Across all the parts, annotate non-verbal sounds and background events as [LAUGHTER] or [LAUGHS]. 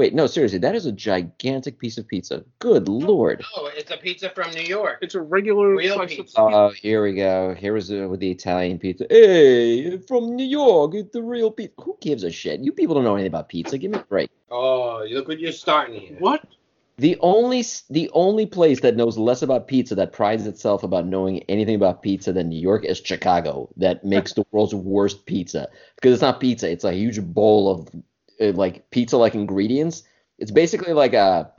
Wait, no, seriously, that is a gigantic piece of pizza. Good lord. Oh, it's a pizza from New York. It's a regular Real pizza. of Oh, here we go. Here is uh, with the Italian pizza. Hey, from New York, it's the real pizza. Who gives a shit? You people don't know anything about pizza. Give me a break. Oh, look what you're starting here. What? The only the only place that knows less about pizza that prides itself about knowing anything about pizza than New York is Chicago. That makes the world's worst pizza because it's not pizza. It's a huge bowl of like pizza like ingredients. It's basically like a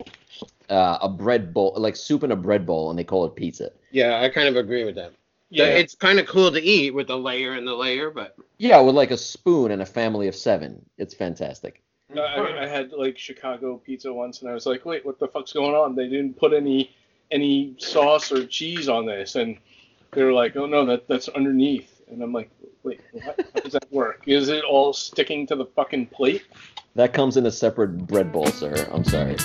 uh, a bread bowl, like soup in a bread bowl, and they call it pizza. Yeah, I kind of agree with that. Yeah. It's kind of cool to eat with the layer and the layer, but Yeah, with like a spoon and a family of seven. It's fantastic. I, I had like Chicago pizza once, and I was like, "Wait, what the fuck's going on? They didn't put any any sauce or cheese on this." And they were like, "Oh no, that that's underneath." And I'm like, "Wait, what? How does that work? Is it all sticking to the fucking plate?" That comes in a separate bread bowl, sir. I'm sorry.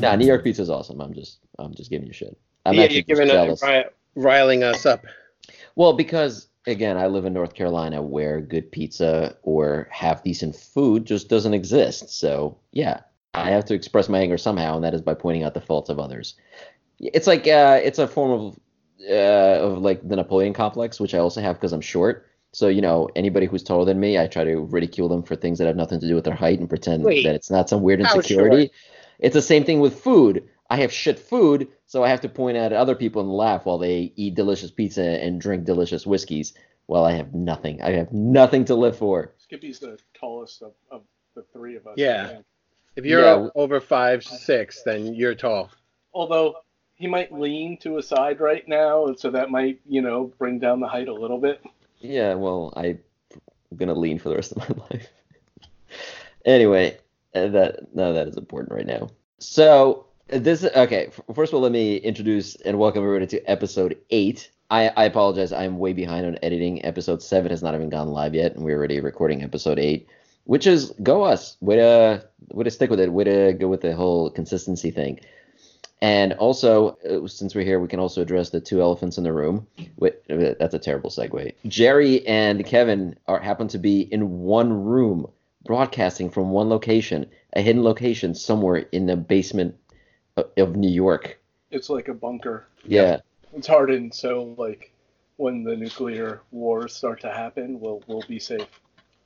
Nah, New York pizza is awesome. I'm just, I'm just giving you shit. I'm yeah, actually you're giving just us, ri- riling us up. Well, because again, I live in North Carolina, where good pizza or half decent food just doesn't exist. So yeah, I have to express my anger somehow, and that is by pointing out the faults of others. It's like uh, it's a form of uh, of like the Napoleon complex, which I also have because I'm short. So you know, anybody who's taller than me, I try to ridicule them for things that have nothing to do with their height and pretend Wait, that it's not some weird insecurity. It's the same thing with food. I have shit food, so I have to point at other people and laugh while they eat delicious pizza and drink delicious whiskeys while I have nothing. I have nothing to live for. Skippy's the tallest of, of the three of us. Yeah. I think. If you're Yeah. over five six, then you're tall. Although he might lean to a side right now, and so that might, you know, bring down the height a little bit. Yeah, well, I'm gonna lean for the rest of my [LAUGHS] life. anyway, uh, that no, that is important right now. So this okay. First of all, let me introduce and welcome everybody to episode eight. I, I apologize. I'm way behind on editing. Episode seven has not even gone live yet, and we're already recording episode eight, which is go us. Way to way to stick with it. Way to go with the whole consistency thing. And also, uh, since we're here, we can also address the two elephants in the room. Wait, uh, that's a terrible segue. Jerry and Kevin are happen to be in one room, broadcasting from one location, a hidden location somewhere in the basement of, of New York. It's like a bunker. Yeah, It's hardened, so like when the nuclear wars start to happen, we'll we'll be safe.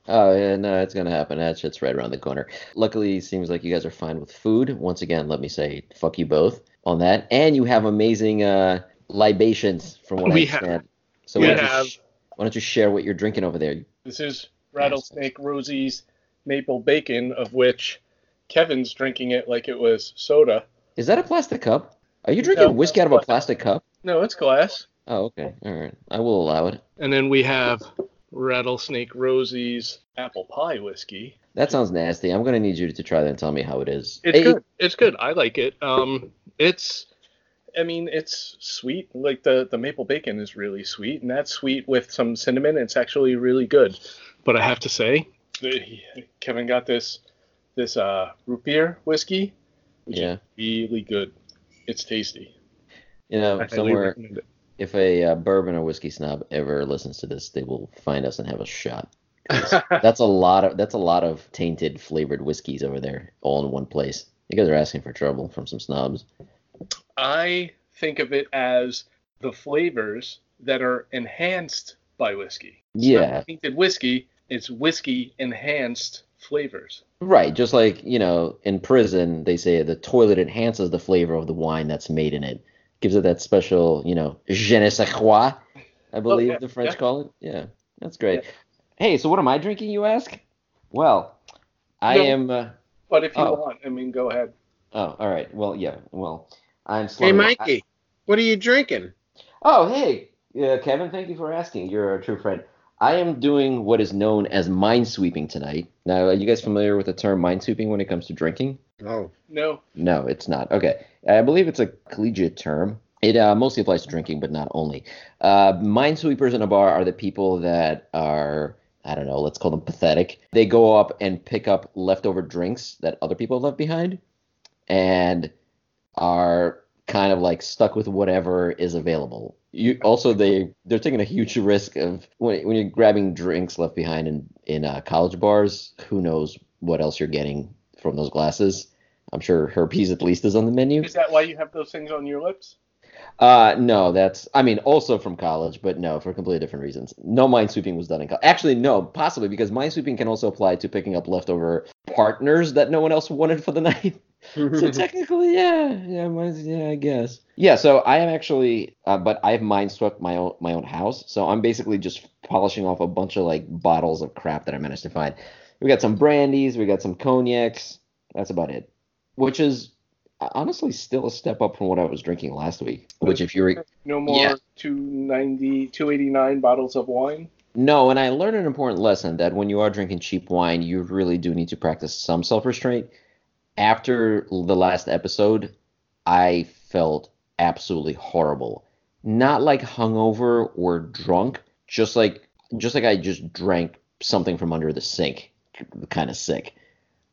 Oh, yeah, no, it's gonna happen. That shit's right around the corner. Luckily, it seems like you guys are fine with food. Once again, let me say, fuck you both on that. And you have amazing uh, libations, from what I We have- understand. So we why don't, you have- sh- why don't you share what you're drinking over there? This is Rattlesnake Rosie's maple bacon, of which Kevin's drinking it like it was soda. Is that a plastic cup? Are you drinking No, whiskey out of a plastic cup? No, it's glass. Oh, okay. All right. I will allow it. And then we have Rattlesnake Rosie's apple pie whiskey. That sounds nasty. I'm gonna need you to try that and tell me how it is. It's Hey, good. It's good. I like it. Um, it's, I mean, it's sweet. Like the the maple bacon is really sweet, and that's sweet with some cinnamon. It's actually really good. But I have to say, Kevin got this this uh root beer whiskey. which is Yeah. really good. It's tasty. You know, I highly somewhere recommend it. If a uh, bourbon or whiskey snob ever listens to this, they will find us and have a shot. [LAUGHS] that's a lot of that's a lot of tainted flavored whiskeys over there, all in one place. You guys are asking for trouble from some snobs. I think of it as the flavors that are enhanced by whiskey. It's Yeah. tainted whiskey. It's whiskey enhanced flavors. Right, just like, you know, in prison, they say the toilet enhances the flavor of the wine that's made in it. Gives it that special, you know, je ne sais quoi, I believe yeah, the French yeah. call it. Yeah, that's great. Hey, so what am I drinking, you ask? Well, I No. am. Uh, But if you Oh. want, I mean, go ahead. oh, all right. Well, yeah. Well, I'm. Still Hey, slumming- Mikey, what are you drinking? Oh, hey, uh, Kevin, thank you for asking. You're a true friend. I am doing what is known as mind sweeping tonight. Now, are you guys familiar with the term mind sweeping when it comes to drinking? Oh, No. No, it's not. Okay. I believe it's a collegiate term. It uh, mostly applies to drinking, but not only. Uh, minesweepers in a bar are the people that are, I don't know, let's call them pathetic. They go up and pick up leftover drinks that other people have left behind and are kind of like stuck with whatever is available. you also they they're taking a huge risk of when when you're grabbing drinks left behind in in uh, college bars. Who knows what else you're getting from those glasses? I'm sure herpes at least is on the menu. Is that why you have those things on your lips? Uh, no, that's I mean also from college, but no, for completely different reasons. No mind sweeping was done in college. Actually, no, possibly because mind sweeping can also apply to picking up leftover partners that no one else wanted for the [LAUGHS] night. so [LAUGHS] technically, yeah, yeah, mine's, yeah, I guess. Yeah, so I am actually, uh, but I've mind swept my own my own house, so I'm basically just polishing off a bunch of like bottles of crap that I managed to find. We got some brandies, we got some cognacs. That's about it. Which is honestly still a step up from what I was drinking last week. Which, if you're No more Yeah. 290, 289 bottles of wine. no, and I learned an important lesson that when you are drinking cheap wine, you really do need to practice some self-restraint. After the last episode, I felt absolutely horrible. Not like hungover or drunk, just like just like I just drank something from under the sink, kind of sick.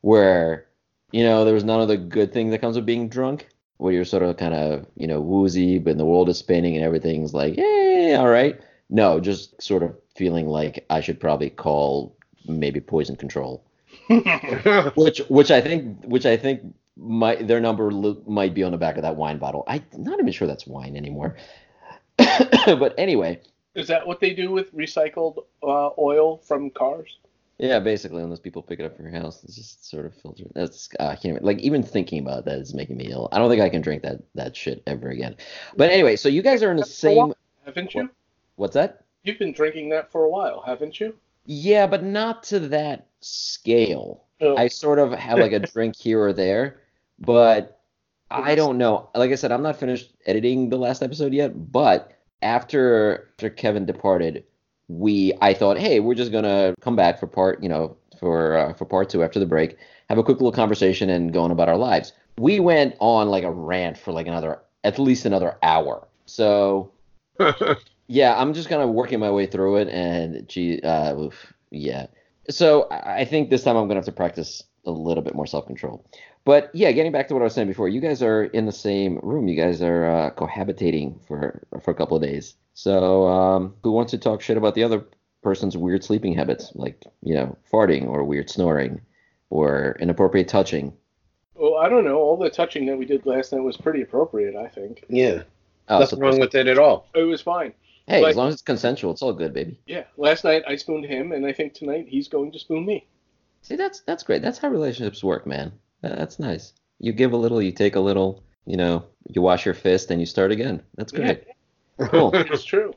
Where you know there was none of the good thing that comes with being drunk, where you're sort of kind of you know woozy, but the world is spinning and everything's like, hey, all right. No, just sort of feeling like I should probably call maybe poison control [LAUGHS] which which I think which I think might their number lo- might be on the back of that wine bottle. I'm not even sure that's wine anymore. [COUGHS] but anyway, Is that what they do with recycled uh, oil from cars? Yeah, basically, unless people pick it up from your house, it's just sort of filtered. That's uh, I can't even, like even thinking about that is making me ill. I don't think I can drink that that shit ever again. But anyway, so you guys are in the same. Haven't you? What's that? You've been drinking that for a while, haven't you? Yeah, but not to that scale. Oh. I sort of have like a [LAUGHS] drink here or there, but I don't know. Like I said, I'm not finished editing the last episode yet, but after after Kevin departed, we I thought, hey, we're just gonna come back for part, you know, for uh, for part two after the break, have a quick little conversation and go on about our lives. We went on like a rant for like another at least another hour. So [LAUGHS] yeah, I'm just kind of working my way through it, and gee, uh, oof, yeah. So I think this time I'm gonna have to practice a little bit more self-control. But yeah, getting back to what I was saying before, you guys are in the same room. You guys are uh, cohabitating for for a couple of days. So um, who wants to talk shit about the other person's weird sleeping habits, like you know, farting or weird snoring, or inappropriate touching? Well, I don't know. All the touching that we did last night was pretty appropriate, I think. yeah, Oh, nothing so- wrong with it at all. It was fine. hey, like- as long as it's consensual, it's all good, baby. Yeah, last night I spooned him, and I think tonight he's going to spoon me. See, that's that's great. That's how relationships work, man. That- That's nice. You give a little, you take a little. You know, you wash your fist and you start again. That's great. [LAUGHS] Cool. It's true.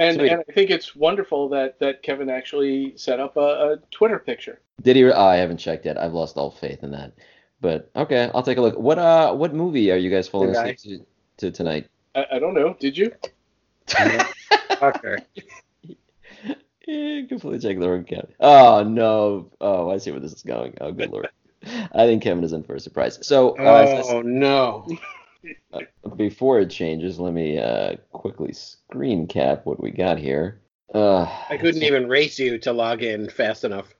And, Sweet. and I think it's wonderful that, that Kevin actually set up a, a Twitter picture. Did he? Oh, I haven't checked yet. I've lost all faith in that. But okay, I'll take a look. What uh, what movie are you guys falling The guy. asleep to, to tonight? I, I don't know. Did you? [LAUGHS] Okay. Eh, [LAUGHS] completely check the wrong cat. Oh no. Oh, I see where this is going. Oh, good lord. [LAUGHS] I think Kevin is in for a surprise. So uh, Oh no. [LAUGHS] before it changes, let me uh, quickly screen cap what we got here. Uh, I couldn't even race you to log in fast enough.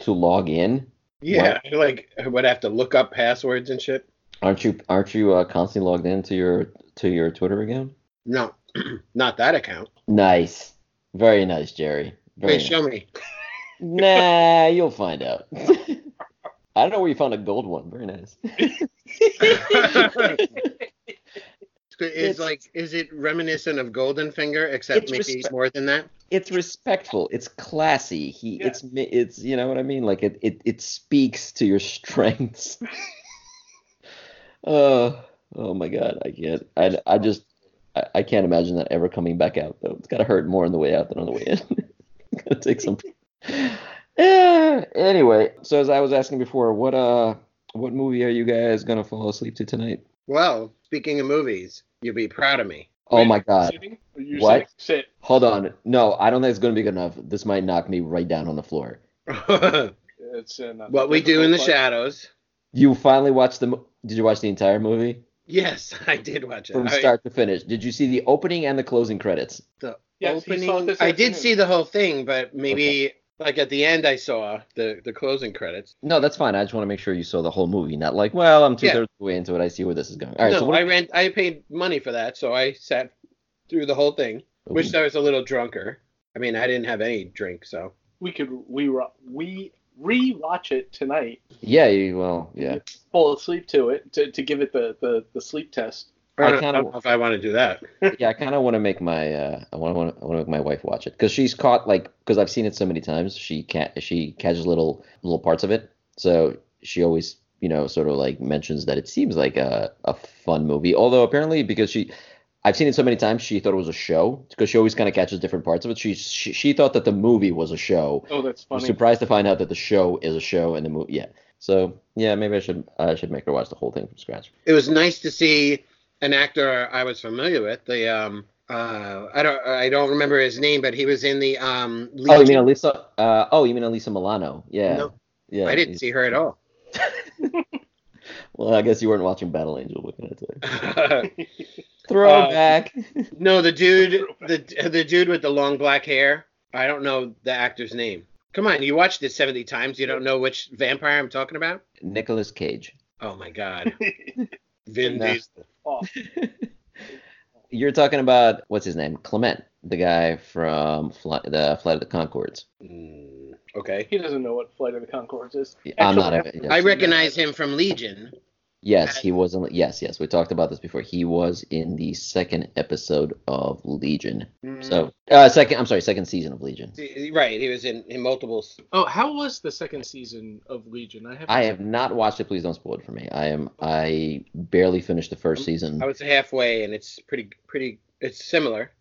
to log in. Yeah, [LAUGHS] like I would have to look up passwords and shit. Aren't you aren't you uh, constantly logged into your to your Twitter account? No, [CLEARS THROAT] not that account. Nice, very nice, Jerry. Very Wait, nice. show me. Nah, you'll find out. I don't know where you found a gold one. Very nice. [LAUGHS] Is It's- like, is it reminiscent of Golden Finger, except It's maybe respect- more than that? it's respectful. It's classy. He, Yeah. it's, it's, you know what I mean. Like it, it, it speaks to your [LAUGHS] strengths. oh, [LAUGHS] oh my God, I can't. I, I just, I, I can't imagine that ever coming back out though. It's gotta hurt more on the way out than on the way in. it's gonna take some. Yeah. Anyway, so as I was asking before, what uh, what movie are you guys gonna fall asleep to tonight? Well, speaking of movies, you'll be proud of me. Oh my God. Sitting? What? sitting? Sit. Hold on. No, I don't think it's gonna be good enough. This might knock me right down on the floor. [LAUGHS] what It's uh, not we do in the difficult, shadows. You finally watched the. mo- Did you watch the entire movie Yes, [LAUGHS] I did watch it. from I- start to finish? Did you see the opening and the closing credits? the Yes, he saw it opening. this I did see the whole thing, but maybe like at the end I saw the the closing credits. No, that's fine. I just want to make sure you saw the whole movie, not like, well, I'm two Yeah. thirds of the way into it. I see where this is going. All right. no, so what, I rent. I paid money for that, so I sat through the whole thing. Ooh. Wished I was a little drunker. I mean, I didn't have any drink, so. We could we we re-watch it tonight. Yeah, you, will. yeah. Fall asleep to it to, to give it the, the, the sleep test. I, I don't, kinda- know if I want to do that. [LAUGHS] Yeah, I kind of want to make my uh, I want to I want to make my wife watch it because she's caught like because I've seen it so many times. She can't she catches little little parts of it, so she always you know sort of like mentions that it seems like a a fun movie. Although apparently because she I've seen it so many times, she thought it was a show because she always kind of catches different parts of it. She, she she thought that the movie was a show. Oh, that's I was funny. surprised to find out that the show is a show and the movie. Yeah. So yeah, maybe I should I should make her watch the whole thing from scratch. It was nice to see an actor I was familiar with. The um, uh, I don't I don't remember his name, but he was in the um. Oh, you mean Legion. Elisa? Uh, oh, you mean Alyssa Milano? Yeah. No, yeah. I didn't see her at all. [LAUGHS] Well, I guess you weren't watching Battle Angel. What can I tell you? Throwback. no, the dude, the [LAUGHS] the dude with the long black hair. I don't know the actor's name. Come on, you watched it 70 times. You don't know which vampire I'm talking about? Nicolas Cage. Oh my god. [LAUGHS] Vin Diesel. Oh, [LAUGHS] You're talking about what's his name? Clement, the guy from Fly, the Flight of the Conchords. Mm, okay. he doesn't know what Flight of the Conchords is. I'm not. Actually, a- yes. I recognize him from Legion. Yes, he was. In, yes, yes. We talked about this before. He was in the second episode of Legion. Mm, So, uh, second. I'm sorry, second season of Legion. right, he was in, in multiple. Oh, how was the second season of Legion? I have. I have not watched it. Please don't spoil it for me. I am. I barely finished the first season. I was halfway, and it's pretty pretty. It's similar.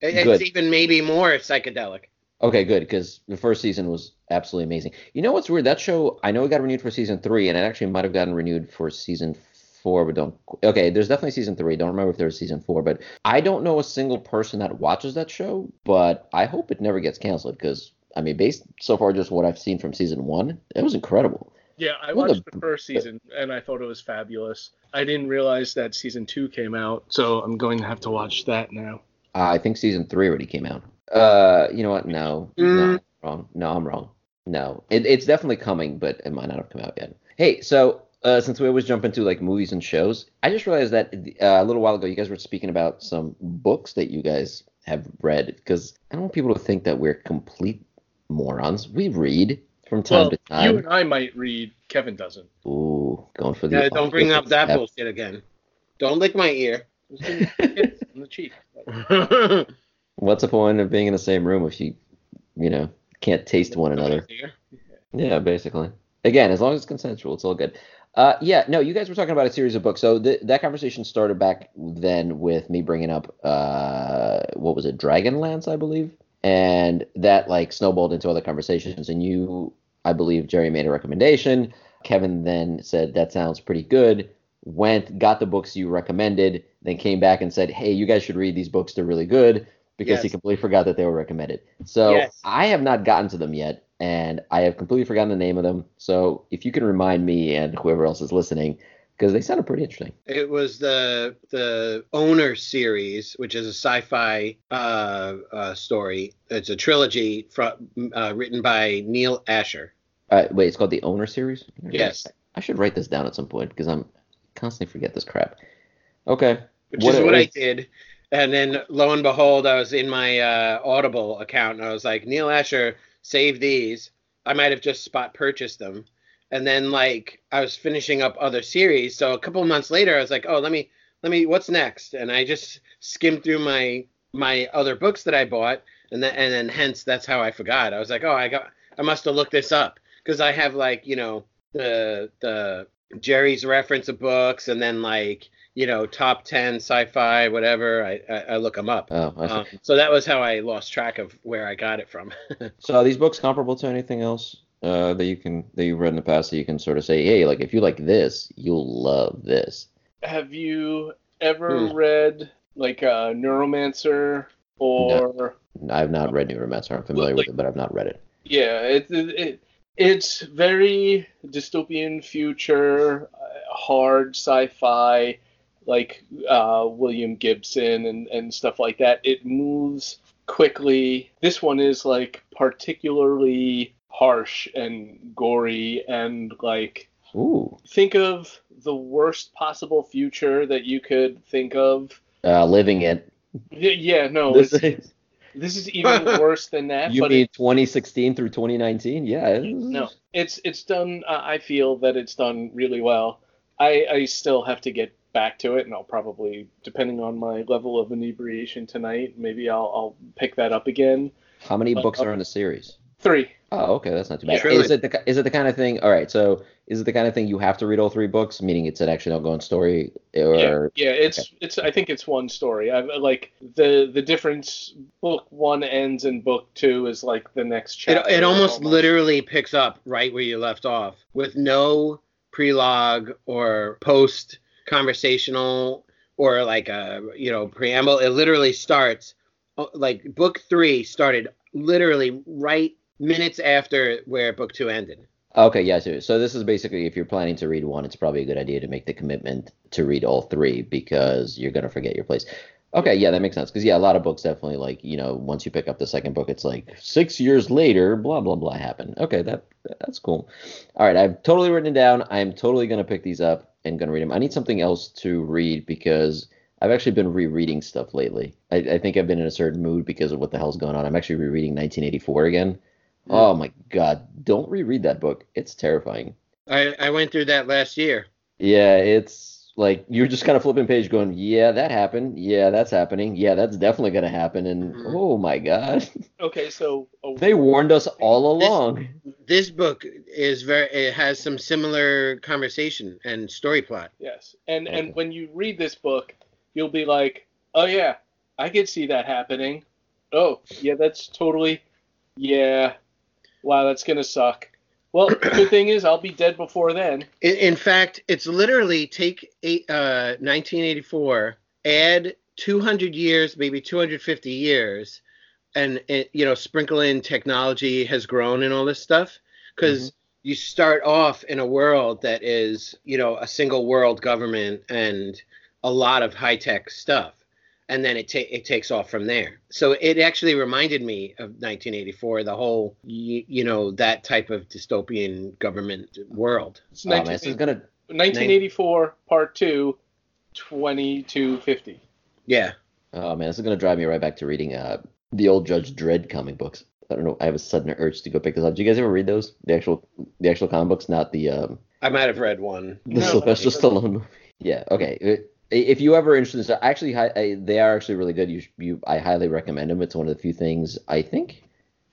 It- It's even maybe more psychedelic. Okay, good, because the first season was absolutely amazing. You know what's weird? That show, I know it got renewed for season three, and it actually might have gotten renewed for season four, but don't. Okay, there's definitely season three. Don't remember if there was season four, but I don't know a single person that watches that show, but I hope it never gets canceled because, I mean, based so far just what I've seen from season one, it was incredible. Yeah, I watched the- the first season and I thought it was fabulous. I didn't realize that season two came out, so I'm going to have to watch that now. Uh, I think season three already came out. Uh, you know what? No, no, Mm. wrong. No, I'm wrong. No, it, it's definitely coming, but it might not have come out yet. Hey, so uh, since we always jump into like movies and shows, I just realized that uh, a little while ago you guys were speaking about some books that you guys have read because I don't want people to think that we're complete morons. We read from time well, to time. you and I might read. Kevin doesn't. Ooh, going for the. Yeah, don't bring up that Yep. bullshit again. Don't lick my ear. [LAUGHS] Just give me a kiss on the cheek. [LAUGHS] What's the point of being in the same room if you, you know, can't taste one another? Yeah, basically. Again, as long as it's consensual, it's all good. Uh, yeah, no, you guys were talking about a series of books. So th- that conversation started back then with me bringing up, uh, what was it, Dragonlance, I believe, and that like snowballed into other conversations. And you, I believe, Jerry made a recommendation. Kevin then said that sounds pretty good. Went, got the books you recommended, then came back and said, hey, you guys should read these books. They're really good because he completely forgot that they were recommended. So Yes. I have not gotten to them yet, and I have completely forgotten the name of them. So if you can remind me and whoever else is listening, because they sounded pretty interesting. It was the the Owner series, which is a sci-fi uh, uh, story. It's a trilogy from uh, written by Neal Asher. Uh, wait, it's called the Owner series. Yes. I should write this down at some point because I'm constantly forget this crap. Okay. which What is what I did. And then lo and behold, I was in my uh, Audible account and I was like, Neal Asher, save these. I might have just spot purchased them. And then like I was finishing up other series. So a couple months later, I was like, oh, let me let me what's next? And I just skimmed through my my other books that I bought, and then and then hence that's how I forgot. I was like, oh, I got I must have looked this up because I have like you know the the Jerry's reference of books, and then like you know top ten sci-fi whatever. I I, I look them up. Oh, I see. Um, so that was how I lost track of where I got it from. [LAUGHS] so are these books comparable to anything else uh, that you can that you've read in the past that you can sort of say, hey, like if you like this, you'll love this. Have you ever Hmm. read like a Neuromancer or I've not read Neuromancer. I'm familiar Like- with it, but I've not read it. yeah, it, it, it it's very dystopian future, uh, hard sci-fi, like uh, William Gibson and and stuff like that. It moves quickly. This one is like particularly harsh and gory and like Ooh, think of the worst possible future that you could think of uh, living it Yeah, yeah no, This is- this is even [LAUGHS] worse than that. you but mean it, 2016 through 2019? Yeah. it is- no, it's it's done. Uh, I feel that it's done really well. I I still have to get back to it, and I'll probably, depending on my level of inebriation tonight, maybe I'll I'll pick that up again. How many Uh, books uh, are in the series? Three. Oh, okay, that's not too bad. Yeah. Is it the is it the kind of thing? All right, so is it the kind of thing you have to read all three books, meaning it's an actually ongoing story, or yeah, yeah. It's it's. I think it's one story. I like the the difference. Book one ends and book two is like the next It, chapter. it almost literally picks up right where you left off with no prelogue or post conversational or like a you know preamble. It literally starts uh, like book three started literally right minutes after where book two ended. Okay, yeah. So, so this is basically if you're planning to read one, it's probably a good idea to make the commitment to read all three because you're gonna forget your place. Okay, yeah, that makes sense. Because yeah, a lot of books definitely like you know once you pick up the second book, it's like six years later, blah blah blah happened. Okay, that that's cool. All right, I've totally written it down. I'm totally gonna pick these up and gonna read them. I need something else to read because I've actually been rereading stuff lately. I, I think I've been in a certain mood because of what the hell's going on. I'm actually rereading 1984 again. Mm-hmm. Oh my god, don't reread that book. It's terrifying. I, I went through that last year. Yeah, it's like you're just kind of flipping page going, yeah, that happened. Yeah, that's happening. Yeah, that's definitely going to happen. And Mhm. oh my god, Okay, so uh, they warned us all This- along. This book is very it has some similar conversation and story plot. Yes, and Okay. and when you read this book, you'll be like, oh yeah, I could see that happening. Oh yeah, that's totally, yeah. Wow, that's gonna suck. Well, good thing is I'll be dead before then. In, in fact, it's literally take eight, uh, 1984, add 200 years, maybe 250 years, and it, you know sprinkle in technology has grown and all this stuff because you start off in a world that is you know a single world government and a lot of high tech stuff and then it, ta- it takes off from there so it actually reminded me of 1984 the whole y- you know that type of dystopian government world It's Oh man, this is gonna. 1984 Part Two, 2250. yeah Oh man, this is gonna drive me right back to reading uh the old Judge Dredd comic books. I don't know. I have a sudden urge to go pick this up. Do you guys ever read those? The actual, the actual comic books, not the um i might have read one the No, Sylvester that's- Stallone movie. Yeah. Okay. It- If you ever interested, in stuff- actually, I, they are actually really good. You, you, I highly recommend them. It's one of the few things I think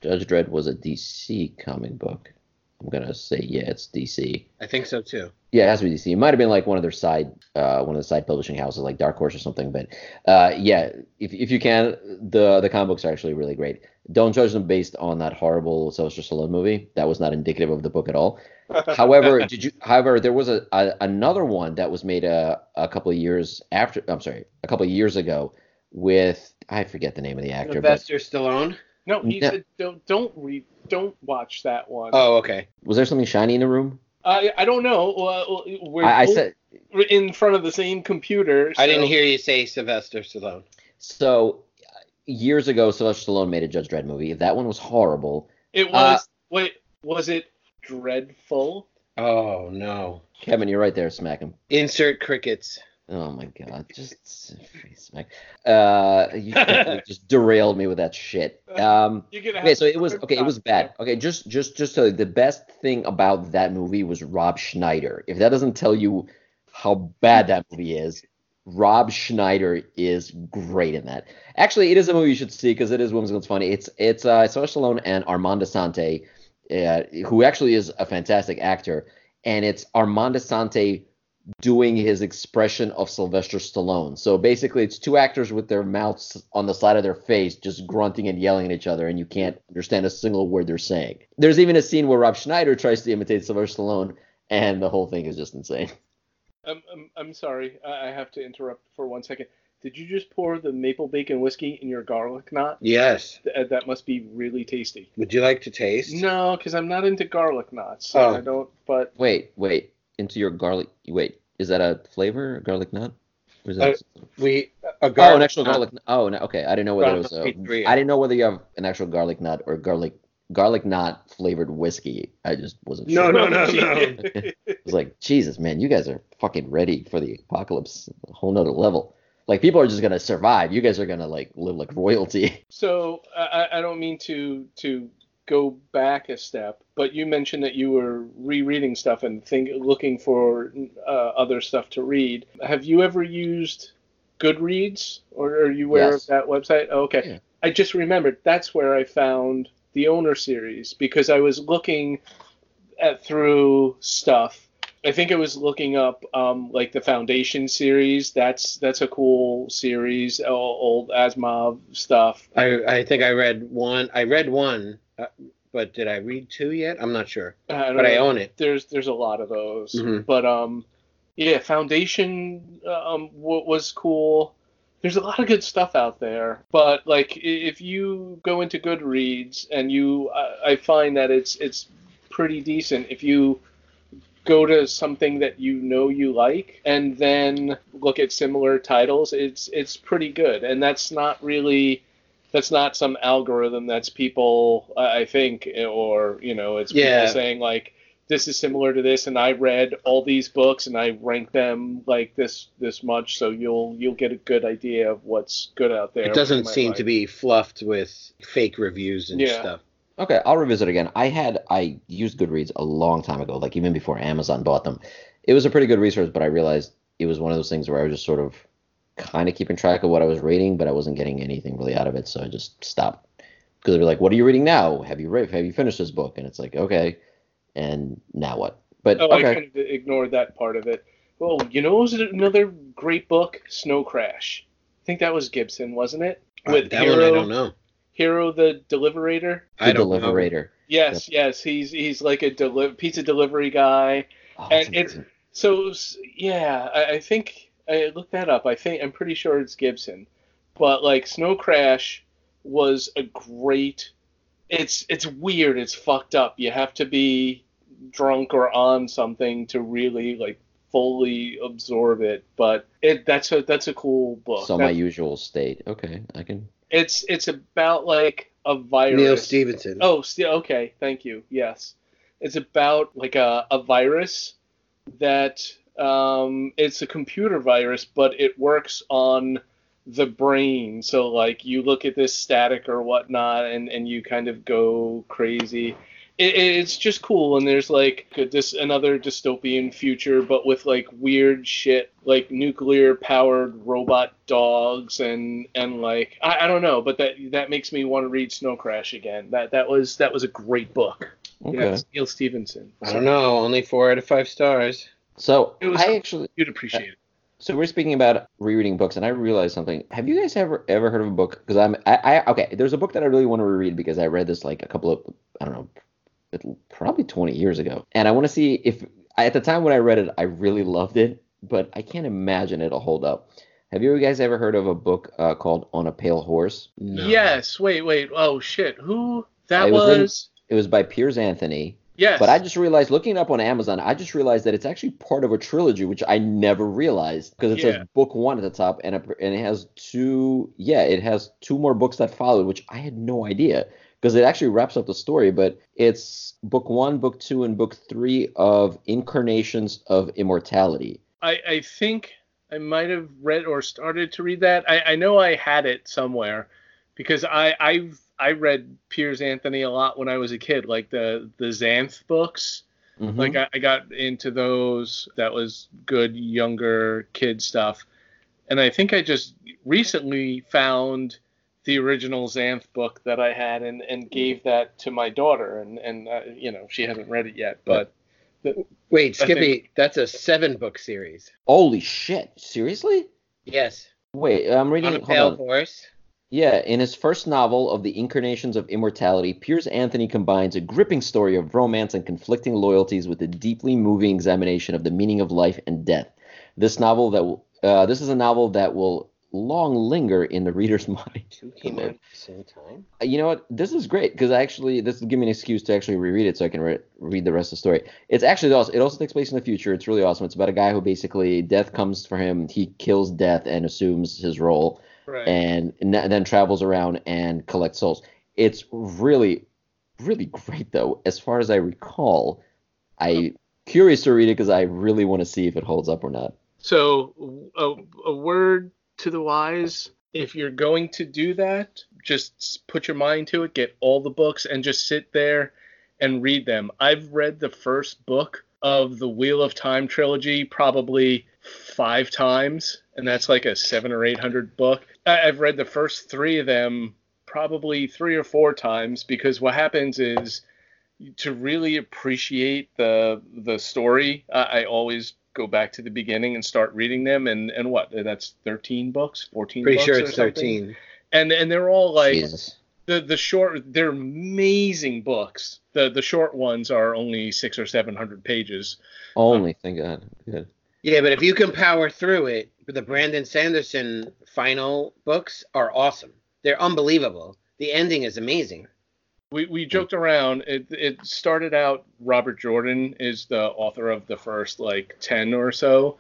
Judge Dredd was a DC comic book. I'm gonna say yeah, it's DC. i think so too Yeah, it has to be DC. It might have been like one of their side, uh, one of the side publishing houses, like Dark Horse or something. But uh, yeah, if if you can, the the comic books are actually really great. Don't judge them based on that horrible Sylvester Stallone movie. That was not indicative of the book at all. [LAUGHS] However, did you? However, there was a, a another one that was made a a couple of years after. I'm sorry, a couple of years ago with I forget the name of the actor, but sylvester stallone No, he Yeah. said don't don't read don't watch that one. oh okay was there something shiny in the room? I I don't know. Well, we're I, I both said in front of the same computer. i didn't hear you say sylvester stallone so. Years ago, Sylvester Stallone made a Judge Dredd movie. If that one was horrible, It Uh, was wait, was it dreadful? oh no Kevin, you're right there. Smack him. insert crickets Oh my god, just smack. Uh, you [LAUGHS] just derailed me with that shit. Um, You're gonna have okay, so it was okay. It was bad. Okay, just just just so the best thing about that movie was Rob Schneider. If that doesn't tell you how bad that movie is, Rob Schneider is great in that. Actually, it is a movie you should see because it is whimsical. It's funny. It's it's uh, Sylvester Stallone and Armand Assante, uh, who actually is a fantastic actor, and it's Armand Assante doing his expression of Sylvester Stallone. So basically, it's two actors with their mouths on the side of their face, just grunting and yelling at each other, and you can't understand a single word they're saying. There's even a scene where Rob Schneider tries to imitate Sylvester Stallone, and the whole thing is just insane. I'm, I'm, I'm sorry. I I have to interrupt for one second. Did you just pour the maple bacon whiskey in your garlic knot? yes Th- uh, that must be really tasty. would you like to taste No, because I'm not into garlic knots. So Oh. I don't. But Wait, wait, into your garlic. Wait, is that a flavor, A garlic nut? Or is that uh, we a oh, garlic an actual knot. garlic. Oh, no, okay. I didn't know whether it was. A. I didn't know whether you have an actual garlic nut or garlic garlic knot flavored whiskey. I just wasn't No, sure. no, no, no. [LAUGHS] I was like, Jesus, man, you guys are fucking ready for the apocalypse, a whole nother level. Like people are just gonna survive. You guys are gonna like live like royalty. So I, I don't mean to to go back a step, but you mentioned that you were rereading stuff and think looking for uh, other stuff to read. Have you ever used Goodreads, or are you aware Yes. of that website? Oh, okay, Yeah. I just remembered that's where I found the owner series because I was looking at through stuff. I think I was looking up um, like the Foundation series. That's that's a cool series, o- old Asimov stuff. I I think I read one. I read one, uh, but did I read two yet? I'm not sure. I But I own it. There's there's a lot of those, Mhm. but um, yeah, Foundation um w- was cool. There's a lot of good stuff out there, but like if you go into Goodreads and you, I, I find that it's it's pretty decent if you go to something that you know you like and then look at similar titles. It's it's pretty good, and that's not really that's not some algorithm that's people I I think or you know it's Yeah. people saying like this is similar to this and I read all these books and I rank them like this this much so you'll you'll get a good idea of what's good out there. It doesn't seem like. to be fluffed with fake reviews and Yeah. stuff. Okay, I'll revisit again. I had I used Goodreads a long time ago, like even before Amazon bought them. It was a pretty good resource, but I realized it was one of those things where I was just sort of kind of keeping track of what I was reading, but I wasn't getting anything really out of it, so I just stopped. Because they'd be like, "What are you reading now? Have you read? Have you finished this book?" And it's like, okay, and now what? But Oh, I kind of ignored that part of it. Well, you know, what was another great book, Snow Crash. I think that was Gibson, wasn't it? Uh, With that Hiro, one I don't know. Hiro the Deliverator. the I don't know. Deliverator. Yes, yes, he's he's like a deli- pizza delivery guy. Oh, And it's it's- amazing. So yeah, I, I think I looked that up. I think I'm pretty sure it's Gibson, but like Snow Crash was a great. It's it's weird. It's fucked up. You have to be drunk or on something to really like fully absorb it. But it that's a that's a cool book. so my usual state. Okay, I can. it's it's about like a virus. Neal Stephenson. Oh, okay. Thank you. Yes, it's about like a, a virus that um, it's a computer virus, but it works on the brain. So like you look at this static or whatnot, and and you kind of go crazy. It, it's just cool, and there's like this another dystopian future, but with like weird shit, like nuclear powered robot dogs, and and like I, I don't know, but that that makes me want to read Snow Crash again. That that was that was a great book. Okay. Yes, Neal Stephenson. I don't know. Only four out of five stars. So It was- I actually. You'd appreciate it. So we're speaking about rereading books, and I realized something. Have you guys ever ever heard of a book? Because I'm, I, I, okay. There's a book that I really want to reread because I read this like a couple of, I don't know, it- probably 20 years ago, and I want to see if at the time when I read it, I really loved it, but I can't imagine it'll hold up. Have you guys ever heard of a book uh, called On a Pale Horse? No. Yes. Wait. Wait. Oh shit. Who? That It was. was written- It was by Piers Anthony, yes. but I just realized looking up on Amazon, I just realized that it's actually part of a trilogy, which I never realized because it Yeah. says book one at the top, and it, and it has two. Yeah, it has two more books that followed, which I had no idea because it actually wraps up the story. But it's book one, book two, and book three of Incarnations of Immortality. I, I think I might have read or started to read that. I, I know I had it somewhere because I I've I read Piers Anthony a lot when I was a kid, like the the Xanth books. Mhm. Like I, I got into those. That was good younger kid stuff. And I think I just recently found the original Xanth book that I had and, and gave that to my daughter. And and uh, you know she hasn't read it yet, but Wait, I Skippy, that's a seven book series. Holy shit! Seriously? Yes. Wait, I'm reading. On a hold pale on. horse. Yeah, in his first novel of the Incarnations of Immortality, Piers Anthony combines a gripping story of romance and conflicting loyalties with a deeply moving examination of the meaning of life and death. This novel that will, uh, this is a novel that will long linger in the reader's [LAUGHS] mind. Two came out at the same time. Uh, You know what? This is great because actually this will give me an excuse to actually reread it so I can re- read the rest of the story. It's actually awesome. It also takes place in the future. It's really awesome. It's about a guy who basically death comes for him. He kills death and assumes his role right. and, and then travels around and collects souls. It's really, really great though. As far as I recall, I oh. curious to read it because I really want to see if it holds up or not. So a, a word to the wise. If you're going to do that, just put your mind to it, get all the books, and just sit there and read them. I've read the first book of the Wheel of Time trilogy probably five times, and that's like a seven or eight hundred book. I've read the first three of them probably three or four times because what happens is to really appreciate the the story, I, I always go back to the beginning and start reading them. And and what? That's thirteen books, fourteen. Pretty books sure it's something? thirteen. And and they're all like Jesus. the the short. They're amazing books. The the short ones are only six or seven hundred pages. Only, thank God. Good. Yeah, but if you can power through it, the Brandon Sanderson final books are awesome. They're unbelievable. The ending is amazing. We we joked around. It it started out. Robert Jordan is the author of the first like ten or so,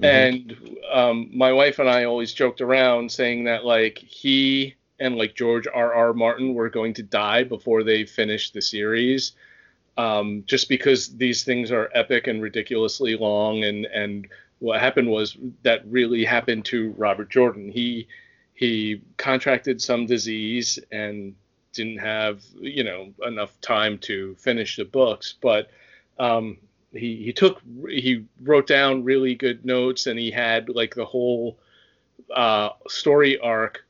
Mhm. and um, my wife and I always joked around saying that like he and like George R. R. Martin were going to die before they finished the series, um, just because these things are epic and ridiculously long. And and what happened was that really happened to Robert Jordan. He he contracted some disease and didn't have you know enough time to finish the books, but um, he he took he wrote down really good notes and he had like the whole uh, story arc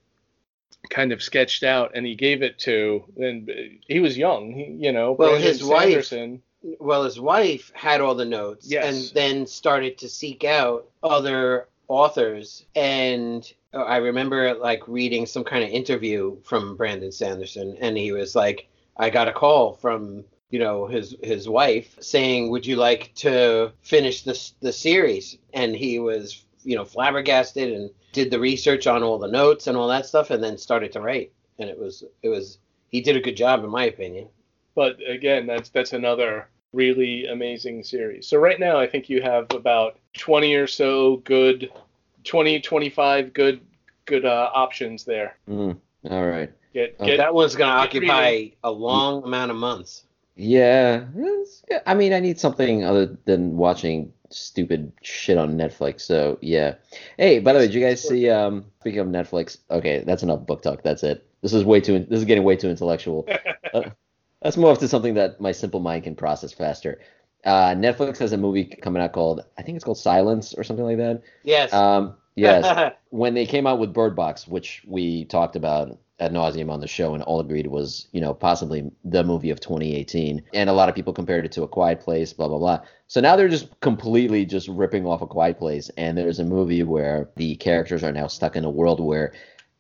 kind of sketched out and he gave it to and he was young he, you know Well, Brandon his wife- Well, his wife had all the notes Yes. and then started to seek out other authors. And I remember like reading some kind of interview from Brandon Sanderson, and he was like, I got a call from you know his his wife saying, "Would you like to finish this the series?" And he was you know flabbergasted and did the research on all the notes and all that stuff, and then started to write. And it was it was he did a good job in my opinion. but again that's that's another really amazing series so right now i think you have about 20 or so good 20 25 good good uh, options there Mm, all right. get Oh, get that one's going to get occupy a long amount of months. Yeah, yeah, I mean, I need something other than watching stupid shit on Netflix. So yeah. Hey, by the way, did you guys see? Um, speaking of Netflix, okay, that's enough book talk. That's it. This is way too. This is getting way too intellectual. [LAUGHS] Uh, let's move to something that my simple mind can process faster. Uh, Netflix has a movie coming out called I think it's called Silence or something like that. Yes. Um, yes. [LAUGHS] when they came out with Bird Box, which we talked about ad nauseum on the show and all agreed was, you know, possibly the movie of 2018, and a lot of people compared it to A Quiet Place, blah blah blah. So now they're just completely just ripping off A Quiet Place, and there's a movie where the characters are now stuck in a world where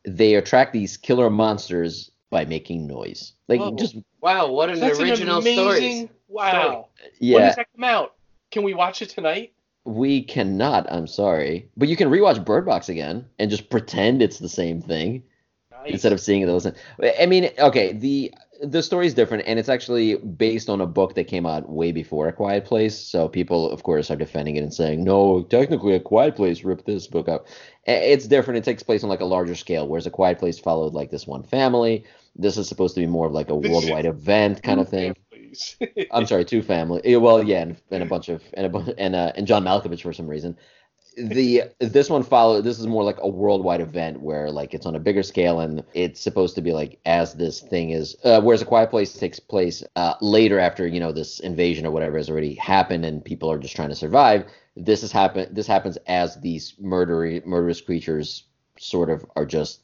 they attract these killer monsters by making noise, like Oh. just wow, what an that's original an amazing story. wow when yeah. does that come out can we watch it tonight We cannot. I'm sorry, but you can rewatch Bird Box again and just pretend it's the same thing. Instead of seeing those. I mean, okay, the the story is different, and it's actually based on a book that came out way before A Quiet Place. So people, of course, are defending it and saying, no, technically, A Quiet Place ripped this book up. It's different. It takes place on like a larger scale, whereas A Quiet Place followed like this one family. This is supposed to be more of like a worldwide event kind of thing. I'm sorry, two family. Well, yeah, and, and a bunch of and a bu- and uh, and John Malkovich for some reason. The this one followed this is more like a worldwide event where like it's on a bigger scale and it's supposed to be like as this thing is. Uh, whereas a Quiet Place takes place uh, later after you know this invasion or whatever has already happened and people are just trying to survive. This has happened. This happens as these murdery murderous creatures sort of are just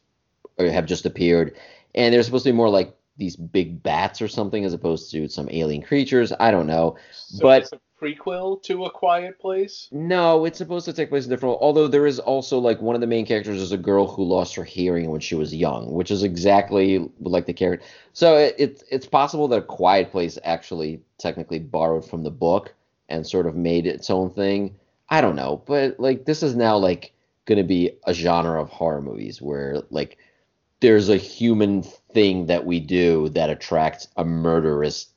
or have just appeared and they're supposed to be more like these big bats or something as opposed to some alien creatures. I don't know. So But- it's a prequel to A Quiet Place. No, it's supposed to take place in different. Although there is also like one of the main characters is a girl who lost her hearing when she was young, which is exactly like the character. So it, it it's possible that a Quiet Place actually technically borrowed from the book and sort of made its own thing. I don't know, but like this is now like going to be a genre of horror movies where like there's a human thing that we do that attracts a murderous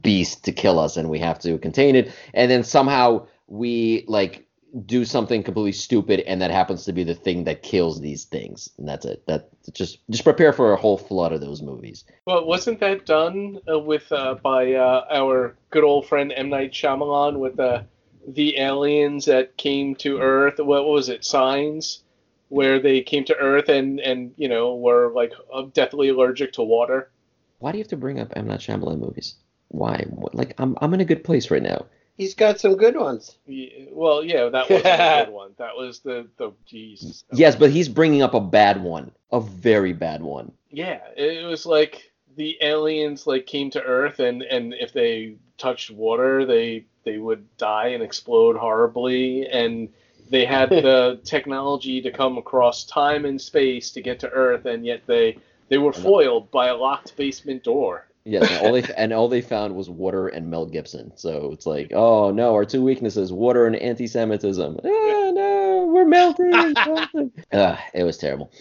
beast to kill us and we have to contain it and then somehow we like do something completely stupid and that happens to be the thing that kills these things and that's it that just just prepare for a whole flood of those movies Well, wasn't that done uh, with uh, by uh, our good old friend M Night Shyamalan with the the aliens that came to Earth? What was it? Signs. Where they came to Earth and and you know were like uh, deathly allergic to water. Why do you have to bring up M Night Shyamalan movies? Why? What- Like I'm I'm in a good place right now. He's got some good ones. Yeah, well, yeah, that wasn't a [LAUGHS] good one. That was the the jeez. Yes, but he's bringing up a bad one, a very bad one. Yeah, it was like the aliens like came to Earth and and if they touched water, they they would die and explode horribly and they had [LAUGHS] the technology to come across time and space to get to Earth and yet they they were foiled by a locked basement door. Yes, and all they [LAUGHS] and all they found was water and Mel Gibson. So it's like, oh no, our two weaknesses: water and anti-Semitism. Ah, no, we're melting. melting. Ugh, [LAUGHS] it was terrible.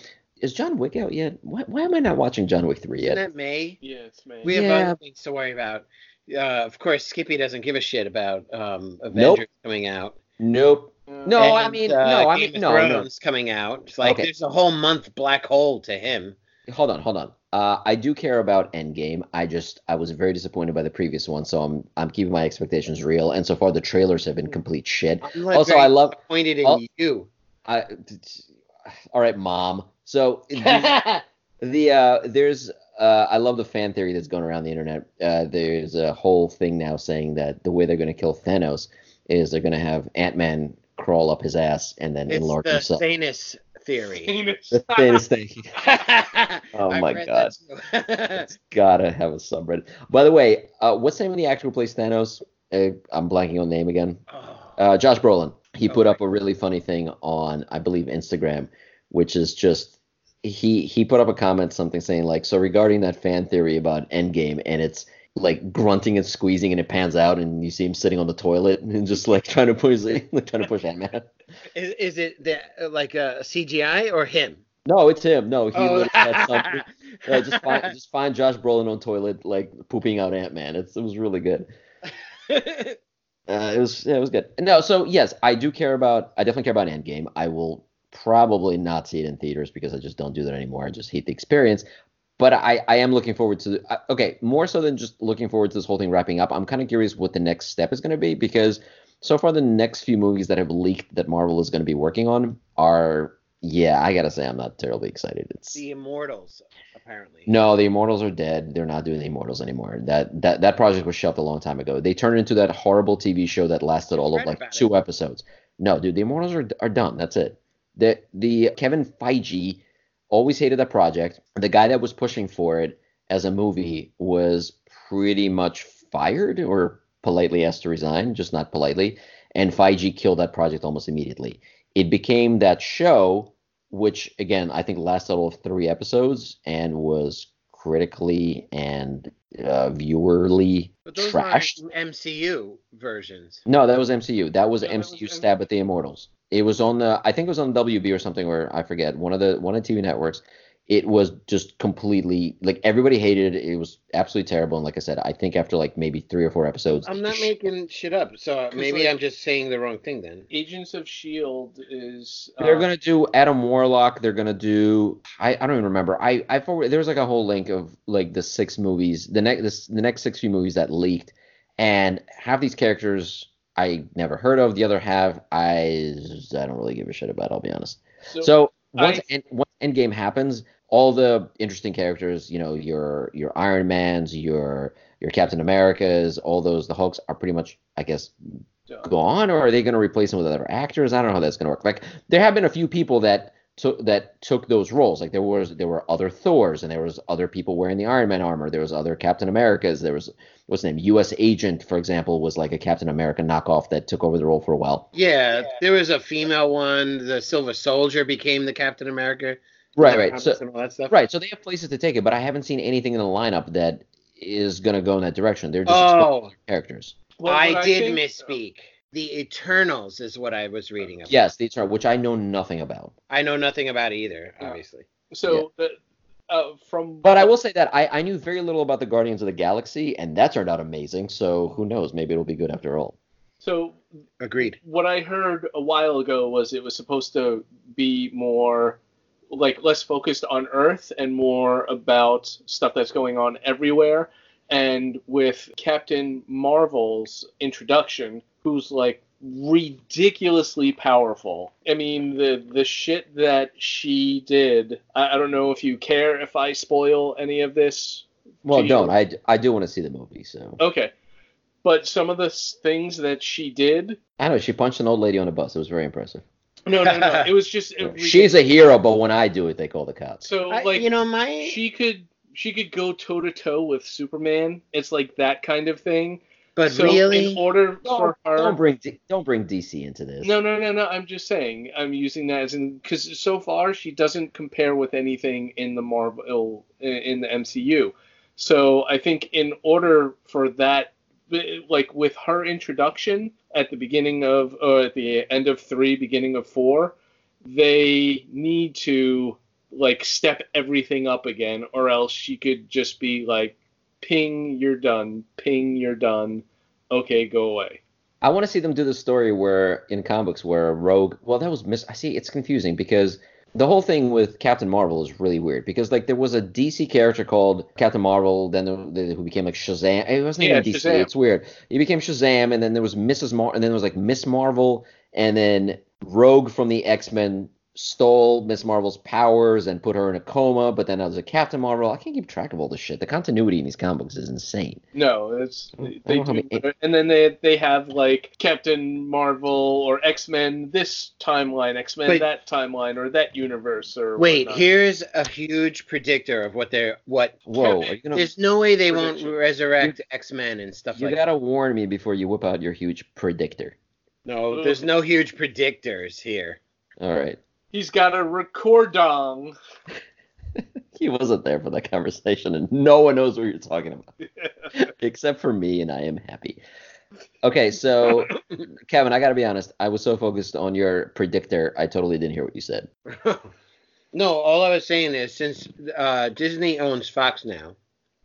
Is John Wick out yet? Why, why am I not watching John Wick three Isn't yet? that May? Yeah, it's man. We have Yeah. other things to worry about. Uh, of course, Skippy doesn't give a shit about um, Avengers coming out. Nope. No, Uh, I mean, uh, no, I Game mean, of no, no. Thrones coming out. It's like Okay. there's a whole month black hole to him. Hold on, hold on. Uh, I do care about Endgame. I just I was very disappointed by the previous one, so I'm I'm keeping my expectations real. And so far, the trailers have been complete shit. Like Also, I love. disappointed in Oh. you. I, all right, mom. So [LAUGHS] the, the uh, there's uh, I love the fan theory that's going around the internet. Uh, there's a whole thing now saying that the way they're going to kill Thanos is they're going to have Ant Man crawl up his ass and then it's enlarge the himself. Thanos theory. [LAUGHS] The Thanos thing. [LAUGHS] oh my God. It's gotta have a subreddit. By the way, uh, what's the name of the actor who plays Thanos? Uh, I'm blanking on the name again. Uh, Josh Brolin. He Oh, put up a really funny thing on, I believe, Instagram, which is just he he put up a comment something saying like, so regarding that fan theory about Endgame, and it's like grunting and squeezing, and it pans out, and you see him sitting on the toilet [LAUGHS] and just like trying to push [LAUGHS] like trying to push Ant Man. is, is it the, like a CGI or him? No, it's him. No, he Oh. [LAUGHS] something. Yeah, just find just find Josh Brolin on toilet like pooping out Ant Man. It's it was really good. Uh, it was yeah, it was good. No, so yes, I do care about. I definitely care about Endgame. I will probably not see it in theaters because I just don't do that anymore. I just hate the experience. But I, I am looking forward to. uh, Okay, more so than just looking forward to this whole thing wrapping up. I'm kind of curious what the next step is going to be because so far the next few movies that have leaked that Marvel is going to be working on are yeah, I gotta say I'm not terribly excited. It's the Immortals, apparently. no, the Immortals are dead. They're not doing the Immortals anymore. That that that project was shelved a long time ago. They turned into that horrible TV show that lasted all of like two episodes. No, dude, the Immortals are are done. That's it. The the Kevin Feige always hated that project. The guy that was pushing for it as a movie was pretty much fired or politely asked to resign, just not politely. And Feige killed that project almost immediately. It became that show, which again I think lasted all of three episodes and was critically and uh, viewerly But those trashed. MCU versions. No, that was MCU. That was Yeah, that was MCU M- stab at the Immortals. It was on the I think it was on WB or something where I forget one of the one of the TV networks. It was just completely like everybody hated it. It was absolutely terrible. And like I said, I think after like maybe three or four episodes, I'm not making shit up, so maybe like- I'm just saying the wrong thing then. Agents of Shield is. They're uh, gonna do Adam Warlock. They're gonna do I, I don't even remember. I I forward there was like a whole link of like the six movies, the next this, the next six few movies that leaked, and half these characters I never heard of. The other half I I don't really give a shit about. I'll be honest. So, So once I- end, once Endgame happens, all the interesting characters, you know, your your Iron Mans, your your Captain Americas, all those the Hulks are pretty much, I guess, gone, or are they going to replace them with other actors? I don't know how that's going to work. Like there have been a few people that took that took those roles. Like there was there were other Thors, and there was other people wearing the Iron Man armor. There was other Captain Americas. There was what's the name? U.S. Agent, for example, was like a Captain America knockoff that took over the role for a while. Yeah, there was a female one. The Silver Soldier became the Captain America. Right, right. So and all that stuff. right, so they have places to take it, but I haven't seen anything in the lineup that is going to go in that direction. They're just exploring Oh, characters. Well, I what did think- misspeak. The Eternals is what I was reading about. Yes, the Eternal, which I know nothing about. I know nothing about either, obviously. So, the, uh, from. But I will say that I, I knew very little about the Guardians of the Galaxy, and that turned out amazing. So who knows? Maybe it'll be good after all. So, Agreed. what I heard a while ago was it was supposed to be more like less focused on Earth and more about stuff that's going on everywhere. And with Captain Marvel's introduction, who's like ridiculously powerful. I mean, the the shit that she did. I, I don't know if you care if I spoil any of this. Well, to don't. I, I do want to see the movie, so. Okay, but some of the things that she did. I know she punched an old lady on a bus. It was very impressive. No, no, no. it was just. [LAUGHS] it- She's a hero, but when I do it, they call the cops. so I- like you know, my she could she could go toe to toe with Superman. It's like that kind of thing. but so really, in order Don't, for her, don't bring D- don't bring DC into this. No, no, no, no. I'm just saying. I'm using that as in because so far she doesn't compare with anything in the Marvel in the MCU. So I think in order for that, like with her introduction at the beginning of or at the end of three, beginning of four, they need to like step everything up again, or else she could just be like, "Ping, you're done. Ping, you're done. Okay, go away." I want to see them do the story where in comic books where Rogue. Well, that was mis. I see. It's confusing because the whole thing with Captain Marvel is really weird because like there was a DC character called Captain Marvel, then there, who became like Shazam. It wasn't Yeah, even DC. Shazam. It's weird. He became Shazam, and then there was Mrs. Mar, and then there was like Miss Marvel, and then Rogue from the X Men stole Miss Marvel's powers and put her in a coma. But then there was a Captain Marvel. I can't keep track of all this shit. The continuity in these comic books is insane. No, it's they do, many- and then they they have like Captain Marvel or X Men this timeline, X Men that timeline, or that universe, or wait, whatnot. here's a huge predictor of what they're what. Whoa, are you gonna? There's no way they won't resurrect X Men and stuff like You like. gotta warn me before you whip out your huge predictor. No, there's no huge predictors here. All right. He's got a recordong. [LAUGHS] He wasn't there for that conversation, and no one knows what you're talking about, [LAUGHS] except for me, and I am happy. Okay, so [LAUGHS] Kevin, I gotta be honest. I was so focused on your predictor, I totally didn't hear what you said. no, all I was saying is since uh, Disney owns Fox now,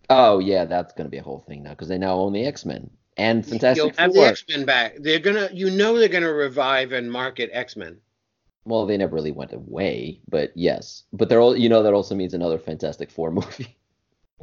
Oh yeah, that's gonna be a whole thing now because they now own the X Men and Fantastic you'll have the X Men back. They're gonna, you know, they're gonna revive and market X Men. Well, they never really went away, but yes. But they're all, you know, that also means another Fantastic Four [LAUGHS] movie.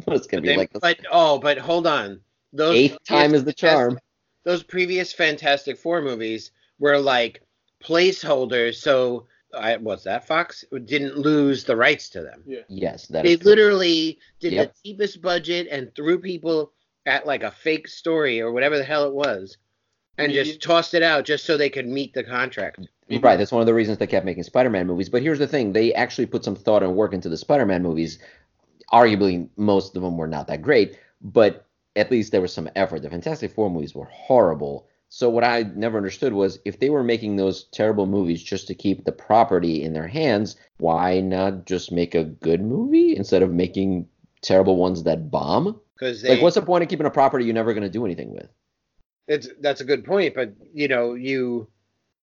it's gonna be They- like the but oh, but hold on. Those eighth time is the charm. those previous Fantastic Four movies were like placeholders, so I was that Fox didn't lose the rights to them. Yeah. Yes, that They is correct. literally did Yep. the cheapest budget and threw people at like a fake story or whatever the hell it was, and just tossed it out just so they could meet the contract. Right, that's one of the reasons they kept making Spider-Man movies. But here's the thing: they actually put some thought and work into the Spider-Man movies. Arguably, most of them were not that great, but at least there was some effort. The Fantastic Four movies were horrible. So what I never understood was if they were making those terrible movies just to keep the property in their hands, why not just make a good movie instead of making terrible ones that bomb? Because Like, what's the point of keeping a property you're never going to do anything with? It's that's a good point, but you know, you,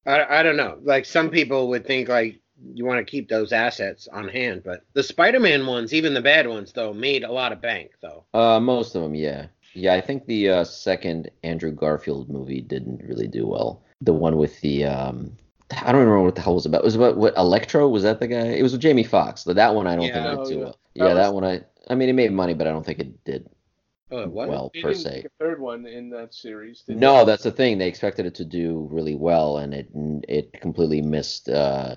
I, I don't know. Like some people would think like you want to keep those assets on hand, but the Spider-Man ones, even the bad ones, though, made a lot of bank though. Uh, most of them, yeah, yeah. I think the uh, second Andrew Garfield movie didn't really do well. The one with the um, I don't remember what the hell it was about. It was about what Electro was that the guy? It was with Jamie Foxx. But that one I don't Yeah. think Oh, did too yeah. well. That Yeah, was- that one I. I mean, it made money, but I don't think it did Oh, what? well They per se. a third one in that series. No, they? that's the thing. They expected it to do really well, and it it completely missed uh,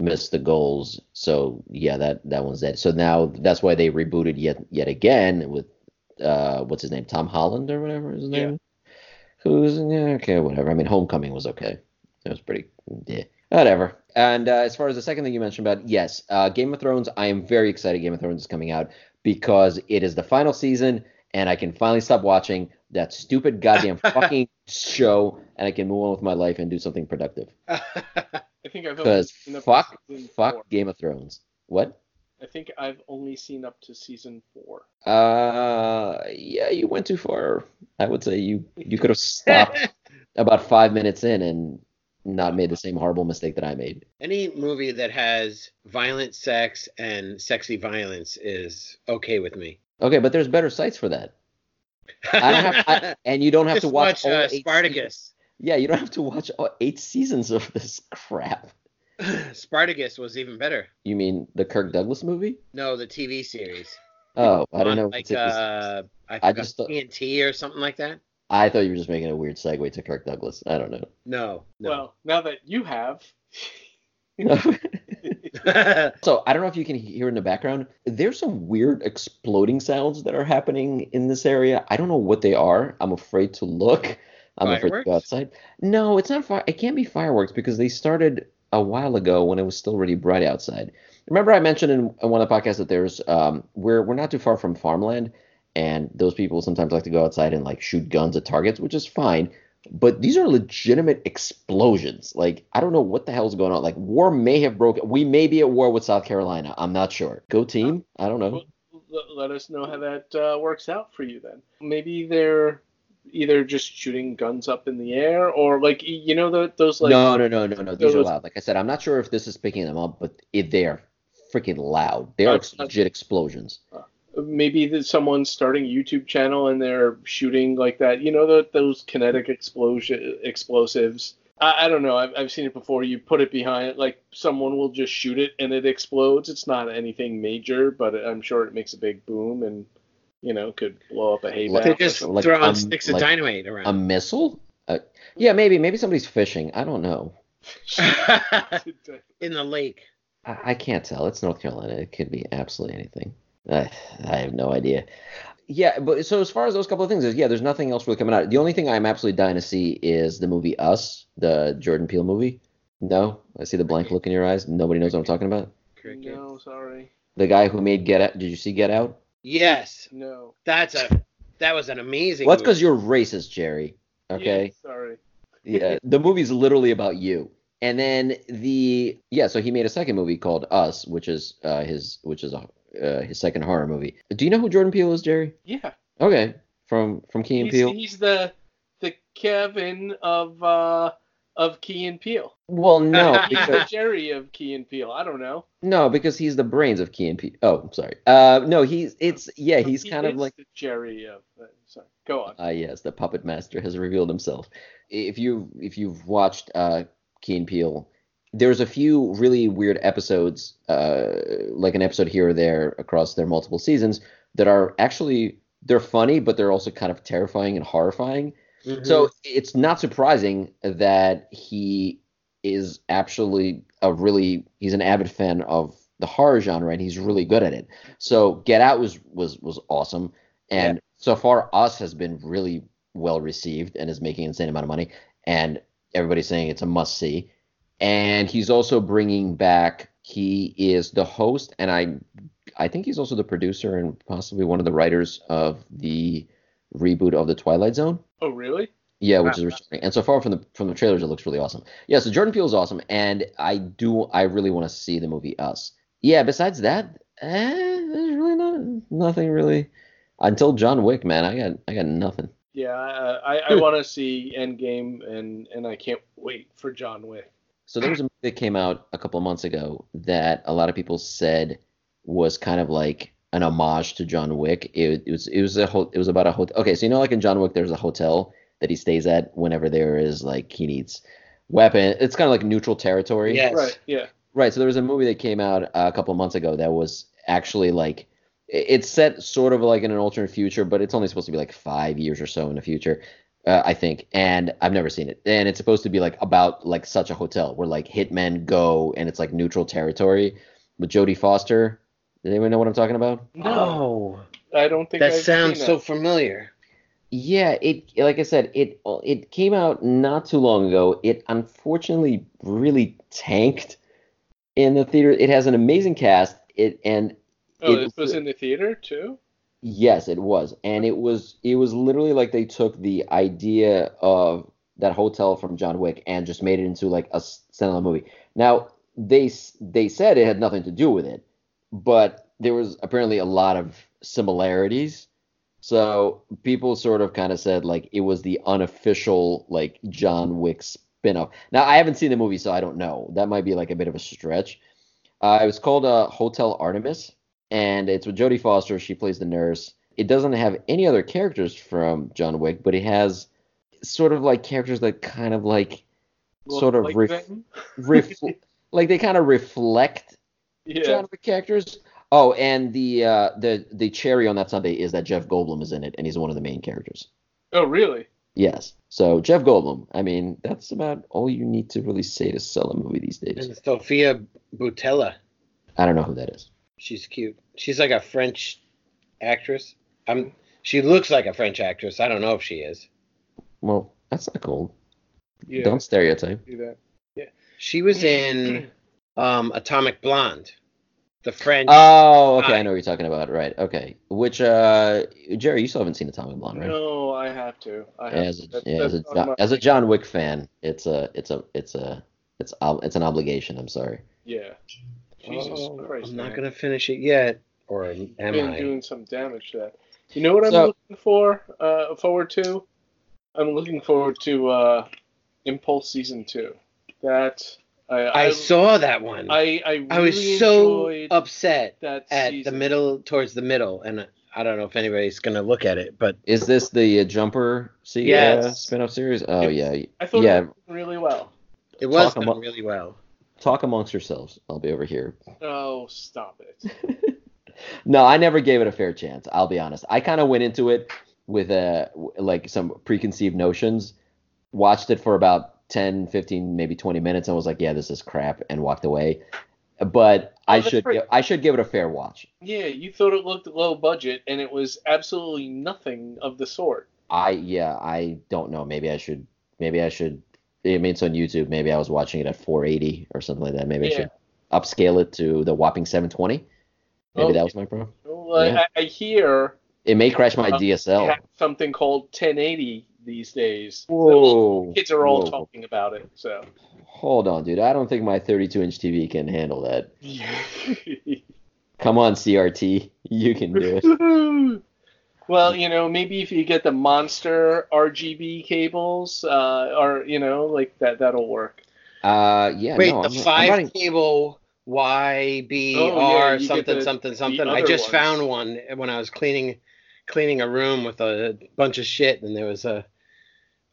missed the goals. So yeah, that that one's dead. So now that's why they rebooted yet yet again with uh, what's his name, Tom Holland or whatever his Yeah. name. Who's yeah, okay, whatever. I mean, Homecoming was okay. It was pretty yeah, whatever. And uh, as far as the second thing you mentioned about yes, uh, Game of Thrones. I am very excited. Game of Thrones is coming out because it is the final season, and I can finally stop watching that stupid goddamn [LAUGHS] fucking show, and I can move on with my life and do something productive. [LAUGHS] I think I've only Because seen up fuck, fuck four. Game of Thrones. What? I think I've only seen up to season four. Uh, yeah, you went too far. I would say you you could have stopped [LAUGHS] about five minutes in and not made the same horrible mistake that I made. Any movie that has violent sex and sexy violence is okay with me. Okay, but there's better sites for that. I don't have, I, [LAUGHS] and you don't have Just to watch, watch all uh, eight Spartacus. seasons. Yeah, you don't have to watch all eight seasons of this crap. [LAUGHS] Spartacus was even better. You mean the Kirk Douglas movie? No, the TV series. Oh, I don't know. Like It's- it's- uh, I I just thought- TNT or something like that. I thought you were just making a weird segue to Kirk Douglas. I don't know. No, no. Well, now that you have, [LAUGHS] [LAUGHS] so I don't know if you can hear in the background. There's some weird exploding sounds that are happening in this area. I don't know what they are. I'm afraid to look. I'm afraid to go outside. No, it's not fire. It can't be fireworks because they started a while ago when it was still really bright outside. Remember, I mentioned in, in one of the podcasts that there's um, we're we're not too far from farmland, and those people sometimes like to go outside and like shoot guns at targets, which is fine. But these are legitimate explosions. Like I don't know what the hell's going on. Like war may have broken. We may be at war with South Carolina. I'm not sure. Go team. I don't know. Let us know how that uh, works out for you then. Maybe they're either just shooting guns up in the air or like you know the, those like no, no, no, no, no. These are loud. Like I said, I'm not sure if this is picking them up, but it, they are freaking loud. They are that's- legit explosions. Maybe that someone's starting a YouTube channel and they're shooting like that. You know the, those kinetic explosion explosives. I, I don't know. I've, I've seen it before. You put it behind, like someone will just shoot it and it explodes. It's not anything major, but I'm sure it makes a big boom and you know could blow up a hay Like- bale. They're just Like, throwing um, sticks of like dynamite around. A missile? Uh, yeah, maybe. Maybe somebody's fishing. I don't know. [LAUGHS] [LAUGHS] in the lake. I, I can't tell. It's North Carolina. It could be absolutely anything. I, I have no idea. Yeah, but so as far as those couple of things, is yeah, there's nothing else really coming out. The only thing I'm absolutely dying to see is the movie Us, the Jordan Peele movie. No, I see the blank look in your eyes. Nobody knows what I'm talking about. Cricket. no, sorry, The guy who made Get Out. Did you see Get Out? Yes, no. that's a that was an amazing. Well, that's because you're racist, Jerry. Okay. Yeah, sorry. Yeah, the [LAUGHS] movie's literally about you. And then the yeah, so he made a second movie called Us, which is uh, his which is a, uh, his second horror movie. Do you know who Jordan Peele is, Jerry? Yeah, Okay, from from Key and he's, Peele. he's the the Kevin of uh of Key and Peele. Well, no, [LAUGHS] He's the because, Jerry of Key and Peele. I don't know. no, because he's the brains of Key and Peele. Oh, I'm sorry. Uh, no, he's it's yeah, he's He kind of like the Jerry of. Uh, sorry, go on. Ah, yes, the puppet master has revealed himself. If you if you've watched uh, Key and Peele, there's a few really weird episodes, uh, like an episode here or there across their multiple seasons that are actually they're funny, but they're also kind of terrifying and horrifying. Mhm. So it's not surprising that he is actually a really he's an avid fan of the horror genre and he's really good at it. So Get Out was was was awesome and so far Us has been really well received and is making insane amount of money and everybody's saying it's a must see. And he's also bringing back he is the host and I I think he's also the producer and possibly one of the writers of the reboot of the Twilight Zone. Oh, really? Yeah, which Wow. is returning. And so far from the from the trailers, it looks really awesome. Yeah, so Jordan Peele is awesome, and I do I really want to see the movie Us. Yeah, besides that, eh, there's really not nothing really until John Wick, man. I got I got nothing. Yeah, I, I, I [LAUGHS] want to see Endgame, and and I can't wait for John Wick. So there was a movie that came out a couple of months ago that a lot of people said was kind of like an homage to John Wick. It, it was it was a ho- it was about a hotel. Okay, so you know like in John Wick, there's a hotel that he stays at whenever there is like he needs weapon. It's kind of like neutral territory. Yes. Right? Yeah. Right. So there was a movie that came out uh, a couple of months ago that was actually like it's set sort of like in an alternate future, but it's only supposed to be like five years or so in the future, uh, I think. And I've never seen it. And it's supposed to be like about like such a hotel where like hitmen go and it's like neutral territory with Jodie Foster. Does anyone know what I'm talking about? No, I don't think that I've sounds seen so that. familiar. Yeah, it like I said, it it came out not too long ago. It unfortunately really tanked in the theater. It has an amazing cast. It and Oh, it- this was in the theater too. Yes, it was, and it was it was literally like they took the idea of that hotel from John Wick and just made it into like a standalone movie. Now they they said it had nothing to do with it, but there was apparently a lot of similarities. So people sort of kind of said like it was the unofficial like John Wick spin-off. Now I haven't seen the movie, so I don't know. That might be like a bit of a stretch. Uh, it was called uh, Hotel Artemis and it's with Jodie Foster. She plays the nurse. It doesn't have any other characters from John Wick, but it has sort of like characters that kind of like Look sort of like ref- them? refl- [LAUGHS] like they kind of reflect Yeah. John Wick characters. Oh, and the uh, the the cherry on that Sunday is that Jeff Goldblum is in it, and he's one of the main characters. Oh, really? Yes. So Jeff Goldblum. I mean, that's about all you need to really say to sell a movie these days. And Sofia Boutella. I don't know who that is. She's cute. She's like a French actress. I'm. She looks like a French actress. I don't know if she is. Well, that's not cool. Yeah. Don't stereotype. do that. Yeah. She was in um, Atomic Blonde, the French. Oh, okay. Hi. I know what you're talking about. Right. Okay. Which, uh, Jerry, you still haven't seen Atomic Blonde, right? No, I have to. I have As a, to. That- yeah, as, a, that's my- as a John Wick fan, it's a, it's a, it's a, it's, ob- it's an obligation. I'm sorry. yeah. Jesus Oh, Christ, I'm not gonna finish it yet, or am been I? doing some damage to that. You know what I'm So- looking for? Uh, forward to? I'm looking forward to uh, Impulse season two. That I I saw that one. I, I I, really I was so upset that at season. the middle, towards the middle, and I don't know if anybody's gonna look at it, but Is this the uh, Jumper se- uh, Yes. spin-off series? Oh It's- yeah. I thought yeah. it was really well. it was done really well. Talk amongst yourselves. I'll be over here. Oh, stop it! [LAUGHS] No, I never gave it a fair chance. I'll be honest. I kind of went into it with uh, a like some preconceived notions. Watched it for about 10, 15, maybe 20 minutes and was like, "Yeah, this is crap," and walked away. But I Oh, that's should give, I should give it a fair watch. Yeah, you thought it looked low budget, and it was absolutely nothing of the sort. I yeah, I don't know. Maybe I should maybe I should I mean it's on YouTube. Maybe I was watching it at 480 or something like that. Maybe I should upscale it to the whopping 720. Maybe Oh, that was my problem. Well, Yeah. I, I hear It may crash my Uh, DSL. something called 1080 these days. Whoa. Kids are all Whoa. talking about it. So. Hold on, dude. I don't think my 32 inch TV can handle that. [LAUGHS] Come on, CRT. You can do it. [LAUGHS] well, you know, maybe if you get the monster RGB cables, uh, or you know, like that, that'll work. Uh, yeah. Wait, no, the I'm, I'm five running- cable YBR Oh, yeah, something the- something something. I just ones. found one when I was cleaning cleaning a room with a bunch of shit, and there was a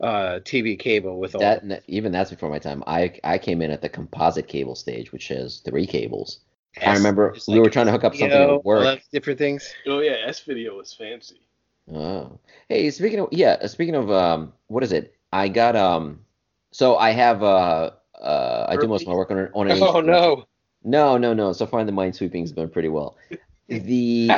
uh, TV cable with all. that even that's before my time. I I came in at the composite cable stage, which has three cables. I S- remember it's we were trying to hook up something video, at work. all that different things. Oh yeah, S video was fancy. Oh. Hey, speaking of yeah, uh, speaking of um, what is it? I got um, so I have uh, uh, I do most of my work on on an [LAUGHS] Oh no! no, no, no. So far the mind sweeping's been pretty well. [LAUGHS] The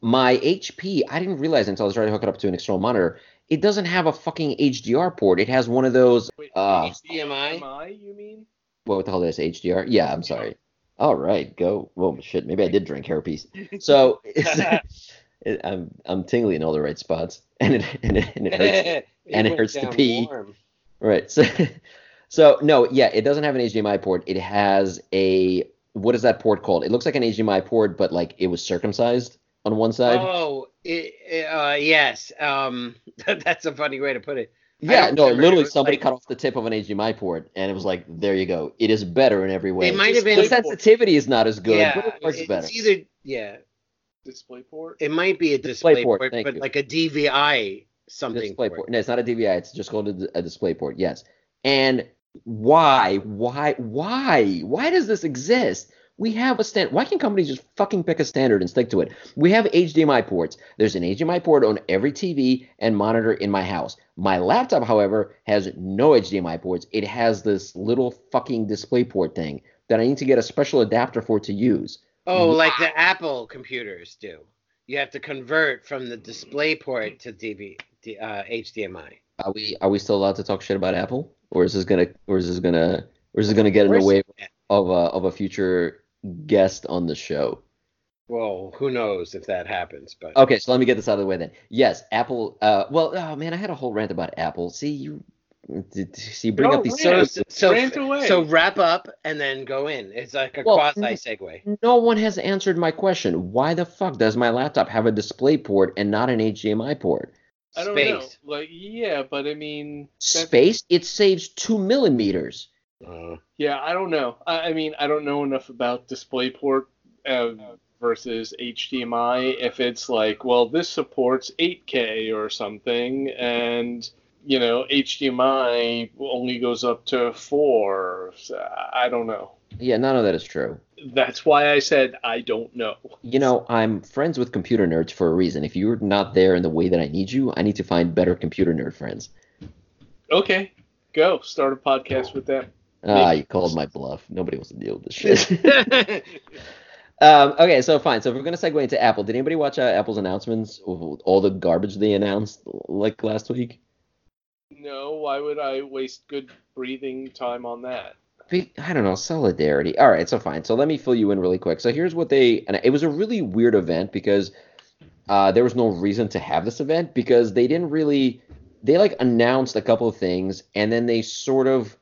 my HP, I didn't realize until I was trying to hook it up to an external monitor. It doesn't have a fucking HDR port. It has one of those. Wait, Uh, HDMI? HDMI, you mean? What the hell is HDR? Yeah, I'm sorry. All right, go. Well, shit. Maybe I did drink hairpiece. So it's, [LAUGHS] it, I'm I'm tingling in all the right spots, [LAUGHS] and it and it, and it hurts. [LAUGHS] and it hurts to pee. warm. Right. So, [LAUGHS] so no, yeah, it doesn't have an HDMI port. It has a what is that port called? It looks like an HDMI port, but like it was circumcised on one side. Oh, it, it, uh, yes. Um, that's a funny way to put it. Yeah, no, literally somebody like- cut off the tip of an HDMI port, and it was like, there you go. It is better in every way. It might have been the sensitivity is not as good, yeah, but it works it's better. either yeah. Display port. It might be a display, Display port, port, but you. like a DVI something. display port. port. No, it's not a DVI. It's just called a, a display port. Yes. And why, why, why, why does this exist? We have a stand. Why can't companies just fucking pick a standard and stick to it? We have HDMI ports. There's an HDMI port on every TV and monitor in my house. My laptop, however, has no HDMI ports. It has this little fucking display port thing that I need to get a special adapter for to use. Oh, like the Apple computers do. You have to convert from the display port to DV, uh, HDMI. Are we are we still allowed to talk shit about Apple, or is this gonna, or is this gonna, or is this gonna get in the way of a of a future guest on the show? Well, who knows if that happens, but Okay, so let me get this out of the way then. Yes, Apple. Uh, well, oh man, I had a whole rant about Apple. See you, you bring No, up these rant. services. so so wrap up and then go in. It's like a Well, quasi segue. No one has answered my question. Why the fuck does my laptop have a display port and not an HDMI port? I don't know. Like, yeah, but I mean, that's- Space, it saves two millimeters. Uh, Yeah, I don't know. I, I mean, I don't know enough about DisplayPort uh, versus HDMI. If it's like, well, this supports 8K or something, and you know, HDMI only goes up to four. I don't know. Yeah, none of that is true. That's why I said I don't know. You know, I'm friends with computer nerds for a reason. If you're not there in the way that I need you, I need to find better computer nerd friends. Okay, go start a podcast with them. Ah, you called my bluff. Nobody wants to deal with this shit. [LAUGHS] um, okay, so fine. So if we're gonna segue into Apple, did anybody watch uh, Apple's announcements? All the garbage they announced like last week. No, why would I waste good breathing time on that? I don't know, solidarity. All right, so fine. So let me fill you in really quick. So here's what they, and it was a really weird event because uh, there was no reason to have this event because they didn't really, they like announced a couple of things and then they sort of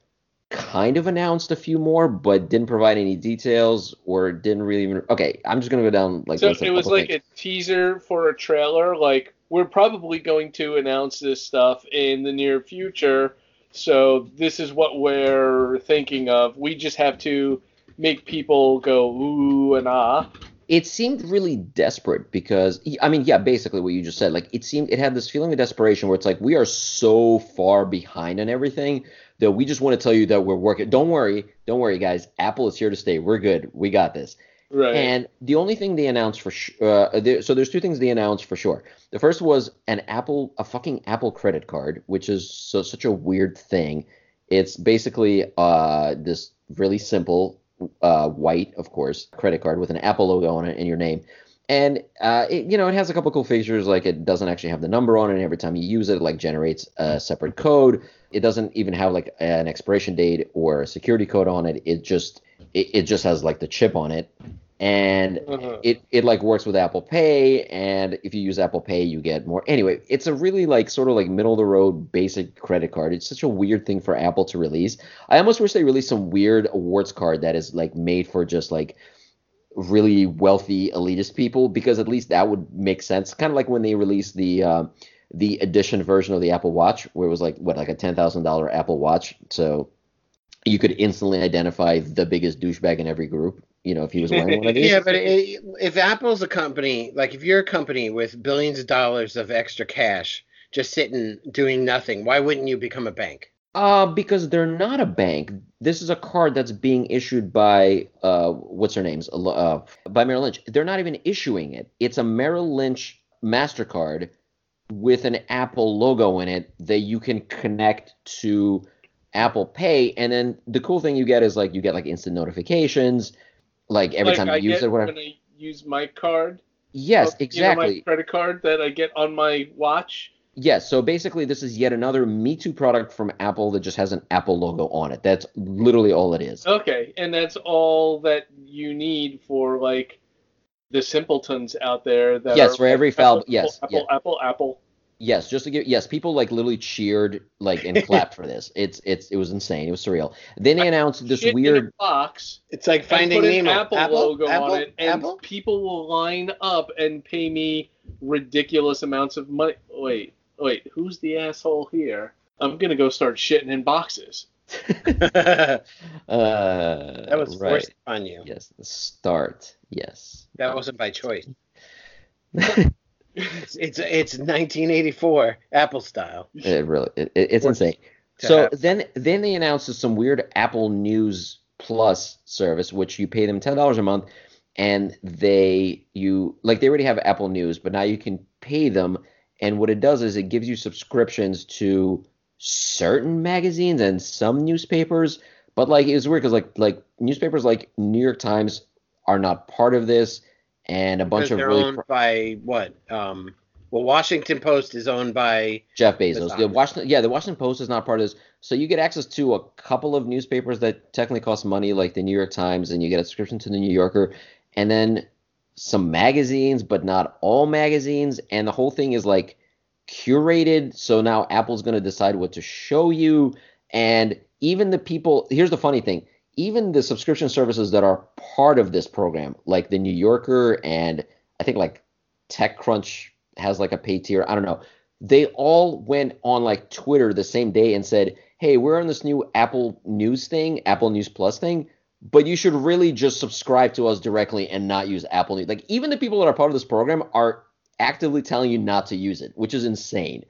kind of announced a few more, but didn't provide any details or didn't really even. Okay, I'm just gonna go down like. So it was like things. a teaser for a trailer. Like we're probably going to announce this stuff in the near future so this is what we're thinking of. We just have to make people go ooh and ah. It seemed really desperate because I mean, yeah, basically what you just said. Like it seemed it had this feeling of desperation where it's like we are so far behind on everything that we just want to tell you that we're working. Don't worry, don't worry, guys. Apple is here to stay. We're good. We got this. Right. And the only thing they announced for sh- uh, there, so there's two things they announced for sure. The first was an Apple, a fucking Apple credit card, which is so such a weird thing. It's basically uh, this really simple uh, white, of course, credit card with an Apple logo on it and your name. And uh, it, you know, it has a couple cool features like it doesn't actually have the number on it. And every time you use it, it like generates a separate code. It doesn't even have like an expiration date or a security code on it. It just it, it just has like the chip on it. And uh-huh. it it like works with Apple Pay. And if you use Apple Pay you get more. Anyway it's a really like sort of like middle of the road basic credit card. It's such a weird thing for Apple to release. I almost wish they released some weird awards card that is like made for just like really wealthy elitist people because at least that would make sense. Kind of like when they released the uh, the edition version of the Apple Watch where it was like what like a $10,000 Apple Watch. So you could instantly identify the biggest douchebag in every group. You know, if he was wearing one of [LAUGHS] these. yeah, but it, if Apple's a company, like if you're a company with billions of dollars of extra cash, just sitting doing nothing, why wouldn't you become a bank? Uh, because they're not a bank. This is a card that's being issued by uh, what's her name's uh, by Merrill Lynch. They're not even issuing it. It's a Merrill Lynch Mastercard with an Apple logo in it that you can connect to Apple Pay, and then the cool thing you get is like you get like instant notifications, like every like time you I use it. Whatever. When I use my card. Yes, exactly. You know, my credit card that I get on my watch. Yes, so basically this is yet another Me Too product from Apple that just has an Apple logo on it. That's literally all it is. Okay, and that's all that you need for like the simpletons out there that yes, for every foul. Yes, Apple, yeah. Apple, Apple. Yes, just to give yes, people like literally cheered like and clapped for this. It's it's it was insane. It was surreal. Then they announced this Shit weird in a box. It's like finding put an Apple, Apple logo Apple? on it, and Apple? people will line up and pay me ridiculous amounts of money. Wait, wait, who's the asshole here? I'm gonna go start shitting in boxes. [LAUGHS] that uh, was right. forced on you. Yes, the start. Yes. That wasn't by choice. [LAUGHS] It's it's, it's 1984 Apple style. It really it, it's insane. So then then they announced some weird Apple News Plus service, which you pay them ten dollars a month, and they you like they already have Apple News, but now you can pay them, and what it does is it gives you subscriptions to certain magazines and some newspapers. But like it was weird because like like newspapers like New York Times are not part of this, and a bunch of they're really owned pro- by what? Um, well, Washington Post is owned by. Jeff Bezos. The. Washington, yeah, the Washington Post is not part of this. So you get access to a couple of newspapers that technically cost money, like the New York Times, and you get a subscription to the New Yorker, and then some magazines, but not all magazines. And the whole thing is like curated. So now Apple's going to decide what to show you. And even the people, here's the funny thing even the subscription services that are part of this program, like the New Yorker and I think like TechCrunch has like a pay tier. I don't know. They all went on like Twitter the same day and said, "Hey, we're on this new Apple News thing, Apple News Plus thing, but you should really just subscribe to us directly and not use Apple News." Like even the people that are part of this program are actively telling you not to use it, which is insane.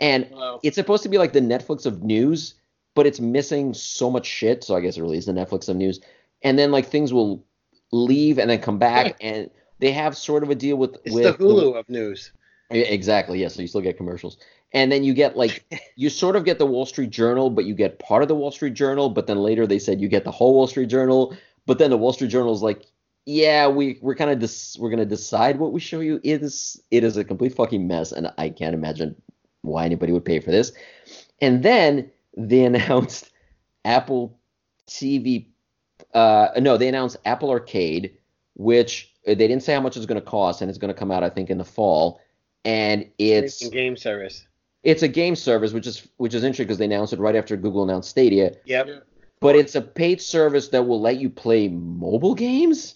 And it's supposed to be like the Netflix of news, but it's missing so much shit. So I guess it really is the Netflix of news. And then like things will leave and then come back, [LAUGHS] and they have sort of a deal with It's with the Hulu of news. Exactly. Yeah. So you still get commercials, and then you get like [LAUGHS] you sort of get the Wall Street Journal, but you get part of the Wall Street Journal. But then later they said you get the whole Wall Street Journal. But then the Wall Street Journal is like, yeah, we we're kind of dis- we're gonna decide what we show you. It is it is a complete fucking mess, and I can't imagine why anybody would pay for this. And then they announced [LAUGHS] Apple TV. Uh, no, they announced Apple Arcade, which uh, they didn't say how much it's going to cost, and it's going to come out, I think, in the fall. And it's game service. it's a game service, which is which is interesting because they announced it right after Google announced Stadia. Yep. Yeah. But it's a paid service that will let you play mobile games.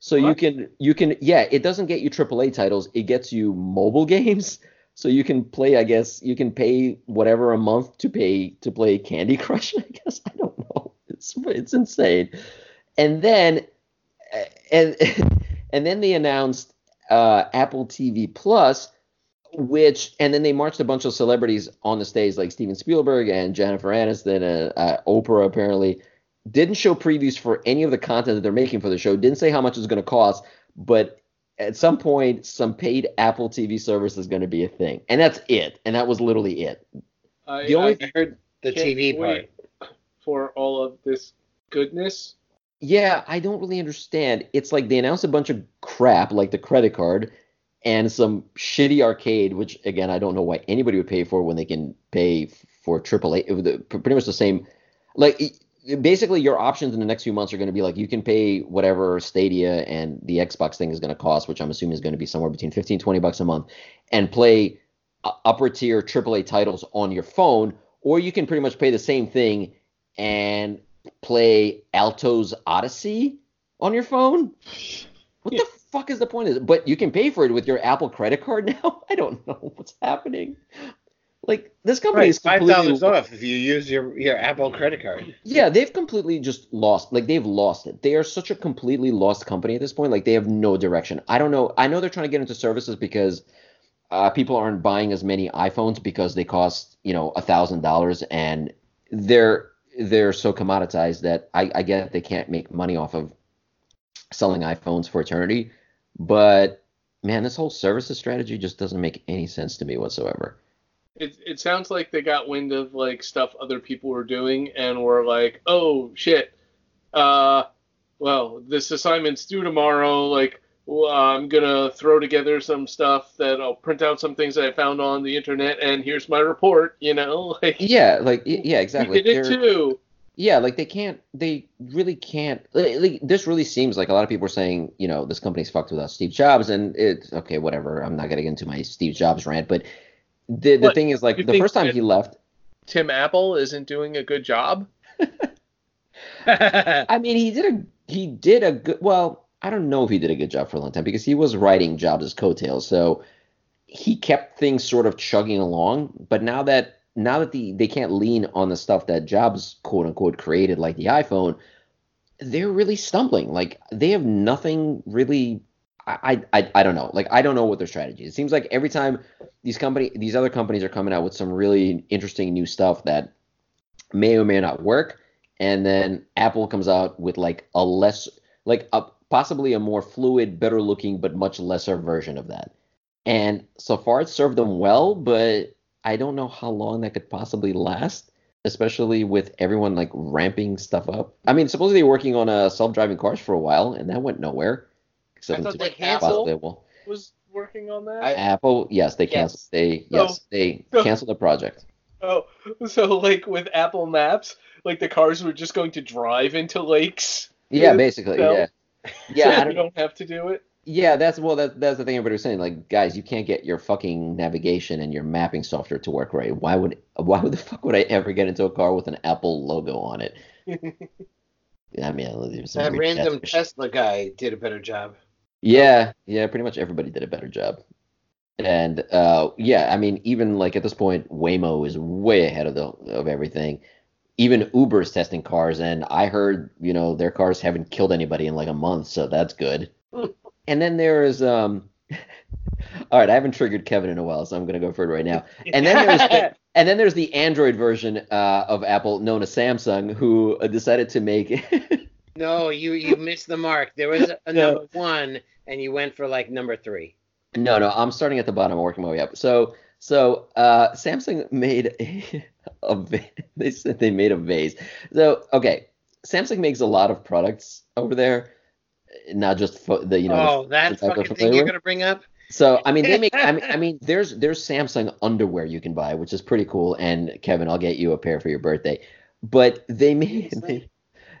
So you can you can yeah, it doesn't get you AAA titles, it gets you mobile [LAUGHS] games. So you can play, I guess, you can pay whatever a month to pay to play Candy [LAUGHS] Crush. I guess I don't know. It's it's insane. And then uh, and [LAUGHS] and then they announced uh, Apple TV Plus, which and then they marched a bunch of celebrities on the stage like Steven Spielberg and Jennifer Aniston and uh, Oprah apparently didn't show previews for any of the content that they're making for the show. Didn't say how much it's going to cost, but at some point some paid Apple TV service is going to be a thing, and that's it. And that was literally it. I, The only- I heard the TV part. for all of this goodness. Yeah, I don't really understand. It's like they announced a bunch of crap, like the credit card, and some shitty arcade, which again I don't know why anybody would pay for when they can pay for AAA. it was Pretty much the same. Like basically, your options in the next few months are going to be like you can pay whatever Stadia and the Xbox thing is going to cost, which I'm assuming is going to be somewhere between 15 20 bucks a month, and play uh, upper tier AAA titles on your phone, or you can pretty much pay the same thing and play Alto's Odyssey on your phone? What the fuck is the point of this? But you can pay for it with your Apple credit card [LAUGHS] now? I don't know what's happening. Like this company Right, is five dollars off if you use your your Apple credit card. Yeah, they've completely just lost. Like they've lost it. They are such a completely lost company at this point. Like they have no direction. I don't know. I know they're trying to get into services because uh, people aren't buying as many iPhones because they cost you know a thousand dollars and they're they're so commoditized that I, I get they can't make money off of selling iPhones for eternity. But man, this whole services strategy just doesn't make any sense to me whatsoever. It it sounds like they got wind of like stuff other people were doing and were like, oh shit, uh, well this assignment's due tomorrow. Like, well, I'm gonna throw together some stuff that I'll print out some things that I found on the internet, and here's my report. You know, [LAUGHS] like Yeah, like yeah, exactly. did it They're- too. Yeah, like they can't, they really can't. Like, like, this really seems like a lot of people are saying, you know, this company's fucked without Steve Jobs, and it's okay, whatever. I'm not gonna into my Steve Jobs rant, but the the thing is, like, the first time he left, Tim Apple isn't doing a good job. [LAUGHS] [LAUGHS] I mean, he did a he did a good. Well, I don't know if he did a good job for a long time because he was writing Jobs' coattails, so he kept things sort of chugging along. But now that now that the they can't lean on the stuff that Jobs quote unquote created, like the iPhone, they're really stumbling. Like they have nothing really. I, I I don't know. Like I don't know what their strategy is. It seems like every time these company these other companies are coming out with some really interesting new stuff that may or may not work, and then Apple comes out with like a less like a possibly a more fluid, better looking, but much lesser version of that. And so far it's served them well, but I don't know how long that could possibly last, especially with everyone like ramping stuff up. I mean, supposedly working on a self-driving cars for a while, and that went nowhere. Except I thought they canceled. possibly. Was working on that. I- Apple, yes, they Yes. canceled. They Oh. yes, they Oh. canceled the project. Oh, so like with Apple Maps, like the cars were just going to drive into lakes. Yeah, Yeah, basically, no. yeah. so Yeah, I you don't, don't have to do it. yeah, that's well, that, that's the thing everybody was saying. Like, guys, you can't get your fucking navigation and your mapping software to work right. Why would why would the fuck would I ever get into a car with an Apple logo on it? [LAUGHS] I mean, that random shit. Tesla guy did a better job. Yeah, yeah, pretty much everybody did a better job. And uh, yeah, I mean, even like at this point, Waymo is way ahead of the of everything. Even Uber's testing cars, and I heard, you know, their cars haven't killed anybody in like a month, so that's good. and then there is um [LAUGHS] All right, I haven't triggered Kevin in a while, so I'm gonna go for it right now. And then there's the, [LAUGHS] and then there's the Android version uh, of Apple, known as Samsung, who uh, decided to make. [LAUGHS] no, you you missed the mark. There was a, number one, and you went for like number three. no, no, I'm starting at the bottom, I'm working my way up. So, so uh, Samsung made a, [LAUGHS] a va- they said they made a vase. So, okay, Samsung makes a lot of products over there, not just fo- the you know. the- oh, that the fucking thing you're gonna bring up? So I mean, they make. I mean, [LAUGHS] I mean, there's there's Samsung underwear you can buy, which is pretty cool. And Kevin, I'll get you a pair for your birthday. But they made they,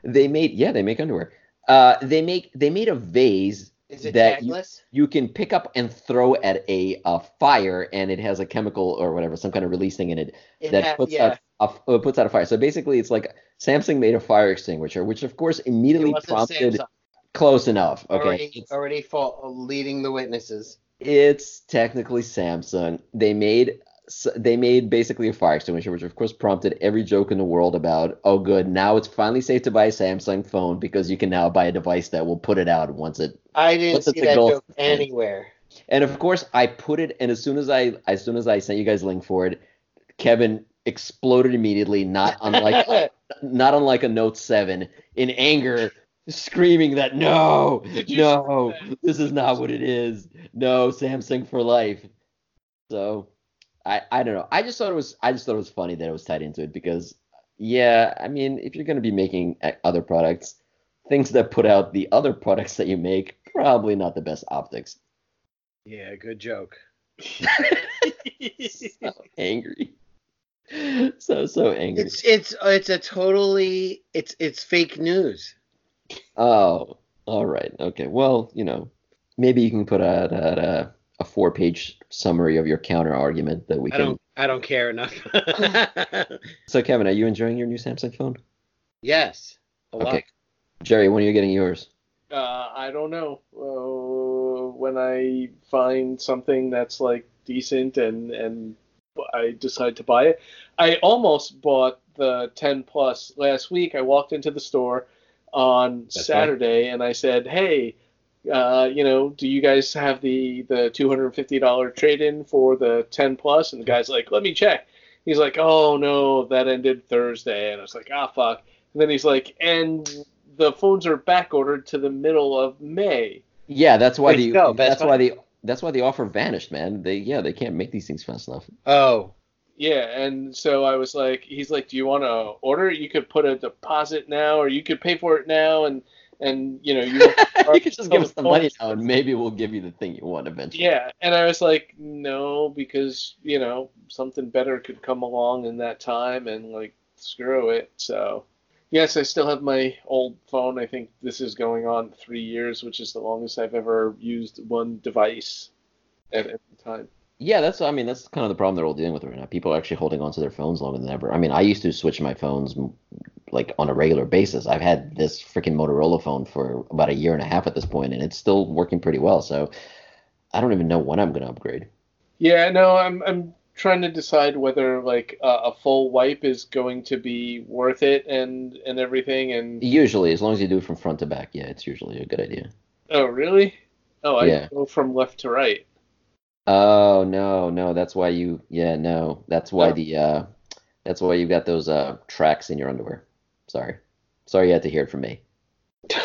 they made yeah they make underwear. Uh, they make they made a vase that you, you can pick up and throw at a, uh fire, and it has a chemical or whatever, some kind of release thing in it It that ha- puts yeah. out a, uh, puts out a fire. So basically, it's like Samsung made a fire extinguisher, which of course immediately prompted Samsung. close enough. Okay, Already, It's- already leading the witnesses. it's technically Samsung. They made s- they made basically a fire extinguisher, which of course prompted every joke in the world about, oh, good, now it's finally safe to buy a Samsung phone because you can now buy a device that will put it out once it. I didn't see that joke anywhere. And of course, I put it, and as soon as I as soon as I sent you guys a link for it, Kevin exploded immediately, not unlike [LAUGHS] not unlike a Note Seven, in anger, screaming that no, no, this is not what it is. No, Samsung for life. So, I I don't know. I just thought it was I just thought it was funny that it was tied into it because yeah, I mean, if you're gonna be making other products, things that put out the other products that you make, probably not the best optics. yeah, good joke. [LAUGHS] So angry. So so angry. It's it's it's a totally it's it's fake news. Oh, all right. Okay. Well, you know, maybe you can put out a, a, a four-page summary of your counter argument that we I can. don't I don't care enough. [LAUGHS] So, Kevin, are you enjoying your new Samsung phone? yes, a lot. Okay. Jerry, when are you getting yours? Uh, I don't know. Uh, when I find something that's like decent and and I decide to buy it. I almost bought the 10 Plus last week. I walked into the store on That's Saturday and I said, "Hey, uh, you know, do you guys have the the $250 trade-in for the 10 Plus?" And the guy's like, "Let me check." He's like, "Oh no, that ended Thursday." And I was like, "Ah, fuck." And then he's like, "And the phones are back ordered to the middle of May." Yeah, that's why Way the go, Best that's why the that's why the offer vanished, man. They yeah, they can't make these things fast enough. Oh, Yeah, and so I was like, he's like, "Do you want to order? You could put a deposit now, or you could pay for it now, and and you know you." [LAUGHS] you could just give us the money now, and maybe we'll give you the thing you want eventually. Yeah, and I was like, no, because you know something better could come along in that time, and like screw it. So, yes, I still have my old phone. I think this is going on three years, which is the longest I've ever used one device at any time. Yeah, that's I mean that's kind of the problem they're all dealing with right now. People are actually holding on to their phones longer than ever. I mean, I used to switch my phones like on a regular basis. I've had this freaking Motorola phone for about a year and a half at this point, and it's still working pretty well. So I don't even know when I'm gonna upgrade. Yeah, no, I'm I'm trying to decide whether like a, a full wipe is going to be worth it and and everything. And Usually, as long as you do it from front to back, yeah, it's usually a good idea. oh, really? Oh, I Yeah. go from left to right. Oh no, no, that's why you yeah, no. That's why Oh. the uh that's why you've got those uh tracks in your underwear. Sorry. Sorry you had to hear it from me. [LAUGHS]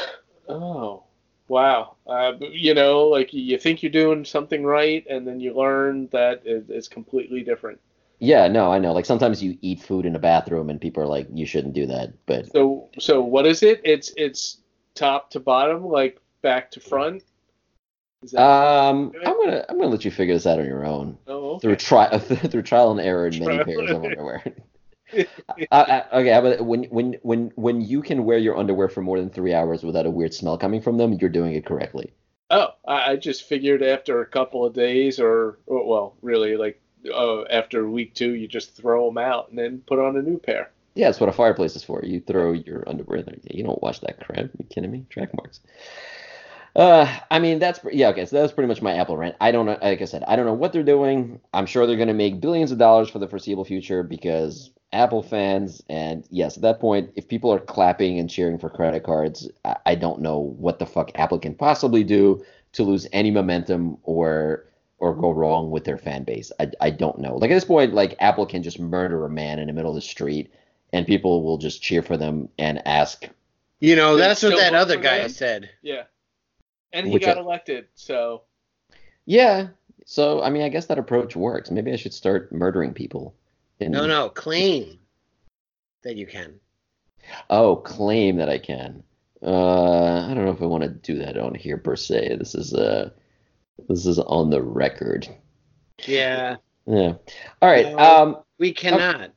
Oh, wow. Uh, you know, like you think you're doing something right, and then you learn that it's completely different. Yeah, no, I know. Like sometimes you eat food in a bathroom and people are like, you shouldn't do that. But So, so what is it? It's it's top to bottom, like back to front. Is that? um, I'm gonna I'm gonna let you figure this out on your own oh, through trial [LAUGHS] through trial and error in many pairs of underwear. [LAUGHS] [LAUGHS] okay, about when when when when you can wear your underwear for more than three hours without a weird smell coming from them, you're doing it correctly. Oh, I, just figured after a couple of days, or, or well, really, like uh, after week two, you just throw them out and then put on a new pair. Yeah, that's what a fireplace is for. You throw your underwear in there. You don't wash that crap. you kidding me? Track marks. Uh, I mean that's yeah okay. So that's pretty much my Apple rant. I don't know. Like I said, I don't know what they're doing. I'm sure they're going to make billions of dollars for the foreseeable future because Apple fans. And yes, at that point, if people are clapping and cheering for credit cards, I, I don't know what the fuck Apple can possibly do to lose any momentum or or go wrong with their fan base. I, I don't know. Like at this point, like Apple can just murder a man in the middle of the street, and people will just cheer for them and ask. You know, that's what that other guy them? said. Yeah. And he Which got I- elected, so Yeah. So I mean, I guess that approach works. Maybe I should start murdering people. No, no, claim that you can. Oh, claim that I can. Uh, I don't know if I want to do that on here per se. This is uh, this is on the record. Yeah, Yeah. All right. No. Um. we cannot.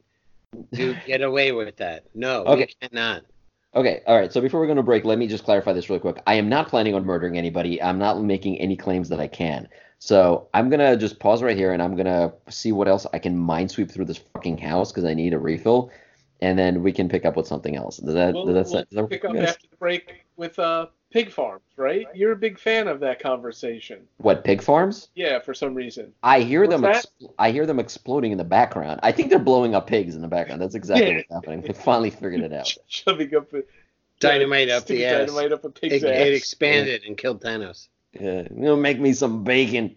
You get away with that. No, Okay. we cannot. Okay. All right. So before we're going to break, let me just clarify this really quick. I am not planning on murdering anybody. I'm not making any claims that I can. So I'm gonna just pause right here, and I'm gonna see what else I can minesweep through this fucking house because I need a refill, and then we can pick up with something else. Does that? we'll, does that, we'll does that pick up guys? after the break with uh, pig farms, right? You're a big fan of that conversation. What pig farms? Yeah, for some reason. I hear What's them. that? Ex- I hear them exploding in the background. I think they're blowing up pigs in the background. That's exactly Yeah. what's happening. They finally figured it out. [LAUGHS] Shoving up a, Dynamite up sticking the ass. Dynamite up a pig's It, ass. it expanded and killed Thanos. [LAUGHS] Yeah, you know, make me some bacon.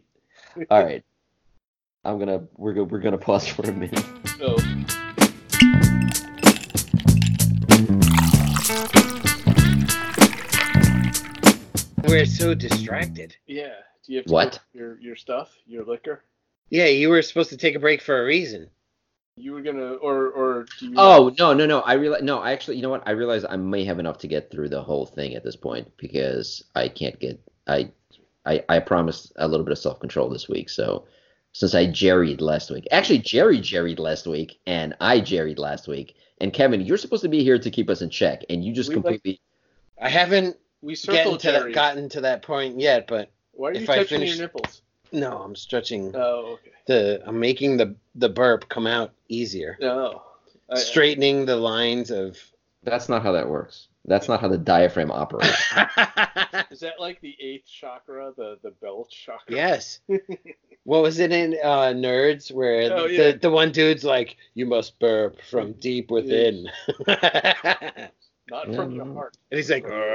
[LAUGHS] All right, I'm gonna we're go, we're gonna pause for a minute. So, We're so distracted. yeah. Do you have to What? your your stuff, your liquor? Yeah, you were supposed to take a break for a reason. You were gonna, or or do you? Oh no no no! I realize no. I actually, you know what? I realize I may have enough to get through the whole thing at this point because I can't get I I I promised a little bit of self control this week. So since I jerried last week, actually Jerry jerried last week, and I jerried last week. And Kevin, you're supposed to be here to keep us in check, and you just We like- completely. I haven't we gotten circled to that, gotten to that point yet, but Why are you if I touching finish- your nipples? no, I'm stretching Oh, okay. the. I'm making the the burp come out easier, oh. No. I- straightening the lines of. That's not how that works. That's not how the diaphragm operates. [LAUGHS] [LAUGHS] Is that like the eighth chakra, the the belt chakra? yes. [LAUGHS] What was it in uh, Nerds where Oh, yeah. the the one dude's like, "You must burp from deep within," and Not from your no. heart. he's like, From your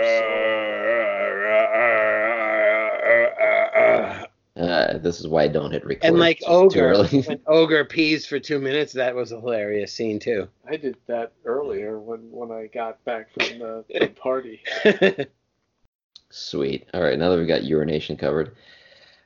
Uh, this is why I don't hit record. and like too- too ogre, early. when ogre pees for two minutes. That was a hilarious scene too. I did that earlier when when I got back from the, the [LAUGHS] party. [LAUGHS] Sweet. All right, now that we've got urination covered.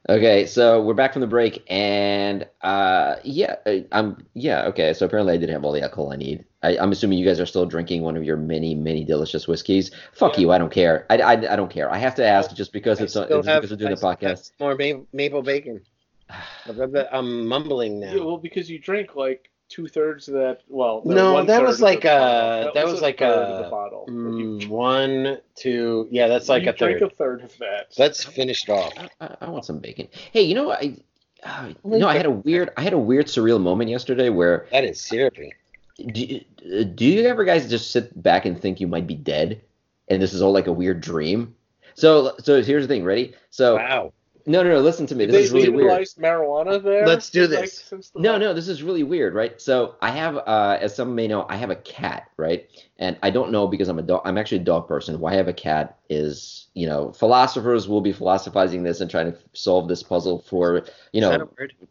Okay, so we're back from the break, and uh, yeah, uh, I'm yeah okay. So apparently, I did have all the alcohol I need. I, I'm assuming you guys are still drinking one of your many, many delicious whiskeys. Fuck Yeah. you, I don't care. I, I, I don't care. I have to ask just because I it's, still it's have- because we're doing I the podcast. More ma- maple bacon. [SIGHS] I'm mumbling now. Yeah, well, because you drink like two thirds of that. Well, No, that was like, a uh, that was like, a uh, of the bottle. Mm, one, two, yeah, that's like you a drink third. a third of that. Let's finish it off. I, I, I want some bacon. Hey, you know I. Uh, you know, I had a weird, I had a weird surreal moment yesterday where That is syrupy. do, you- do you ever guys just sit back and think you might be dead and this is all like a weird dream so so here's the thing ready so Wow. No no no listen to me. This they is really weird. legalized marijuana there. Let's do this. since the- no no this is really weird right? So i have uh as some may know i have a cat right? And i don't know because i'm a dog i'm actually a dog person. Why i have a cat is you know philosophers will be philosophizing this and trying to solve this puzzle for you Is that a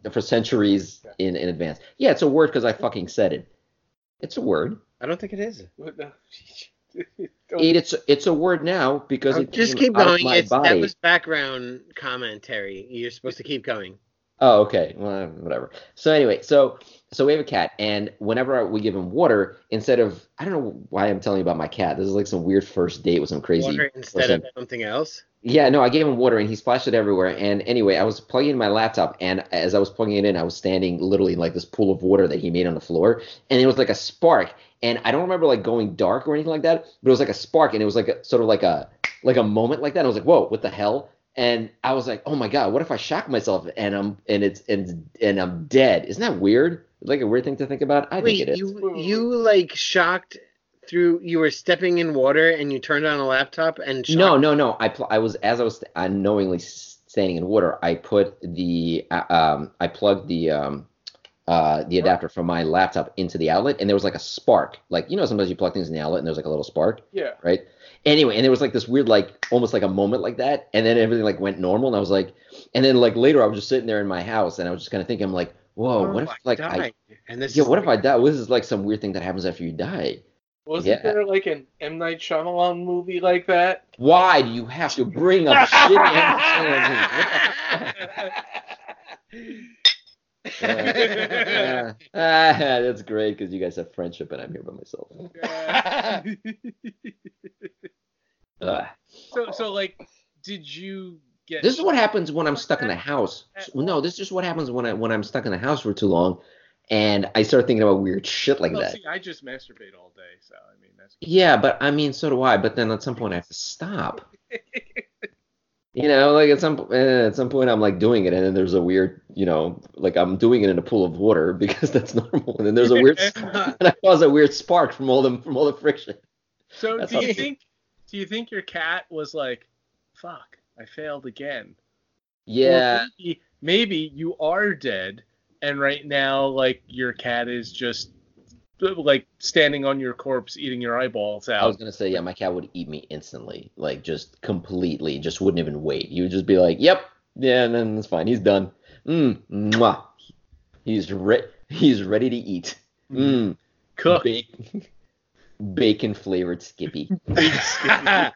know for centuries in in advance. Yeah it's a word because i fucking said it. It's a word. I don't think it is. [LAUGHS] [LAUGHS] What the- It, it's it's a word now because Oh, it just came keep out of going. my It's, that was background commentary. You're supposed to keep going. Oh, okay. Well, whatever. So anyway, so so we have a cat, and whenever we give him water, instead of I don't know why I'm telling you about my cat. This is like some weird first date with some crazy. Water instead person. of something else. Yeah, no, I gave him water and he splashed it everywhere. And anyway, I was plugging in my laptop, and as I was plugging it in, I was standing literally in like this pool of water that he made on the floor, and it was like a spark. And I don't remember like going dark or anything like that, but it was like a spark, and it was like a, sort of like a like a moment like that. I was like, whoa, what the hell? And I was like, oh my god, what if I shock myself and I'm and it's and and I'm dead? Isn't that weird? Like a weird thing to think about. I Wait, think it is. you you like shocked through? You were stepping in water and you turned on a laptop and shocked? No, no, no. I pl- I was as I was unknowingly standing in water. I put the uh, um I plugged the um uh, the adapter from my laptop into the outlet, and there was like a spark. Like you know, sometimes you plug things in the outlet and there's like a little spark, Yeah. right? Anyway, and there was like this weird, like almost like a moment like that, and then everything like went normal, and I was like, and then like later I was just sitting there in my house, and I was just kind of thinking, I'm like, whoa, what if like I, and this yeah, what if I die? This is like some weird thing that happens after you die. Wasn't Yeah. there like an M Night Shyamalan movie like that? Why do you have to bring up shitty M. Shyamalan? [LAUGHS] [LAUGHS] [LAUGHS] Uh, [LAUGHS] ah, that's great because you guys have friendship and I'm here by myself. [LAUGHS] Ugh. so so like, did you get? This is what happens when I'm stuck in the house. No, this is just what happens when I when I'm stuck in the house for too long, and I start thinking about weird shit like Well, that. see, I just masturbate all day, so I mean that's. Yeah, but I mean, so do I. But then at some point I have to stop. [LAUGHS] You know, like at some eh, at some point I'm like doing it, and then there's a weird, you know, like I'm doing it in a pool of water [LAUGHS] because that's normal, and then there's a weird, [LAUGHS] [LAUGHS] and I cause a weird spark from all the from all the friction. So That's do you think? Do you think your cat was like, "Fuck, I failed again"? Yeah, maybe, maybe you are dead, and right now, like your cat is just like standing on your corpse, eating your eyeballs I was gonna say, yeah, my cat would eat me instantly, like just completely, just wouldn't even wait. He would just be like, "Yep, yeah," and then it's fine. He's done. Mm, mwah. He's re- he's ready to eat. Mm, Cook. bacon flavored Skippy. [LAUGHS] [LAUGHS]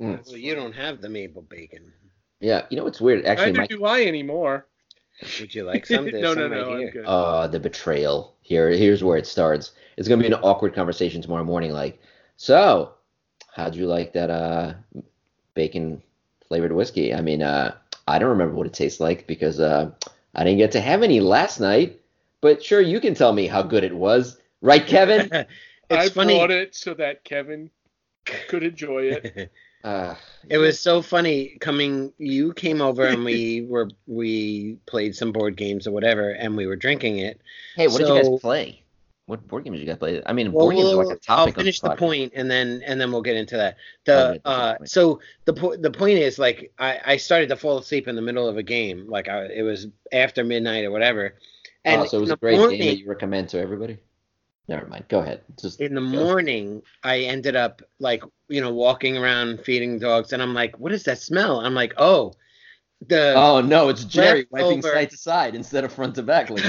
Mm. well, you don't have the maple bacon. Yeah, you know what's weird? Actually, Neither my do I anymore. Would you like some? [LAUGHS] There's no, no, right no, I'm good. uh the betrayal. Here, here's where it starts. It's gonna be an awkward conversation tomorrow morning. Like, so, how'd you like that uh bacon flavored whiskey? I mean, uh, I don't remember what it tastes like because uh, I didn't get to have any last night. But sure, you can tell me how good it was, right, Kevin? [LAUGHS] it's I funny. brought it so that Kevin could enjoy it. [LAUGHS] Uh, It was so funny coming. You came over and we [LAUGHS] were we played some board games or whatever, and we were drinking it. hey, what did you guys play? What board games did you guys play? I mean, Well, board games are like a topic. I'll finish on the podcast. point and then and then we'll get into that. The uh, so the point the point is like I I started to fall asleep in the middle of a game, like I it was after midnight or whatever. And oh, so it was a great morning, game that you recommend to everybody. Never mind. Go ahead. Just in the go. morning I ended up like you know walking around feeding dogs, and I'm like, what is that smell? I'm like, oh, the Oh no, it's Jerry wiping Leftover- side to side instead of front to back. Like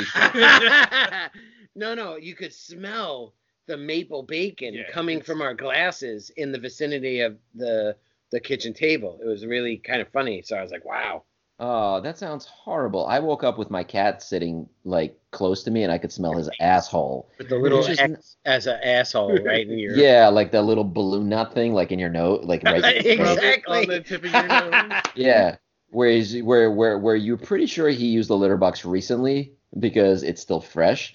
no, no, you could smell the maple bacon Yeah, coming from our glasses in the vicinity of the the kitchen table. It was really kind of funny. So I was like, wow. Oh, that sounds horrible. I woke up with my cat sitting like close to me, and I could smell his [LAUGHS] asshole. With the little Which is- X as an asshole right in your Yeah, like that little balloon nut thing, like in your nose, like right. [LAUGHS] Exactly. On the tip of your nose. [LAUGHS] Yeah, where he's where where where you're pretty sure he used the litter box recently because it's still fresh,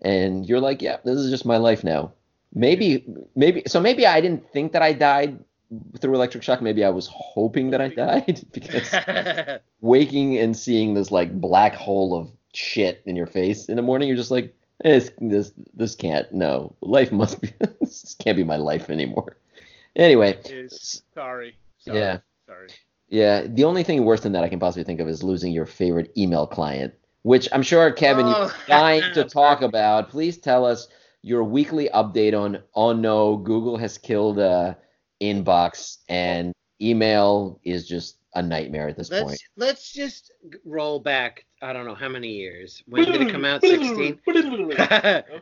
and you're like, yeah, this is just my life now. Maybe maybe so maybe I didn't think that I died through electric shock. Maybe I was hoping that I died [LAUGHS] because [LAUGHS] waking and seeing this like black hole of shit in your face in the morning, you're just like, eh, this this this can't no life must be [LAUGHS] this can't be my life anymore. Anyway, sorry. sorry. Yeah. Sorry. yeah, the only thing worse than that I can possibly think of is losing your favorite email client, which I'm sure Kevin you're Oh. dying to talk about. Please tell us your weekly update on oh no, Google has killed uh, inbox and email is just a nightmare at this let's point. let's just roll back. I don't know how many years. When did it come out? Sixteen. [LAUGHS] okay. [LAUGHS]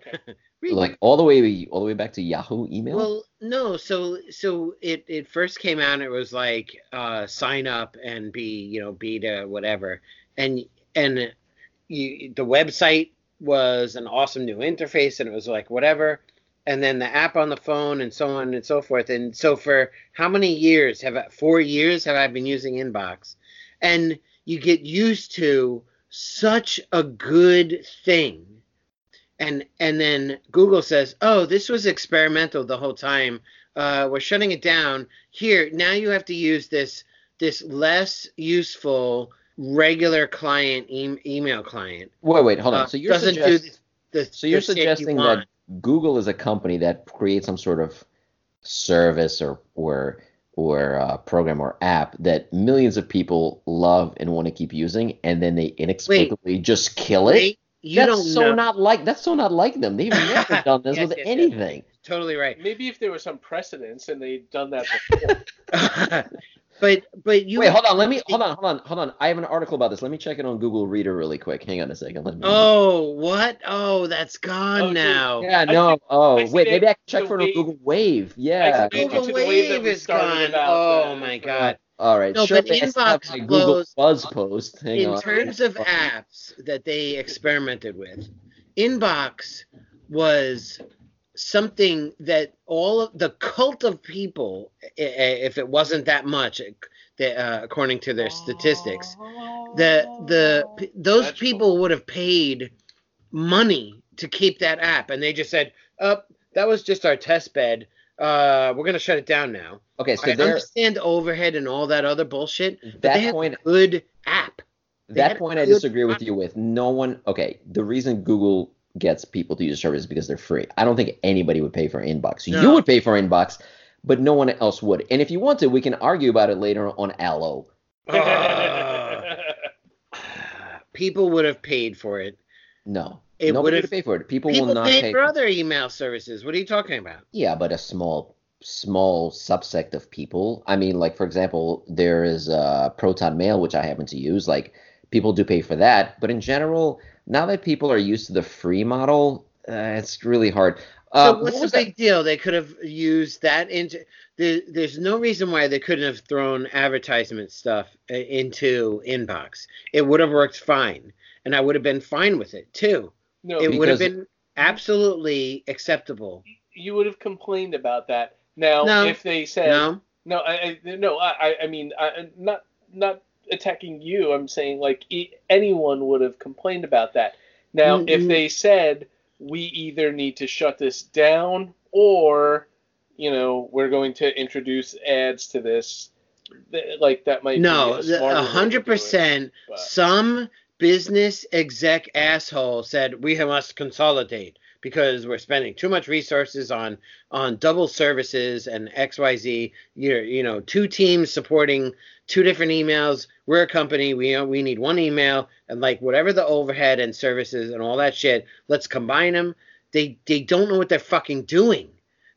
Like all the way all the way back to Yahoo email. Well, no. So so it it first came out. It was like uh, sign up and be you know beta whatever, and and you the website was an awesome new interface, and it was like whatever, and then the app on the phone and so on and so forth. And so for how many years have I, four years have I been using Inbox, and you get used to such a good thing and and then Google says, "Oh, this was experimental the whole time. Uh, we're shutting it down. Here, now you have to use this this less useful regular client e- email client. wait, wait, hold on. Uh, so you're doesn't suggest- do the, the So you're shit you suggesting that Google is a company that creates some sort of service or or or uh, program or app that millions of people love and want to keep using, and then they inexplicably just kill it. Wait, you that's don't so know. not like that's so not like them. They've [LAUGHS] never done this Yes, with yes, yes. anything. totally right. Maybe if there was some precedence and they'd done that [LAUGHS] before. [LAUGHS] but but you Wait, hold on. Let me hold on, hold on, hold on. I have an article about this. Let me check it on Google Reader really quick. Hang on a second. Let me. Oh, what? Oh, that's gone Oh, dude. now. yeah, no. see- oh, see wait. Maybe I can check for it wave- Google Wave. Yeah. Google wave Wave is gone. about, Oh uh, my god. All right. No, Show but me I still have Inbox my Google Buzz post. Hang in on. terms of apps that they experimented with, Inbox was something that all of the cult of people, if it wasn't that much, uh, according to their statistics, the the those That's people would have paid money to keep that app, and they just said, "Oh, that was just our test bed. Uh, we're gonna shut it down now." Okay, so I there. understand overhead and all that other bullshit, but they That point. a good app. They That point I disagree with you with. No one. Okay, the reason Google gets people to use the service because they're free. I don't think anybody would pay for Inbox. You would pay for Inbox, but no one else would. And if you want to, we can argue about it later on Allo. Ah. [LAUGHS] people would have paid for it. No, It nobody would've- would pay for it. People, People will not paid pay. for other email services. What are you talking about? Yeah, but a small small subsect of people. I mean, like for example, there is uh, Proton Mail, which I happen to use. Like people do pay for that, but in general, now that people are used to the free model, uh, it's really hard. Uh, So what what's the was that- big deal? They could have used that into. There, there's no reason why they couldn't have thrown advertisement stuff uh, into inbox. It would have worked fine, and I would have been fine with it too. no, It would have been absolutely acceptable. you would have complained about that. Now, No. if they said No, No, I, I no, I, I- I mean, I, not not attacking you. I'm saying like e- anyone would have complained about that. Now, Mm, if they said we either need to shut this down or, you know, we're going to introduce ads to this, th- like that might no, a hundred percent. Some business exec asshole said we must consolidate because we're spending too much resources on on double services and XYZ. You're, you know, two teams supporting two different emails. We're a company. We we need one email and like whatever the overhead and services and all that shit. Let's combine them. They they don't know what they're fucking doing.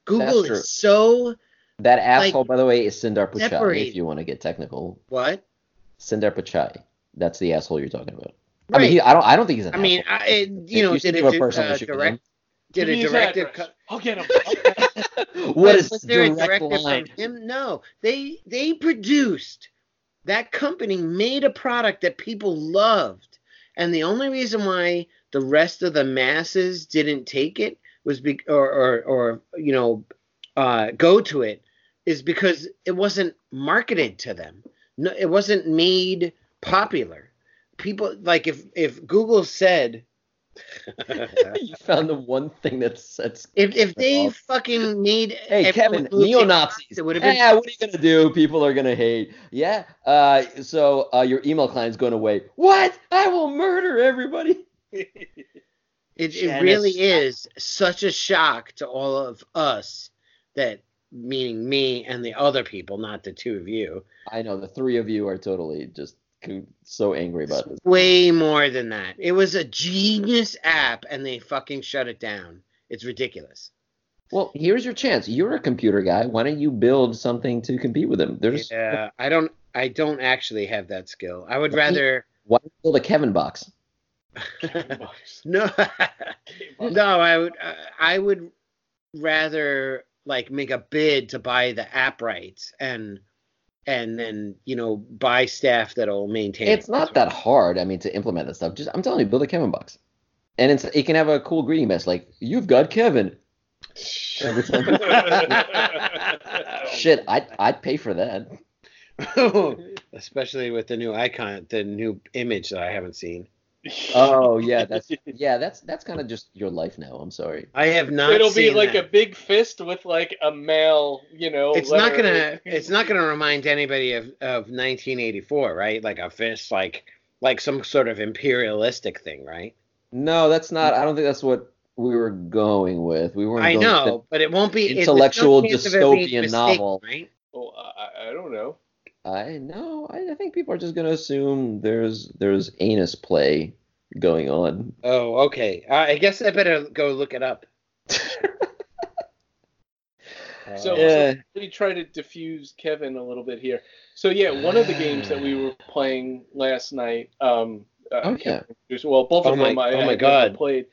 Google is so That asshole, by the way, is Sundar Pichai. Separate. If you want to get technical, what? Sundar Pichai. That's the asshole you're talking about. I mean, he, I don't. I don't think he's an I mean, asshole. I, it, you know, you did it a personal uh, direct? Did a directive? address. co- I'll get him. [LAUGHS] [LAUGHS] what was, is was there a direct directive line? from him? No, they they produced that company made a product that people loved, and the only reason why the rest of the masses didn't take it was be or or, or you know uh, go to it is because it wasn't marketed to them. No, it wasn't made popular. People like if if Google said. [LAUGHS] you found the one thing that sets. If if they off. fucking made Hey Kevin, neo Nazis. it would have been Yeah, what are you gonna do? People are gonna hate. Yeah. Uh, so uh, your email client's going away. What? I will murder everybody. [LAUGHS] It, it really is such a shock to all of us that, meaning me and the other people, not the two of you, I know the three of you are totally just so angry about this. way more than that. It was a genius app and they fucking shut it down. It's ridiculous. Well, here's your chance. You're a computer guy. Why don't you build something to compete with them? There's Yeah, I don't. I don't actually have that skill. I would he- rather. why don't you build a Kevin box? [LAUGHS] no, [LAUGHS] no. I would. uh, I would rather like make a bid to buy the app rights and and then you know buy staff that'll maintain. It's it. not that hard. I mean, to implement this stuff. Just I'm telling you, build a Kevin box, and it's it can have a cool greeting message like "You've got Kevin." [LAUGHS] Shit, I'd I'd pay for that. [LAUGHS] Especially with the new icon, the new image that I haven't seen. Oh yeah, [LAUGHS] that's yeah, that's that's kind of just your life now. I'm sorry. I have not. It'll be like that. a big fist with like a male, you know. It's not gonna. It's not gonna remind anybody of of 1984, right? Like a fist, like like some sort of imperialistic thing, right? No, that's not. I don't think that's what we were going with. We weren't. I going know, but it won't be Intellectual chance of it being dystopian mistaken, novel. right? Oh, I, I don't know. I know. I, I think people are just gonna assume there's there's anus play going on. Oh, okay. Uh, I guess I better go look it up. [LAUGHS] So, Yeah. so let me try to diffuse Kevin a little bit here. So yeah, one of the games that we were [SIGHS] playing last night. Um, uh, Oh, Kevin Well, both Oh of my- them I oh my had never God. played.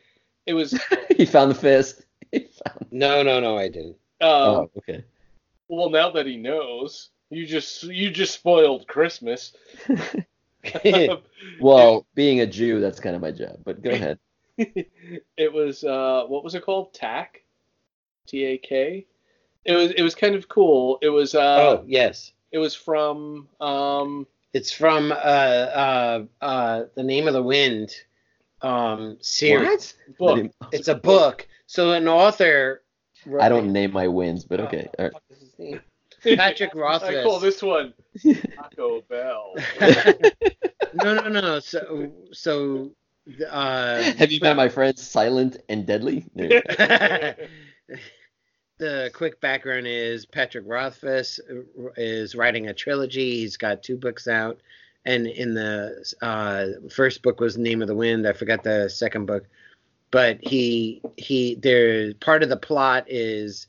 It was [LAUGHS] he found the fist. [LAUGHS] He found... no, no, no, I didn't. um, oh, okay. well now that he knows, you just you just spoiled Christmas. [LAUGHS] [LAUGHS] well, being a Jew, that's kind of my job. But go ahead. [LAUGHS] it was uh, what was it called? Tack, T A K. It was it was kind of cool. It was uh, oh, yes. it was from um, It's from uh, uh, uh, the Name of the Wind um, series. I book. It's a book. So an author. wrote I don't it. name my wins, but okay. Oh, All what the fuck is his name? Patrick I call this one Taco [LAUGHS] Bell. no, no, no. So, so, uh, Have you met my friends Silent and Deadly? There you go. [LAUGHS] the quick background is Patrick Rothfuss is writing a trilogy. He's got two books out, and in the uh, first book was Name of the Wind. I forgot the second book, but he he there part of the plot is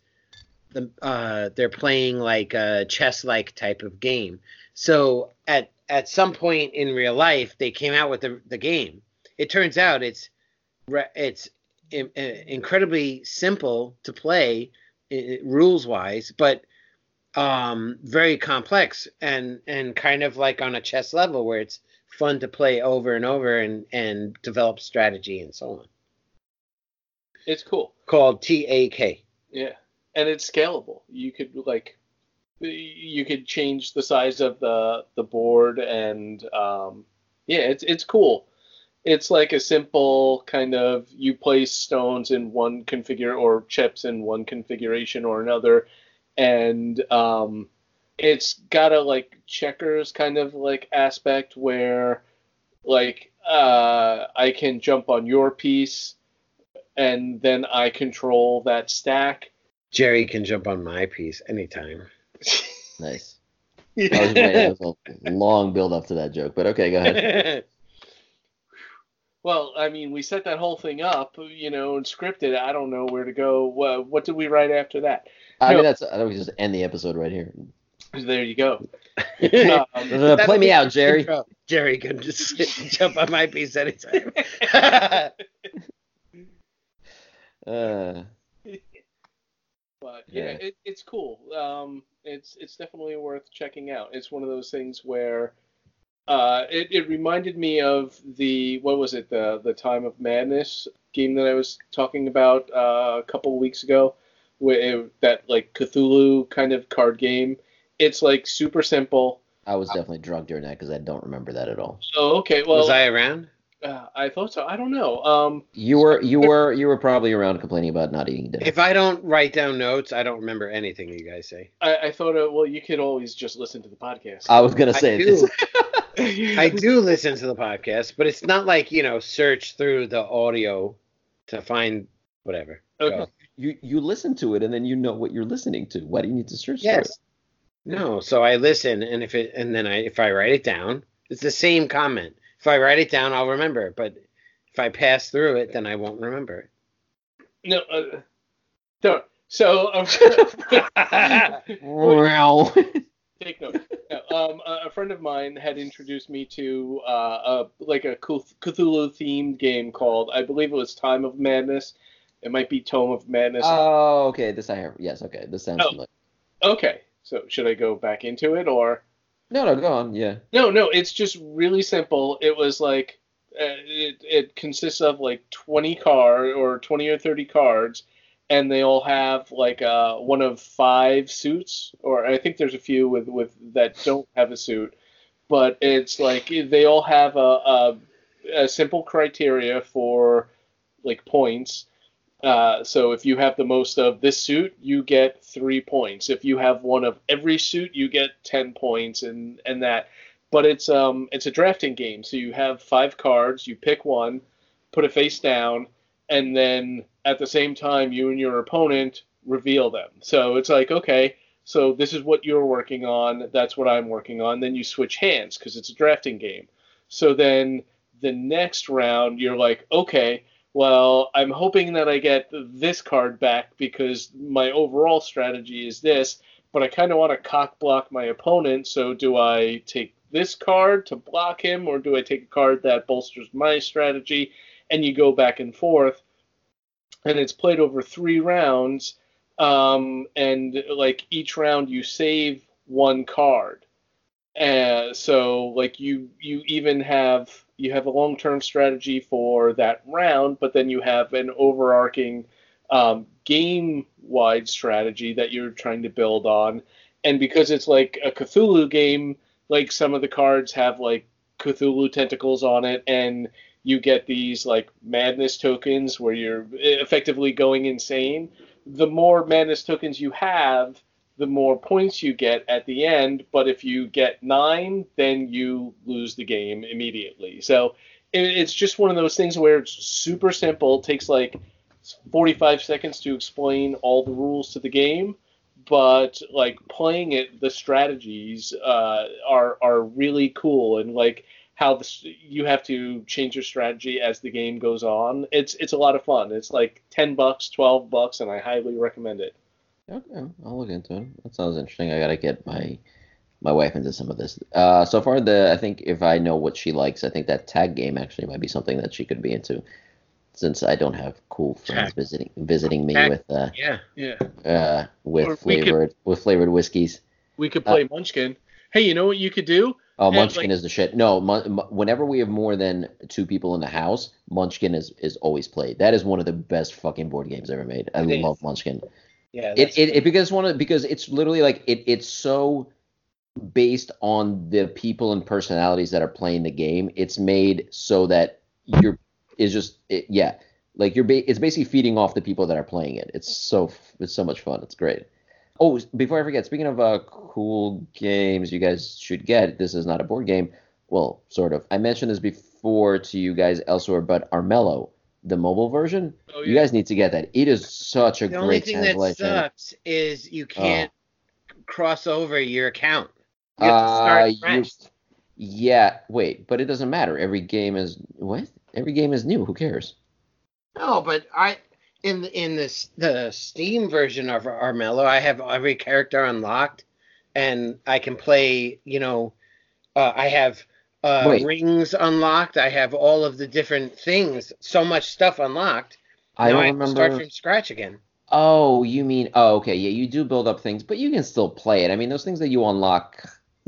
the uh, they're playing like a chess like type of game. So at at some point in real life, they came out with the the game. It turns out it's it's in, incredibly simple to play rules wise, but um, very complex and and kind of like on a chess level where it's fun to play over and over and and develop strategy and so on. It's cool. Called TAK. Yeah, and it's scalable. You could like, you could change the size of the the board, and um, yeah, it's it's cool. It's like a simple kind of you place stones in one configure or chips in one configuration or another, and um, it's got a like checkers kind of like aspect where like uh, I can jump on your piece and then I control that stack. Jerry can jump on my piece anytime. [LAUGHS] Nice. I was a long build up to that joke, but okay, go ahead. [LAUGHS] well, I mean, we set that whole thing up, you know, and scripted. I don't know where to go. What, what did we write after that? I No. mean, that's. I don't just end the episode right here. There you go. Um, [LAUGHS] play me out, Jerry. Intro. Jerry can just jump on my piece anytime. Uh, but yeah, Yeah. It, it's cool. Um, it's it's definitely worth checking out. It's one of those things where uh, it, it reminded me of the what was it the the Time of Madness game that I was talking about uh, a couple of weeks ago, where that like Cthulhu kind of card game. It's like super simple. I was definitely drunk during that because I don't remember that at all. Oh, okay. Well, Was I around? Uh, I thought so. I don't know. Um, You were, you were, you were probably around complaining about not eating dinner. If I don't write down notes, I don't remember anything you guys say. I, I thought, uh, well, you could always just listen to the podcast. I was gonna I say do. [LAUGHS] I do listen to the podcast, but it's not like you know search through the audio to find whatever. Okay. Go. You you listen to it and then you know what you're listening to. Why do you need to search for it? Yes. No. So I listen, and if it and then I if I write it down, it's the same comment. If I write it down, I'll remember. it, But if I pass through it, then I won't remember it. No, uh, don't. So, um, [LAUGHS] Wow. take note. No, um, a a friend of mine had introduced me to uh, a like a Cth- Cthulhu themed game called, I believe it was Time of Madness. It might be Tome of Madness. oh, okay. This I have. Yes, okay. This sounds Oh. familiar. okay, so should I go back into it or? No, no, go on. Yeah. No, no, it's just really simple. It was like uh, it, it consists of like 20 card or 20 or 30 cards and they all have like uh, one of five suits or I think there's a few with with that don't have a suit, but it's like they all have a a, a simple criteria for like points. Uh, so if you have the most of this suit, you get three points. If you have one of every suit, you get ten points, and and that. But it's um it's a drafting game, so you have five cards. You pick one, put it face down, and then at the same time, you and your opponent reveal them. So it's like okay, so this is what you're working on. That's what I'm working on. Then you switch hands because it's a drafting game. So then the next round you're like, okay, well, I'm hoping that I get this card back because my overall strategy is this, but I kind of want to cock block my opponent. So do I take this card to block him, or do I take a card that bolsters my strategy? And you go back and forth, and it's played over three rounds. Um, and like each round, you save one card. Uh, so like you you even have you have a long term strategy for that round, but then you have an overarching um, game wide strategy that you're trying to build on. And because it's like a Cthulhu game, like some of the cards have like Cthulhu tentacles on it, and you get these like madness tokens where you're effectively going insane. The more madness tokens you have, the more points you get at the end. But if you get nine, then you lose the game immediately. So it's just one of those things where it's super simple. It takes like 45 seconds to explain all the rules to the game. But like playing it, the strategies uh, are are really cool, and like how this, you have to change your strategy as the game goes on. It's it's a lot of fun. It's like ten bucks, twelve bucks, and I highly recommend it. Okay, I'll look into it. That sounds interesting. I gotta get my my wife into some of this. Uh, so far, the I think if I know what she likes, I think that tag game actually might be something that she could be into. Since I don't have cool friends Tag. visiting visiting me Tag. with uh, Yeah. Yeah. uh Or with we could- flavored with flavored whiskeys. We could play Munchkin. Hey, you know what you could do? Oh, And, Munchkin like- is the shit. No, Mun- Mun- whenever we have more than two people in the house, Munchkin is is always played. That is one of the best fucking board games ever made. I love is. Munchkin. Yeah. It, it, it because one of because it's literally like it it's so based on the people and personalities that are playing the game. It's made so that you're is just it, yeah, like you're ba- it's basically feeding off the people that are playing it. It's so it's so much fun. It's great. Oh, before I forget, speaking of uh, cool games you guys should get, this is not a board game. Well, sort of. I mentioned this before to you guys elsewhere, but Armello, the mobile version, Oh, you guys need to get that. It is such a the only great thing that translation. sucks is you can't cross over your account. You have to Uh, start you- fresh. Yeah, wait, but it doesn't matter. Every game is what? Every game is new. Who cares? No, but I in the in this the Steam version of Armello, I have every character unlocked, and I can play. You know, uh, I have uh, rings unlocked. I have all of the different things. So much stuff unlocked. I now don't I remember. start from scratch again. Oh, you mean? Oh, okay. Yeah, you do build up things, but you can still play it. I mean, those things that you unlock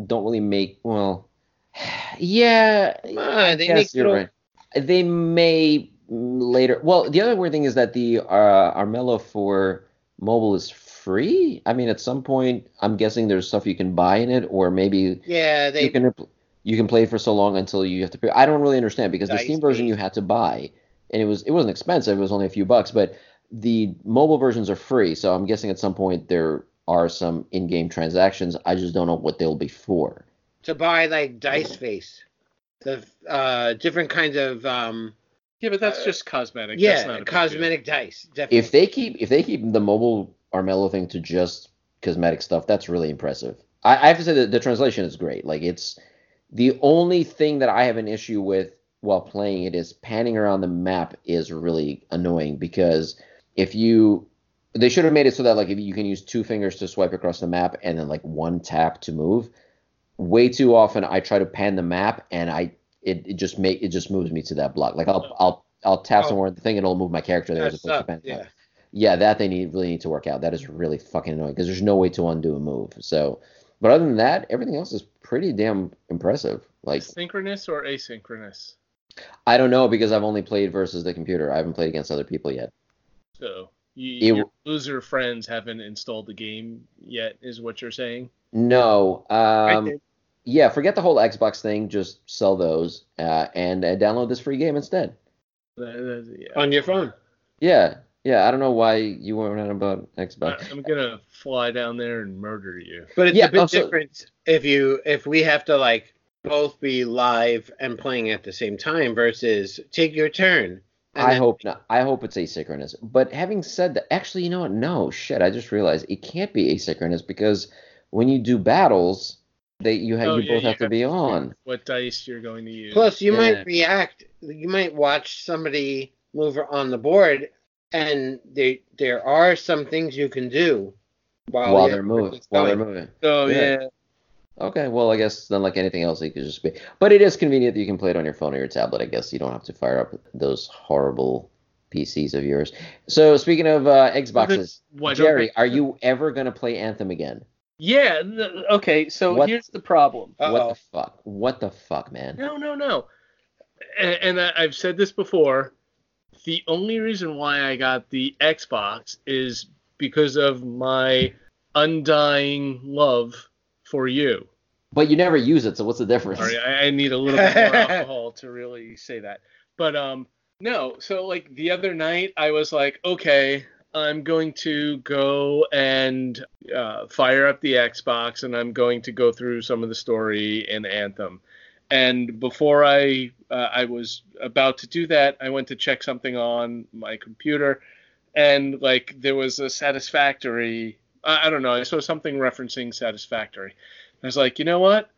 don't really make. Well, [SIGHS] yeah. On, they yes, make you're little- right. They may later. Well, the other weird thing is that the uh, Armello for mobile is free. I mean, at some point, I'm guessing there's stuff you can buy in it, or maybe Yeah, they you can you can play for so long until you have to pay. I don't really understand because the Steam version based. you had to buy, and it was it wasn't expensive. It was only a few bucks, but the mobile versions are free. So I'm guessing at some point there are some in-game transactions. I just don't know what they'll be for. to buy like Dice Face, the uh, different kinds of um, Yeah, but that's Uh, just cosmetic. That's not yeah a cosmetic dice. Definitely. If they keep if they keep the mobile Armello thing to just cosmetic stuff, that's really impressive. I, I have to say that the translation is great. Like it's the only thing that I have an issue with while playing it is panning around the map is really annoying because if you they should have made it so that like if you can use two fingers to swipe across the map and then like one tap to move. Way too often I try to pan the map and I it, it just make it just moves me to that block. Like I'll I'll I'll tap Oh. somewhere in the thing and it'll move my character there as opposed to pan map yeah. yeah, that they need really need to work out. That is really fucking annoying because there's no way to undo a move. So, but other than that, everything else is pretty damn impressive. Like Synchronous or asynchronous? I don't know because I've only played versus the computer. I haven't played against other people yet. So you, It- your loser friends haven't installed the game yet, is what you're saying? No, um, yeah, forget the whole Xbox thing. Just sell those uh, and uh, download this free game instead. That- that- yeah. on your phone. Yeah, yeah. I don't know why you weren't on about Xbox. I- I'm gonna fly down there and murder you. But it's Yeah, a bit also- different if you if we have to like both be live and playing at the same time versus take your turn. I then- hope not. I hope it's asynchronous. But having said that, actually, you know what? No, shit. I just realized it can't be asynchronous because when you do battles, They you ha- Oh, you yeah, both you have to be to on. What dice you're going to use? Plus, you Yeah. might react. You might watch somebody move on the board, and they there are some things you can do while, while they're moving. While they're moving. oh Yeah. yeah. Okay, well, I guess then, like anything else, it could just be. But it is convenient that you can play it on your phone or your tablet. I guess you don't have to fire up those horrible PCs of yours. So, speaking of uh, Xboxes, Why don't Jerry, they- are you ever gonna play Anthem again? Yeah. th- Okay. So What- here's the problem. Uh-oh. What the fuck? What the fuck, man? No, no, no. And, and I've said this before. The only reason why I got the Xbox is because of my undying love for you. But you never use it, so what's the difference? Sorry, I, I need a little bit more [LAUGHS] alcohol to really say that. But um, no. So like the other night, I was like, okay, I'm going to go and uh, fire up the Xbox, and I'm going to go through some of the story in Anthem. And before I uh, I was about to do that, I went to check something on my computer, and like there was a satisfactory. I, I don't know. I saw something referencing satisfactory. I was like, you know what?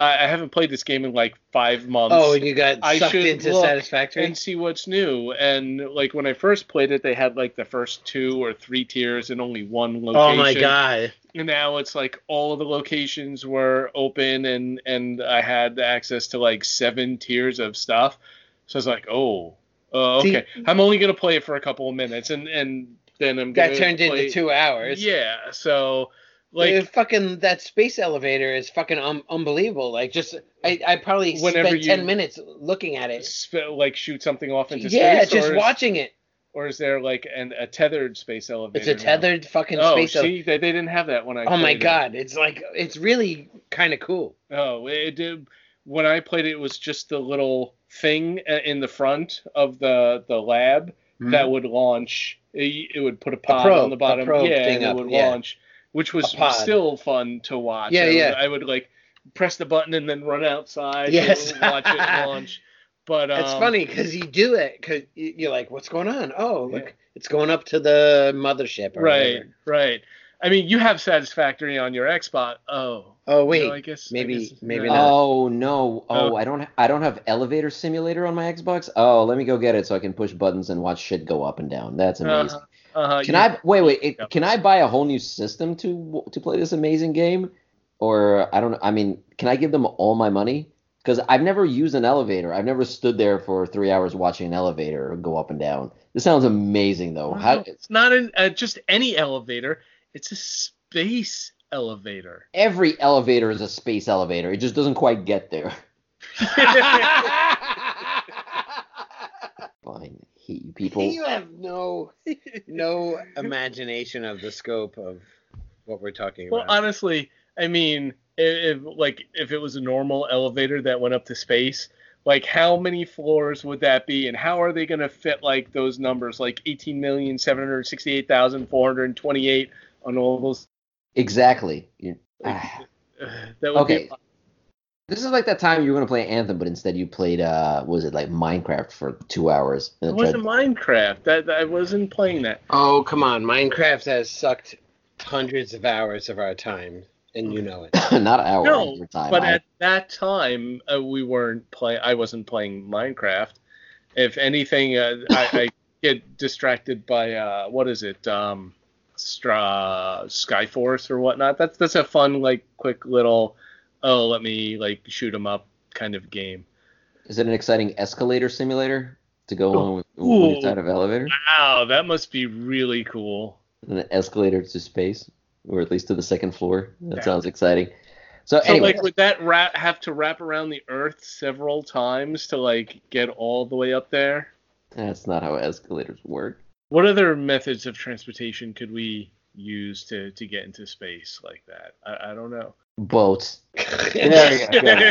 I, I haven't played this game in like five months. Oh, and you got I sucked into Satisfactory. and see what's new. And like when I first played it, they had like the first two or three tiers and only one location. Oh my god! And now it's like all of the locations were open and and I had access to like seven tiers of stuff. So I was like, oh, uh, See- okay. I'm only gonna play it for a couple of minutes and and then I'm gonna That turned play- into two hours. Yeah. So like Like fucking that space elevator is fucking um, unbelievable. Like just I, I probably spent ten minutes looking at it. sp- like shoot something off into Yeah, space. just is- watching it. Or is there like an, a tethered space elevator? It's a now? tethered fucking Oh, space elevator. see, they, they didn't have that when I. Oh my played it. god, it's like it's really kind of cool. Oh, it did. When I played it, it was just the little thing uh, in the front of the the lab that would launch. It, it would put a pod probe- on the a bottom, yeah, thing and it up, would yeah. launch, which was still fun to watch. Yeah, I would, yeah. I would like press the button and then run outside. Yes. to [LAUGHS] watch it launch. But um, It's funny because you do it because you're like, what's going on? Oh, look, Yeah. it's going up to the mothership. Or Right, whatever. right. I mean, you have Satisfactory on your Xbox. Oh, Oh wait, no, I guess I maybe- guess maybe no. not. Oh no! Oh, Oh. I don't. I don't have elevator simulator on my Xbox. Oh, let me go get it so I can push buttons and watch shit go up and down. That's amazing. Uh-huh, uh-huh, Can you- I wait? Wait. It, Yeah. Can I buy a whole new system to to play this amazing game? Or I don't. I mean, can I give them all my money? Because I've never used an elevator. I've never stood there for three hours watching an elevator go up and down. This sounds amazing, though. How, it's not an, uh, just any elevator. It's a space elevator. every elevator is a space elevator. It just doesn't quite get there. [LAUGHS] Fine. Hate you [LAUGHS] people. you have no no [LAUGHS] imagination of the scope of what we're talking well, about. Well, honestly, I mean, if, if like if it was a normal elevator that went up to space, like how many floors would that be, and how are they going to fit like those numbers, like eighteen million seven hundred sixty-eight thousand four hundred twenty-eight on all those? Exactly. You- ah. [SIGHS] That would Okay. be. This is like that time you were gonna play Anthem, but instead you played uh was it like Minecraft for two hours? It wasn't tried- Minecraft. That, that I wasn't playing that. oh come on, Minecraft has sucked hundreds of hours of our time, and you know it. [COUGHS] not hours. No, your time. But I- at that time, uh, we weren't play. I wasn't playing Minecraft. If anything, uh, I, I get distracted by uh, what is it, um, Stra- Skyforce or whatnot. That's that's a fun, like, quick little, oh, let me like shoot 'em up kind of game. is it an exciting escalator simulator to go Oh, along with when of elevator? Wow, that must be really cool. An escalator to space, or at least to the second floor. That Yeah. sounds exciting. So, So, anyway, like, would that wrap, have to wrap around the Earth several times to like get all the way up there? that's not how escalators work. What other methods of transportation could we use to, to get into space like that? I, I don't know. Boats. [LAUGHS] There you go.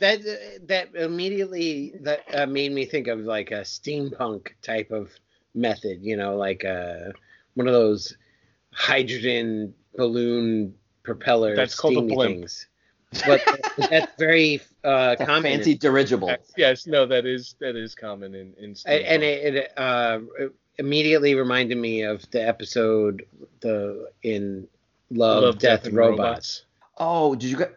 that that immediately that uh, made me think of like a steampunk type of method. You know, like uh, one of those hydrogen balloon propeller That's called a steamy blimp. things. But that's very uh, A common. fancy dirigible. yes, no, that is that is common in in A- and it, it uh, immediately reminded me of the episode the in Love, Death, and Robots. Oh, did you guys?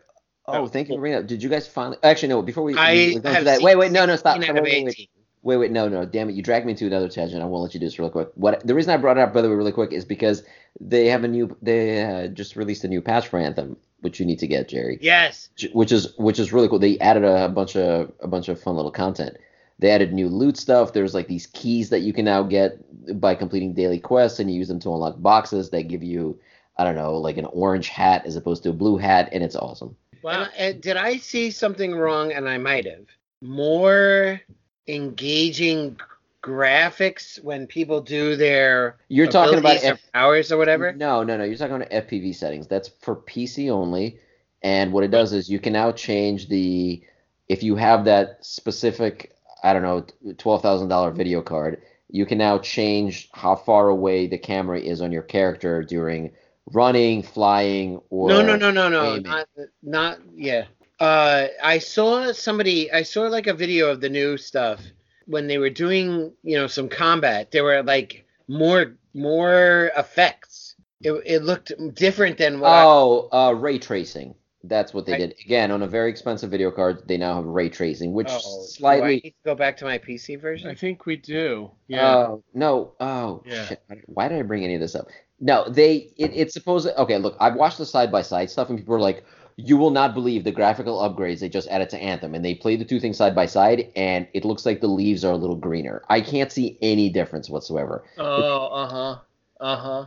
Oh, was thank you cool. for bringing up. Did you guys finally? Actually, no. Before we, I we go have that, seen wait, wait, no, no, stop. 16 stop, out of wait, wait, wait. Wait, wait, no, no, damn it! You dragged me into another tangent. I won't let you do this real quick. What the reason I brought it up, by the way, really quick, is because they have a new, they uh, just released a new patch for Anthem, which you need to get, Jerry. Yes. Which is which is really cool. They added a bunch of a bunch of fun little content. They added new loot stuff. There's like these keys that you can now get by completing daily quests, and you use them to unlock boxes. that give you, I don't know, like an orange hat as opposed to a blue hat, and it's awesome. Wow. And, uh, did I see something wrong? And I might have. More engaging graphics when people do their You're talking about abilities or F- powers or whatever. No, no, no. You're talking about FPV settings. That's for PC only. And what it does is you can now change the if you have that specific, I don't know, twelve thousand dollar video card, you can now change how far away the camera is on your character during running, flying, or no, no, no, no, no, not, not yeah. Uh, I saw somebody. I saw like a video of the new stuff when they were doing, you know, some combat. There were like more, more effects. It, it looked different than what. I, Oh, uh, ray tracing. That's what they Right. did. Again, on a very expensive video card, they now have ray tracing, which oh, do I slightly need to go back to my PC version. I think we do. Yeah. Oh no! Oh Yeah. shit! Why did I bring any of this up? No, they. It, it's supposed. Okay, look, I've watched the side by side stuff, and people are like, "You will not believe the graphical upgrades they just added to Anthem." And they play the two things side by side, and it looks like the leaves are a little greener. I can't see any difference whatsoever. oh, uh huh. Uh huh.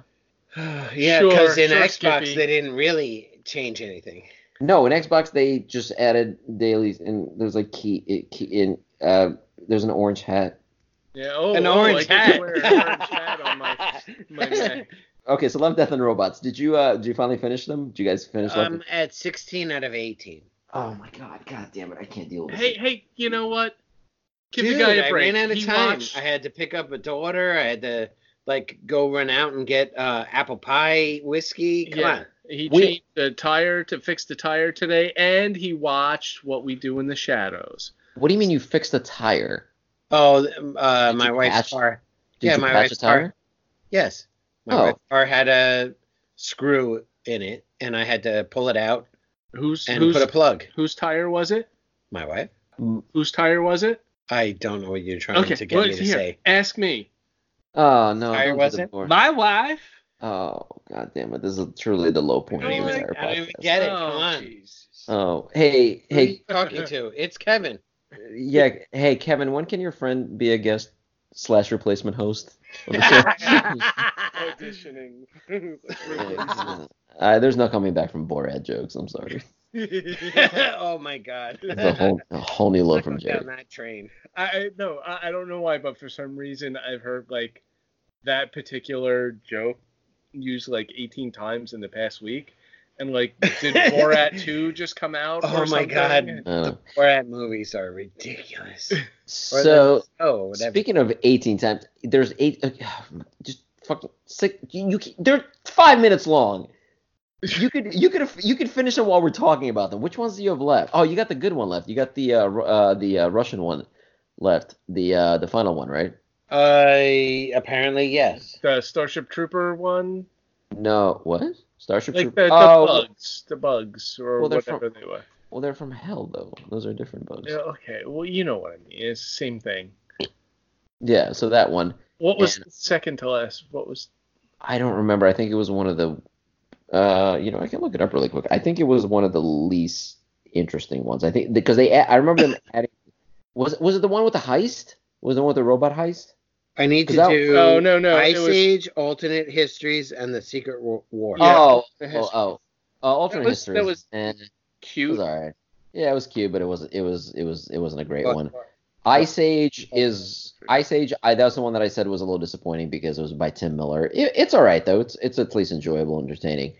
[SIGHS] yeah, Sure, because in sure, Xbox Skippy. they didn't really change anything. No, in Xbox they just added dailies, and there's like key, it, key in. Uh, there's an orange hat. Yeah. Oh, An oh, orange I get hat. wear an orange hat on my my [LAUGHS] neck. Okay, so Love, Death, and Robots. Did you uh? Did you finally finish them? Did you guys finish Love? I'm at 16 out of 18. Oh my god! God damn it! I can't deal with this. Hey, hey, you know what? Give Dude, the guy a I break. ran out of He time. watched- I had to pick up a daughter. I had to like go run out and get uh, apple pie whiskey. Come yeah, on. he We- changed the tire to fix the tire today, and he watched what we do in the shadows. What do you mean you fixed the tire? Oh, uh, my wife's patch- car. Did Yeah, you my patch wife's a tire? car. Yes, my Oh. wife's car had a screw in it, and I had to pull it out Whose and whose put a plug. whose tire was it? My wife. Mm. Whose tire was it? I don't know what you're trying Okay, to get well, me to here, say. ask me. Oh no! Tire don't was it? My wife. Oh god damn it! This is truly the low point I don't the like- I don't even get it. oh, Come on. Jesus. Oh hey Who are you hey talking to? It's Kevin. yeah hey Kevin, when can your friend be a guest slash replacement host? [LAUGHS] [LAUGHS] on the? Auditioning. [LAUGHS] uh, there's no coming back from Borat jokes. I'm sorry. [LAUGHS] oh my god. [LAUGHS] It's a whole a whole new low from Go down that train. I I- no, I, I don't know why, but for some reason I've heard like that particular joke used like 18 times in the past week. And like, did Borat 2 just come out? Oh or my something? God. Uh, Borat movies are ridiculous. So oh, speaking of 18 times, there's eight. Uh, [SIGHS] just fucking six. You, you they're five minutes long. You could you could you could finish them while we're talking about them. Which ones do you have left? Oh, you got the good one left. You got the uh, uh the uh, Russian one left. The uh the final one, right? Uh, apparently yes. The Starship Trooper one, No, what? Starship like Troopers? the, the oh, bugs, the bugs, or Well, they're whatever they were. well, they're from hell though. Those are different bugs. Yeah, okay, well, you know what I mean. It's the same thing. Yeah, so that one. What was And- second to last? What was? I don't remember. I think it was one of the. Uh, you know, I can look it up really quick. I think it was one of the least interesting ones. I think because they. I remember them [COUGHS] adding. Was it was it the one with the heist? Was it the one with the robot heist? I need to that- do Oh, no, no, it Ice was- Age, alternate histories, and the Secret War. Yeah, oh, the oh, oh, uh, alternate was- history. that was and it Cute. was alright. Yeah, it was cute, but it was it was it was it wasn't a great But- one. Ice Age is Ice Age. I, that was the one that I said was a little disappointing because it was by Tim Miller. It, it's all right though. It's it's at least enjoyable, and entertaining,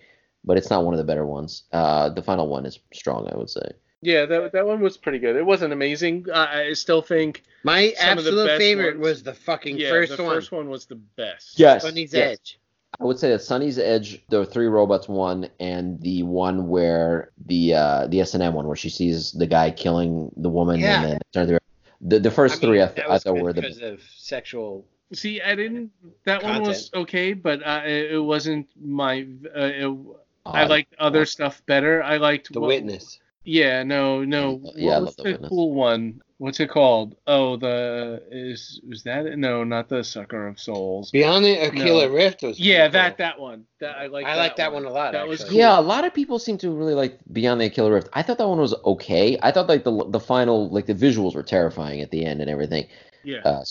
but it's not one of the better ones. Uh, the final one is strong, I would say. Yeah, that that one was pretty good. It wasn't amazing. I, I still think. My Some of the absolute favorite ones. was the fucking Yeah, first the one. first one was the best. Yes, Sonnie's yes. Edge. I would say that Sonnie's Edge, the three robots one, and the one where the uh, the S and M one, where she sees the guy killing the woman, Yeah. and then turns around. The the first I mean, three I, th- I thought were the because of sexual. See, I didn't. That one was okay, but uh, it, it wasn't my. Uh, it, I liked other stuff better. I liked The what- Witness. Yeah, no, no. Yeah, I what was love The the Witness. cool one? What's it called? Oh, the is was that it? No, not the Sucker of Souls. Beyond the Aquila No. Rift was. Yeah, pretty that that one. That I like. I like that one a lot, That was cool. Yeah, a lot of people seem to really like Beyond the Aquila Rift. I thought that one was okay. I thought like the the final like the visuals were terrifying at the end and everything. Yeah. Uh,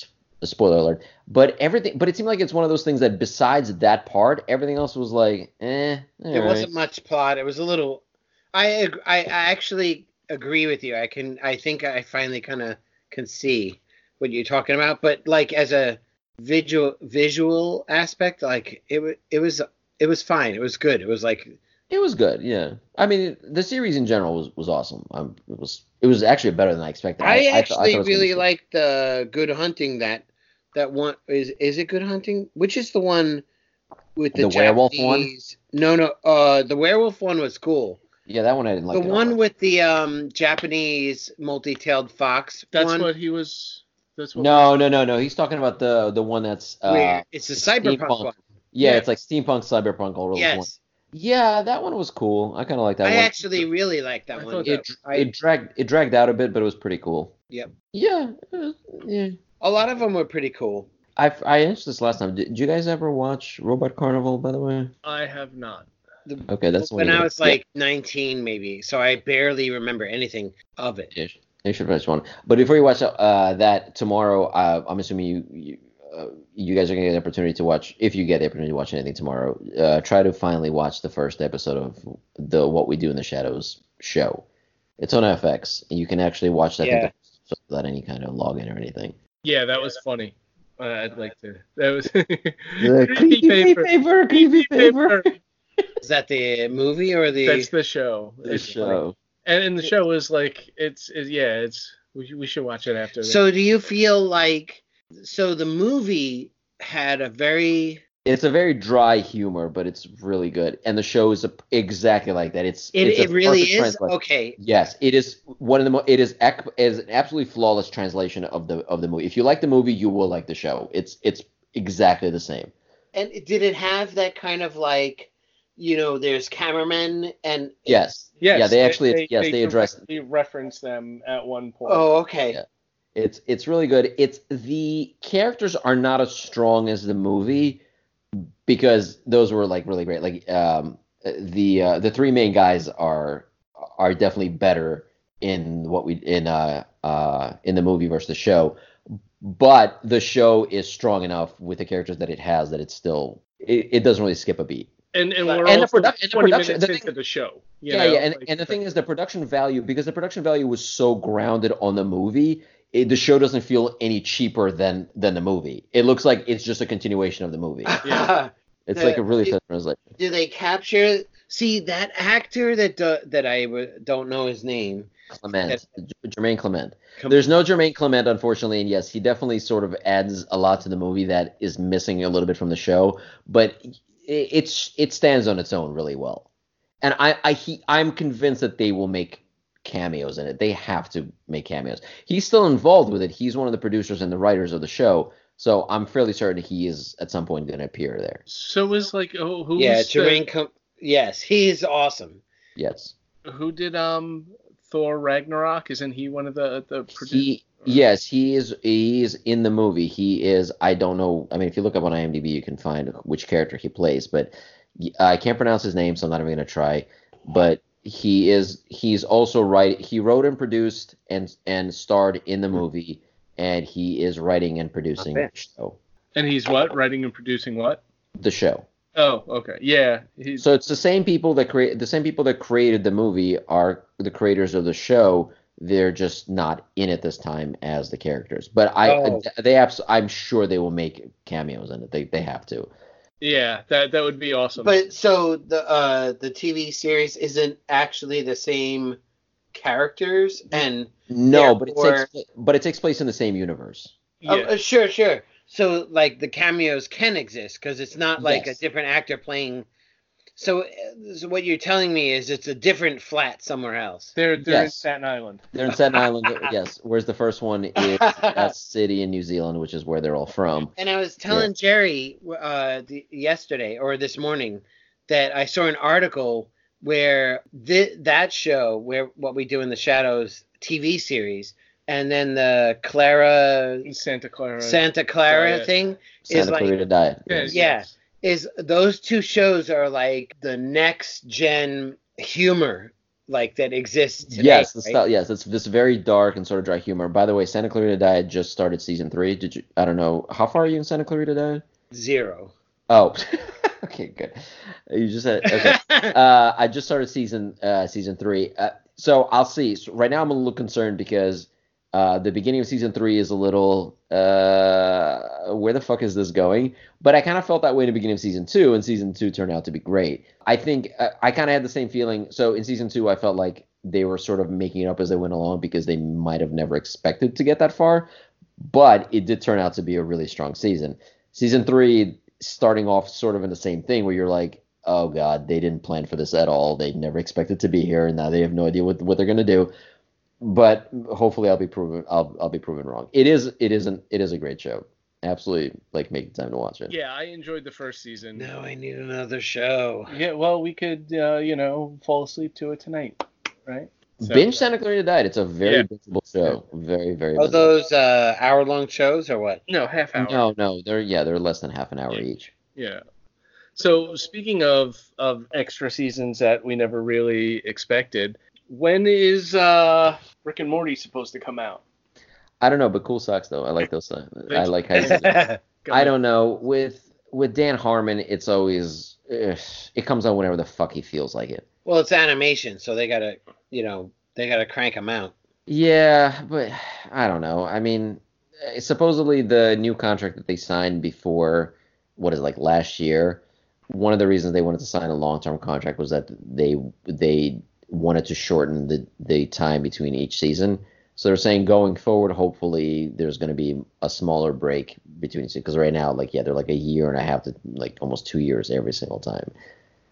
spoiler alert. But everything, but it seemed like it's one of those things that besides that part, everything else was like, eh. There alright. wasn't much plot. It was a little. I I, I actually agree with you. I can. I think I finally kind of can see what you're talking about. But like as a visual visual aspect, like it it was it was fine. It was good. It was like It was good, yeah. I mean, the series in general was was awesome. Um, it was it was actually better than I expected. I, th- actually it was gonna really liked the Good Hunting that that one is is it Good Hunting? Which is the one with the, The werewolf one? No, no. Uh, the werewolf one was cool. Yeah, that one I didn't like. the at all. one with the um Japanese multi-tailed fox. That's one, what he was. That's what. No, no, no, no. He's talking about the the one that's uh, where it's a cyberpunk steampunk. one. yeah, Yeah. it's like steampunk cyberpunk all those Yes, ones. Yeah, that one was cool. I kind of like that I one. I actually really like that I one. thought it I- it dragged it dragged out a bit, but it was pretty cool. Yep. Yeah, uh, yeah. A lot of them were pretty cool. I I answered this last time. Did, did you guys ever watch Robot Carnival? By the way. I have not. The, Okay, that's when I was like 19, maybe, so I barely remember anything of it. Yeah, you should- you should finish one. But before you watch uh, that tomorrow, uh, I'm assuming you you, uh, you guys are gonna get an opportunity to watch. If you get the opportunity to watch anything tomorrow, uh, try to finally watch the first episode of the What We Do in the Shadows show. It's on FX, and you can actually watch that Yeah. thing without any kind of login or anything. Yeah, that was funny. Uh, I'd like to. That was. [LAUGHS] [LAUGHS] Creepy paper. paper, Creepy paper. Is that the movie or the? That's the show. The It's show. And, and the show is like it's, it, yeah it's we, we should watch it after. this. So do you feel like so the movie had a very It's a very dry humor, but it's really good, and the show is a, exactly like that. It's it, it's it really is translation. okay. Yes, it is one of the mo- it is ec- is an absolutely flawless translation of the of the movie. If you like the movie, you will like the show. It's it's exactly the same. And did it have that kind of like, you know, there's cameramen and Yes. yes, yeah, they actually- yes, they addressed- directly reference them at one point. oh okay. Yeah. It's it's really good. It's the characters are not as strong as the movie because those were like really great. Like um the uh, the three main guys are are definitely better in what we in uh uh in the movie versus the show. But the show is strong enough with the characters that it has that it's still it, it doesn't really skip a beat. And and And we're the also produc- and the production- minutes the into thing- the show. you yeah, know, yeah, and, like- and the thing is, the production value because the production value was so grounded on the movie, it, the show doesn't feel any cheaper than than the movie. It looks like it's just a continuation of the movie. [LAUGHS] Yeah. [LAUGHS] It's The- like a really it- translation. Do they capture? See that actor that do, that I w- don't know his name. Clement, J- Jermaine Clement. Com- There's no Jermaine Clement, unfortunately, and yes, he definitely sort of adds a lot to the movie that is missing a little bit from the show, but it, it's it stands on its own really well. And I I he, I'm convinced that they will make cameos in it. They have to make cameos. He's still involved with it. He's one of the producers and the writers of the show, so I'm fairly certain he is at some point going to appear there. So is like oh, who yeah, was the- Com- yes, he's awesome. Yes. who did um Thor Ragnarok? Isn't he one of the the producers? He yes, he is he is in the movie. He is I don't know. I mean, if you look up on IMDb, you can find which character he plays, but I can't pronounce his name, so I'm not even going to try. But he is he's also right. He wrote and produced and and starred in the movie, and he is writing and producing the bad. show. and he's what writing and producing what? The show. Oh, okay, yeah. He's So it's the same people that create the same people that created the movie are the creators of the show. They're just not in it this time as the characters. But I Oh. they abs- I'm sure they will make cameos in it. They they have to. yeah. That that would be awesome. But so the uh the TV series isn't actually the same characters and No, but it takes but it takes place in the same universe. yeah. Oh, uh, sure, sure. So like the cameos can exist because it's not like Yes. a different actor playing. So, uh, so what you're telling me is it's a different flat somewhere else. they're they're in. Staten Island. They're in Staten Island, [LAUGHS] yes. Whereas the first one is a [LAUGHS] city in New Zealand, which is where they're all from. And I was telling Jerry uh, the, yesterday or this morning that I saw an article where th- that show, where what we do in the shadows TV series, and then the Clara Santa Clara. Santa Clara Diet. thing is Santa like Clarita Diet. Yeah, yes. is those two shows are like the next gen humor like that exists today. Yes, the right? style, yes, it's this very dark and sort of dry humor. By the way, Santa Clarita Diet just started season three. Did you? I don't know. How far are you in Santa Clarita Diet? Zero. Oh, [LAUGHS] okay, good. You just said okay. [LAUGHS] uh, I just started season uh, season three. Uh, so I'll see. So right now I'm a little concerned because uh, the beginning of season three is a little uh, where the fuck is this going? But I kind of felt that way in the beginning of season two, and season two turned out to be great. I think uh, I kind of had the same feeling. So in season two, I felt like they were sort of making it up as they went along because they might have never expected to get that far. But it did turn out to be a really strong season. Season three, starting off sort of in the same thing where you're like, oh god, they didn't plan for this at all. They never expected to be here, and now they have no idea what what they're gonna do. But hopefully, I'll be proven I'll I'll be proven wrong. It is it isn't it is a great show. Absolutely, like make time to watch it. Yeah, I enjoyed the first season. no, I need another show. Yeah, well, we could, uh, you know, fall asleep to it tonight, right? So- Binge Santa Clarita Diet. It's a very Yeah. bingeable show. Very very. Are bingeable. those uh, hour long shows or what? No, half hour. No, no, they're yeah, they're less than half an hour Yeah. each. Yeah. So speaking of of extra seasons that we never really expected, when is uh Rick and Morty supposed to come out? I don't know, but cool sucks though. I like those. [LAUGHS] I like how. you- Come I don't know. With with Dan Harmon, it's always ugh, it comes out whenever the fuck he feels like it. well, it's animation, so they gotta, you know, they gotta crank them out. Yeah, but I don't know. I mean, eh, supposedly the new contract that they signed before what is it, like last year, one of the reasons they wanted to sign a long-term contract was that they they wanted to shorten the the time between each season. So they're saying going forward, hopefully there's going to be a smaller break between because right now, like yeah, they're like a year and a half to like almost two years every single time,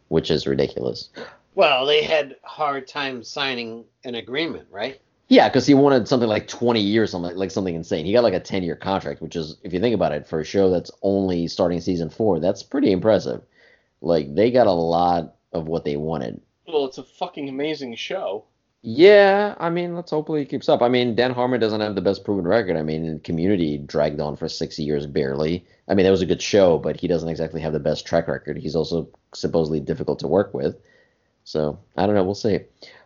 which is ridiculous. Well, they had hard time signing an agreement, right? Yeah, because he wanted something like 20 years, something like something insane. He got like a 10 year contract, which is, if you think about it, for a show that's only starting season four, that's pretty impressive. Like they got a lot of what they wanted. Well, it's a fucking amazing show. Yeah, I mean, let's hopefully he keeps up. I mean, Dan Harmon doesn't have the best proven record. I mean, Community dragged on for six years barely. I mean, that was a good show, but he doesn't exactly have the best track record. He's also supposedly difficult to work with. So I don't know. We'll see.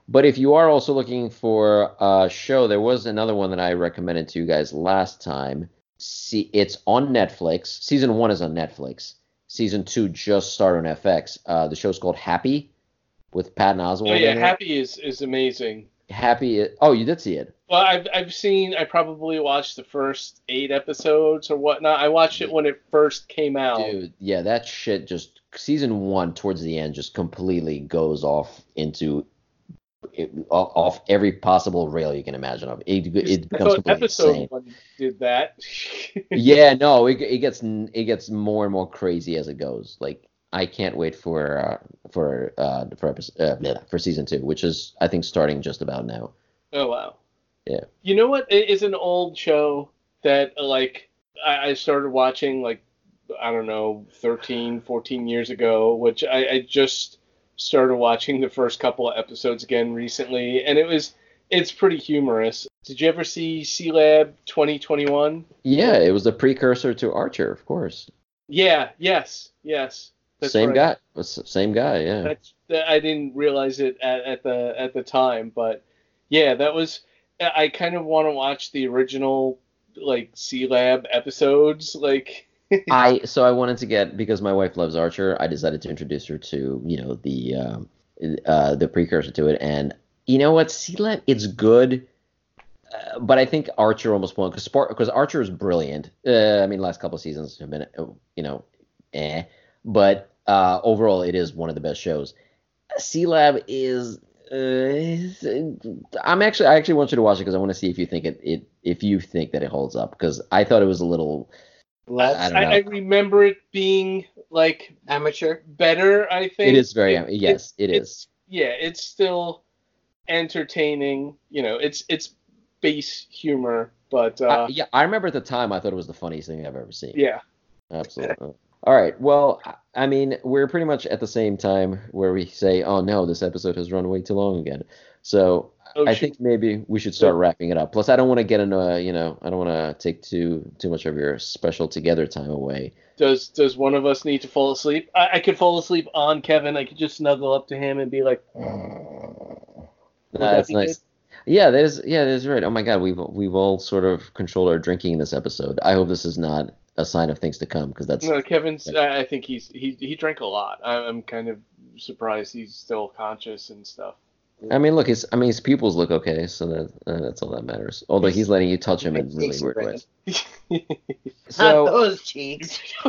But if you are also looking for a show, there was another one that I recommended to you guys last time. See, it's on Netflix. Season one is on Netflix. Season two just started on FX. Uh, the show's called Happy with Patton Oswalt. Oh yeah. Happy is is amazing. Happy. Oh, you did see it. Well, I've I've seen. I probably watched the first eight episodes or whatnot. I watched it when it first came out. Dude, yeah, that shit just season one towards the end just completely goes off into it, off off every possible rail you can imagine of. It, it becomes completely episode insane. one did that. [LAUGHS] yeah, no, it, it gets it gets more and more crazy as it goes. Like I can't wait for uh, for uh, for episode, uh, for season two, which is I think starting just about now. Oh wow. Yeah. You know what It is an old show that like I, I started watching like I don't know 13, 14 years ago, which I, I just started watching the first couple of episodes again recently, and it was it's pretty humorous. Did you ever see Sealab 2021? Yeah, it was the precursor to Archer, of course. Yeah. Yes. Yes. That's same guy, same guy. Yeah. That's I didn't realize it at, at the at the time, but yeah, that was. I kind of want to watch the original like Sealab episodes. Like, [LAUGHS] I so I wanted to get because my wife loves Archer. I decided to introduce her to you know the um, uh, the precursor to it, and you know what, Sealab, it's good, uh, but I think Archer almost won because because Archer is brilliant. Uh, I mean, last couple of seasons have been uh, you know, eh, but uh, overall it is one of the best shows. Sealab is. Uh, I'm actually. I actually want you to watch it because I want to see if you think it, it. If you think that it holds up, because I thought it was a little. I I. I remember it being like amateur. better. I think It is very. It- yes, it it's- is. yeah, it's still entertaining. You know, it's it's base humor, but uh, I, yeah, I remember at the time I thought it was the funniest thing I've ever seen. yeah. Absolutely. All right. Well, I- mean, we're pretty much at the same time where we say, "Oh no, this episode has run way too long again." So Oh, I shoot. think maybe we should start wrapping it up. Plus, I don't want to get into, a, you know, I don't want to take too too much of your special together time away. Does does one of us need to fall asleep? I, I could fall asleep on Kevin. I could just snuggle up to him and be like, Nah, that's nice. Yeah, that is yeah, that is right. Oh my God, we've we've all sort of controlled our drinking in this episode. I hope this is not a sign of things to come because that's No, Kevin's. I I think he's he he drank a lot. I- I'm kind of surprised he's still conscious and stuff. I mean, look, his I mean his pupils look okay, so that uh, that's all that matters. Although he's letting you touch him in really weird Brandon. ways. Not So [LAUGHS] those cheeks. [LAUGHS]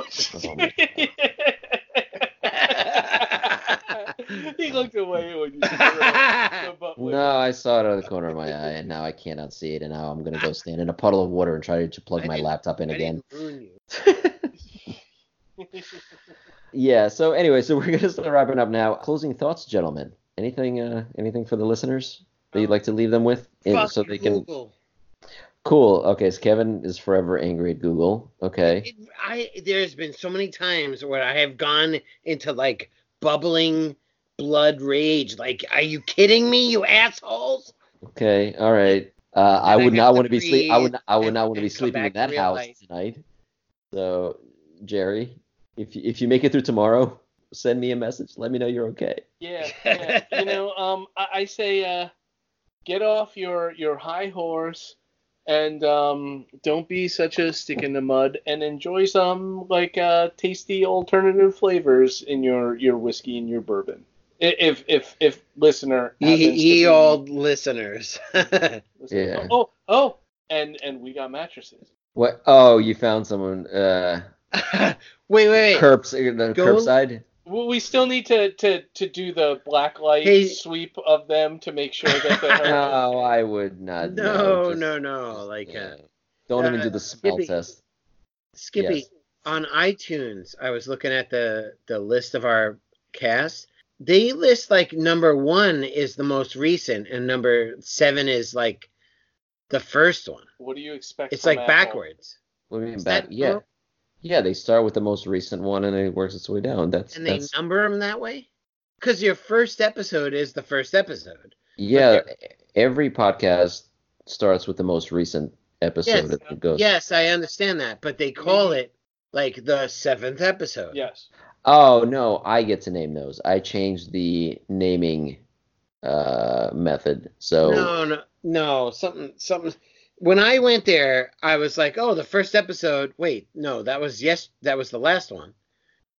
he looked away when you said that. [LAUGHS] No, I saw it out of the corner of my eye, and now I cannot see it, and now I'm gonna go stand in a puddle of water and try to plug I my laptop in I again. Didn't ruin you. yeah. So anyway, so we're gonna start wrapping up now. Closing thoughts, gentlemen. Anything, uh, anything for the listeners that you'd like to leave them with, Fuck so they can. Google. Cool. Okay, so Kevin is forever angry at Google. Okay. It, I there's been so many times where I have gone into like bubbling blood rage. Like, are you kidding me, you assholes? Okay. All right. Uh, I And I would not want to be sleep. I would. I would not want to be sleeping in that house life. tonight. So, Jerry, if you, if you make it through tomorrow, send me a message. Let me know you're okay. Yeah, yeah. You know, um, I, I say, uh, get off your your high horse, and um, don't be such a stick in the mud, and enjoy some like uh, tasty alternative flavors in your your whiskey and your bourbon. If if if listener Ye, happens ye old listeners. [LAUGHS] listener- Yeah. Oh oh, and and we got mattresses. What? Oh, you found someone. Uh, [LAUGHS] wait, wait, wait. curbs. uh, The Go- curbside. Well, we still need to, to, to do the black light Hey. sweep of them to make sure that they're [LAUGHS] No, I would not. No, just- no, no. Like, yeah. uh, don't even uh, do the smell Skippy. test. Skippy, Yes. on iTunes, I was looking at the the list of our cast. They list like number one is the most recent, and number seven is like the first one. What do you expect? It's from like Apple? backwards, What do you mean Is back? Yeah, normal? yeah. They start with the most recent one and it works its way down. That's and they that's number them that way. Because your first episode is the first episode. yeah. Every podcast starts with the most recent episode. Yes. and it goes. Yes, I understand that, but they call it like the seventh episode. Yes. Oh no, I get to name those. I changed the naming uh method. So No, no, no. Something, something. When I went there, I was like, "Oh, the first episode." Wait, no, that was yes, that was the last one.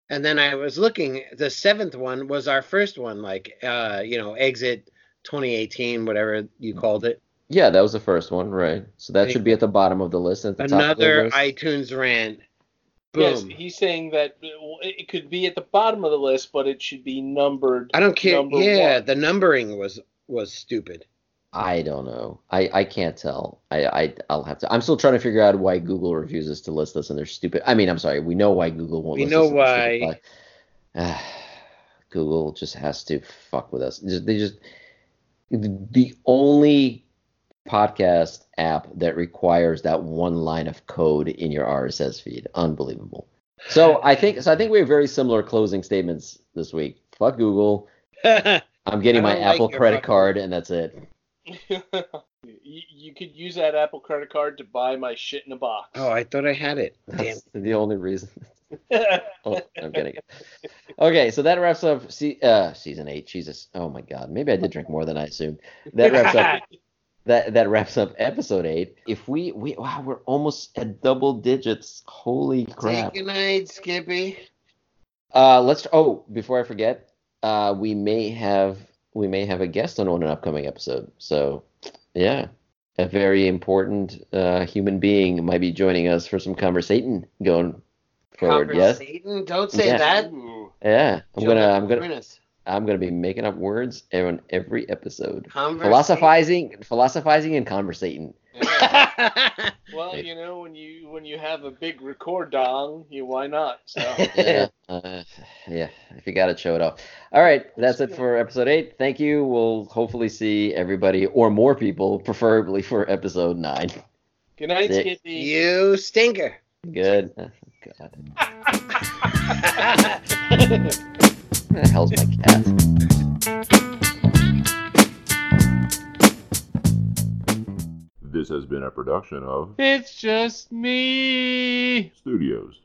And then I was looking. The seventh one was our first one, like, uh, you know, exit 2018, whatever you called it. yeah, that was the first one, right? So that should be at the bottom of the list. At the top of the Another list. iTunes rant. Boom. Yes, he's saying that it could be at the bottom of the list, but it should be numbered. I don't care. Yeah, one. the numbering was was stupid. I don't know. I, I can't tell. I, I I'll have to. I'm still trying to figure out why Google refuses to list us and they're stupid. I mean, I'm sorry. We know why Google won't. We list know us and stupid, but, uh, Google just has to fuck with us. They just the only podcast app that requires that one line of code in your RSS feed. Unbelievable. So I think so. I think we have very similar closing statements this week. Fuck Google. [LAUGHS] I'm getting my don't like Apple credit fucking- card, and that's it. [LAUGHS] you, you could use that Apple credit card to buy my shit in a box. oh, I thought I had it. Damn. [LAUGHS] The only reason. Oh, I'm getting it. Okay, so that wraps up se- uh, season eight. Jesus, oh my God, maybe I did drink more than I assumed. That wraps up that that wraps up episode eight. If we we wow, we're almost at double digits. Holy crap! Say crap! goodnight, Skippy. Uh, let's. Oh, before I forget, uh, we may have we may have a guest on on an upcoming episode. So, yeah, a very important uh, human being might be joining us for some conversating going forward. Yes. Conversating? Don't say Yeah. that. Yeah, I'm You'll gonna I'm gonna ruin us. I'm gonna be making up words on every episode. Philosophizing, philosophizing, and conversating. [LAUGHS] Well, you know, when you when you have a big record dong, you why not? So [LAUGHS] yeah, uh, yeah. If you got to show it off. All right, that's it for episode eight. Thank you. We'll hopefully see everybody or more people, preferably for episode nine. good night, Sick. Skippy. you stinker. Good. [LAUGHS] Oh, God. Where the hell's my cat? This has been a production of It's just me. Studios.